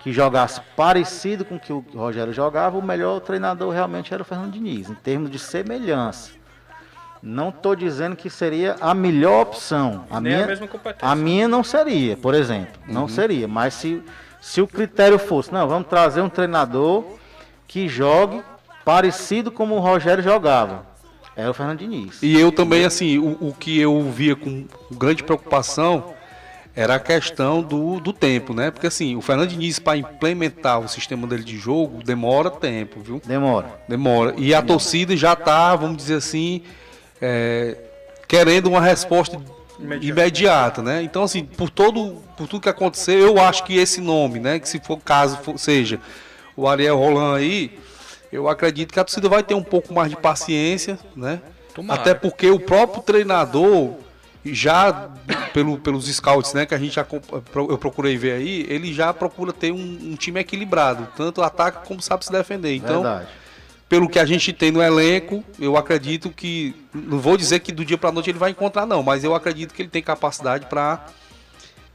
Speaker 2: que jogasse parecido com o que o Rogério jogava, o melhor treinador realmente era o Fernando Diniz, em termos de semelhança. Não estou dizendo que seria a melhor opção. A
Speaker 4: Nem a
Speaker 2: minha,
Speaker 4: mesma competência.
Speaker 2: a minha não seria, por exemplo. Não
Speaker 3: Uhum.
Speaker 2: seria. Mas se, se o critério fosse, não, vamos trazer um treinador que jogue parecido como o Rogério jogava. Era o Fernando Diniz.
Speaker 3: E eu também, assim, o, o que eu via com grande preocupação era a questão do, do tempo, né? Porque assim, o Fernando Diniz, para implementar o sistema dele de jogo, demora tempo, viu?
Speaker 2: Demora.
Speaker 3: Demora. E a torcida já tá, vamos dizer assim, é, querendo uma resposta imediata, né? Então, assim, por todo, por tudo que aconteceu, eu acho que esse nome, né? Que se for caso for, seja o Ariel Roland aí, eu acredito que a torcida vai ter um pouco mais de paciência, né?
Speaker 4: Tomara.
Speaker 3: Até porque o próprio treinador já pelo, pelos scouts, né, que a gente já eu procurei ver aí, ele já procura ter um, um time equilibrado, tanto ataca como sabe se defender. Então,
Speaker 2: Verdade.
Speaker 3: Pelo que a gente tem no elenco, eu acredito que não vou dizer que do dia pra noite ele vai encontrar não, mas eu acredito que ele tem capacidade pra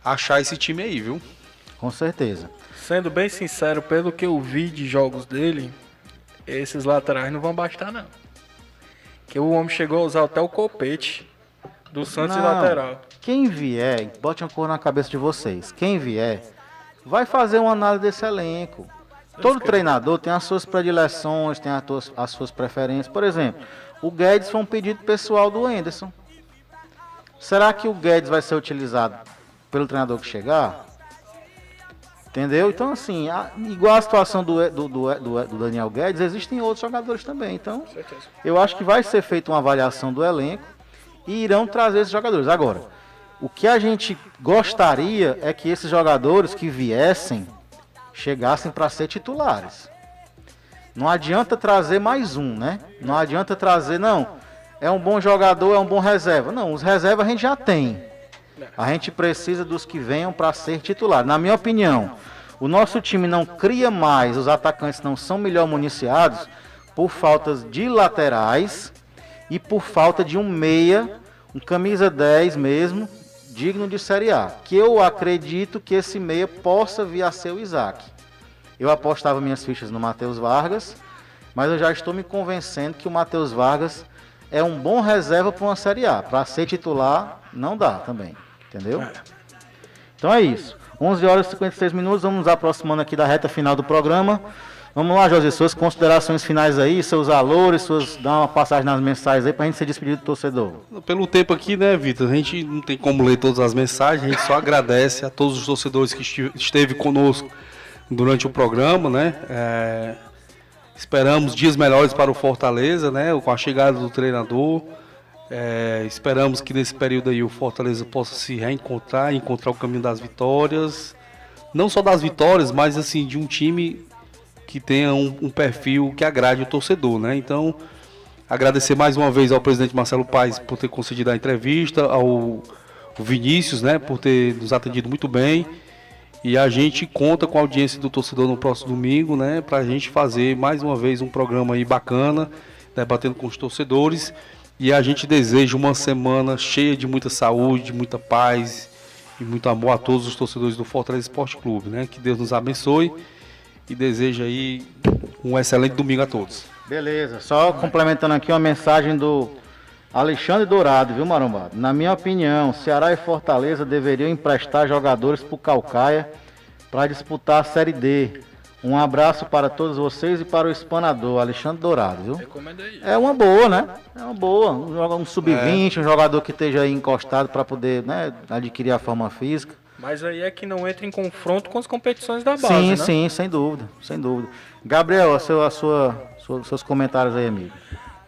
Speaker 3: achar esse time aí, viu?
Speaker 2: Com certeza.
Speaker 4: Sendo bem sincero, pelo que eu vi de jogos dele, esses laterais não vão bastar, não. Que o homem chegou a usar até o copete do Santos
Speaker 2: Não.
Speaker 4: lateral.
Speaker 2: Quem vier, bote uma cor na cabeça de vocês. Quem vier, vai fazer uma análise desse elenco. Todo treinador tem as suas predileções, tem as tuas- as suas preferências. Por exemplo, o Guedes foi um pedido pessoal do Enderson. Será que o Guedes vai ser utilizado pelo treinador que chegar? Entendeu? Então, assim, a- igual a situação do, do, do, do- do Daniel Guedes, existem outros jogadores também. Então, eu acho que vai ser feita uma avaliação do elenco e irão trazer esses jogadores. Agora, o que a gente gostaria é que esses jogadores que viessem chegassem para ser titulares. Não adianta trazer mais um, né? Não adianta trazer, não. É um bom jogador, é um bom reserva. Não, os reservas a gente já tem. A gente precisa dos que venham para ser titular. Na minha opinião, o nosso time não cria mais, os atacantes não são melhor municiados por faltas de laterais e por falta de um meia, um camisa 10 mesmo, digno de Série A. Que eu acredito que esse meia possa vir a ser o Isaac. Eu apostava minhas fichas no Matheus Vargas, mas eu já estou me convencendo que o Matheus Vargas é um bom reserva para uma Série A. Para ser titular, não dá também. Entendeu? Então é isso. 11 horas e 56 minutos, vamos nos aproximando aqui da reta final do programa. Vamos lá, José, suas considerações finais aí, seus valores, suas, dá uma passagem nas mensagens aí pra gente ser despedido do torcedor.
Speaker 3: Pelo tempo aqui, né, Vitor? A gente não tem como ler todas as mensagens, a gente só agradece a todos os torcedores que esteve conosco durante o programa, né? É, esperamos dias melhores para o Fortaleza, né? Com a chegada do treinador. É, esperamos que nesse período aí o Fortaleza possa se reencontrar, encontrar o caminho das vitórias. Não só das vitórias, mas assim, de um time que tenha um, um perfil que agrade o torcedor, né? Então, agradecer mais uma vez ao presidente Marcelo Paes por ter concedido a entrevista, ao Vinícius, né, por ter nos atendido muito bem. E a gente conta com a audiência do torcedor no próximo domingo, né, para a gente fazer mais uma vez um programa aí bacana, debatendo com os torcedores. E a gente deseja uma semana cheia de muita saúde, de muita paz e muito amor a todos os torcedores do Fortaleza Esporte Clube, né? Que Deus nos abençoe e deseja aí um excelente domingo a todos.
Speaker 2: Beleza, só complementando aqui uma mensagem do Alexandre Dourado, viu, Marombado? Na minha opinião, Ceará e Fortaleza deveriam emprestar jogadores pro Calcaia para disputar a Série D. Um abraço para todos vocês e para o espanador, Alexandre Dourado, viu?
Speaker 4: Recomenda aí.
Speaker 2: É uma boa, né? É uma boa. Um, joga- um sub-20, um jogador que esteja aí encostado para poder né, adquirir a forma física.
Speaker 4: Mas aí é que não entra em confronto com as competições da base,
Speaker 2: sim,
Speaker 4: né?
Speaker 2: sim, sem dúvida, sem dúvida. Gabriel, a seu, a sua, sua- seus comentários aí, amigo.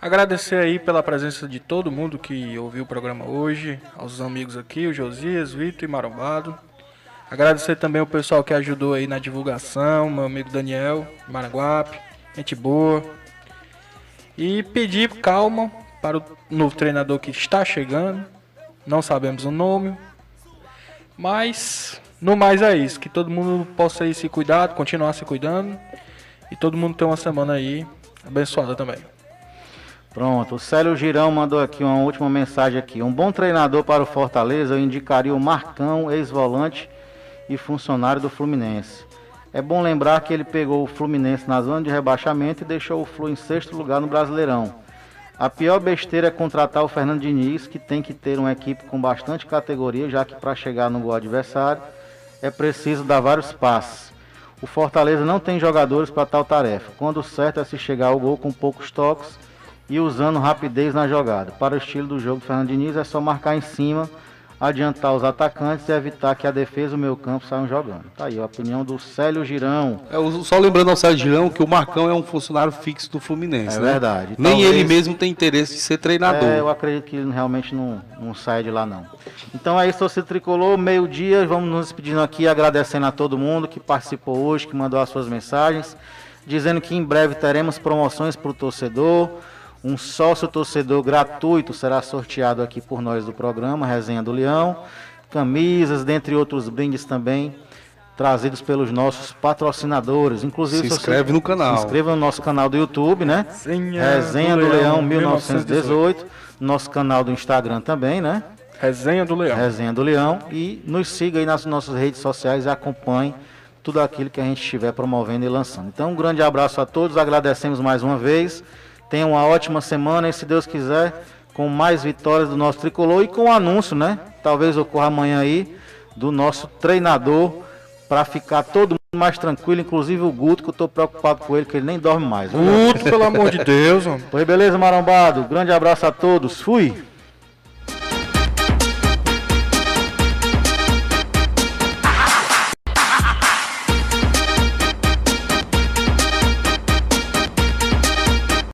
Speaker 4: Agradecer aí pela presença de todo mundo que ouviu o programa hoje, aos amigos aqui, o Josias, Vitor e Marombado. Agradecer também o pessoal que ajudou aí na divulgação, meu amigo Daniel, Maranguape, gente boa. E pedir calma para o novo treinador que está chegando. Não sabemos o nome. Mas, no mais é isso. Que todo mundo possa aí se cuidar, continuar se cuidando. E todo mundo tenha uma semana aí abençoada também.
Speaker 2: Pronto, o Célio Girão mandou aqui uma última mensagem aqui. Um bom treinador para o Fortaleza, eu indicaria o Marcão, ex-volante e funcionário do Fluminense. É bom lembrar que ele pegou o Fluminense na zona de rebaixamento e deixou o Flu em sexto lugar no Brasileirão. A pior besteira é contratar o Fernando Diniz, que tem que ter uma equipe com bastante categoria, já que para chegar no gol adversário é preciso dar vários passes. O Fortaleza não tem jogadores para tal tarefa. Quando certo é se chegar ao gol com poucos toques e usando rapidez na jogada. Para o estilo do jogo do Fernando Diniz é só marcar em cima, adiantar os atacantes e evitar que a defesa e o meio campo saiam jogando. Tá aí a opinião do Célio Girão.
Speaker 3: É, só lembrando ao Sérgio Girão que o Marcão é um funcionário fixo do Fluminense.
Speaker 2: É
Speaker 3: né?
Speaker 2: verdade.
Speaker 3: Nem
Speaker 2: Talvez-
Speaker 3: ele mesmo tem interesse de ser treinador.
Speaker 2: É, eu acredito que ele realmente não, não sai de lá, não. Então é isso, torcida tricolor, meio-dia, vamos nos despedindo aqui, agradecendo a todo mundo que participou hoje, que mandou as suas mensagens, dizendo que em breve teremos promoções para o torcedor. Um sócio torcedor gratuito será sorteado aqui por nós do programa Resenha do Leão. Camisas, dentre outros brindes também, trazidos pelos nossos patrocinadores. Inclusive,
Speaker 3: Se inscreve no canal.
Speaker 2: Se inscreva no nosso canal do YouTube, né? Resenha do Leão 1918. Nosso canal do Instagram também, né?
Speaker 4: Resenha do Leão.
Speaker 2: Resenha do Leão. E nos siga aí nas nossas redes sociais e acompanhe tudo aquilo que a gente estiver promovendo e lançando. Então, um grande abraço a todos, agradecemos mais uma vez. Tenham uma ótima semana e, se Deus quiser, com mais vitórias do nosso tricolor e com o anúncio, né? Talvez ocorra amanhã aí, do nosso treinador, para ficar todo mundo mais tranquilo, inclusive o Guto, que eu tô preocupado com ele, que ele nem dorme mais.
Speaker 4: Guto, pelo amor de Deus, mano.
Speaker 2: Pois beleza, marombado. Grande abraço a todos. Fui.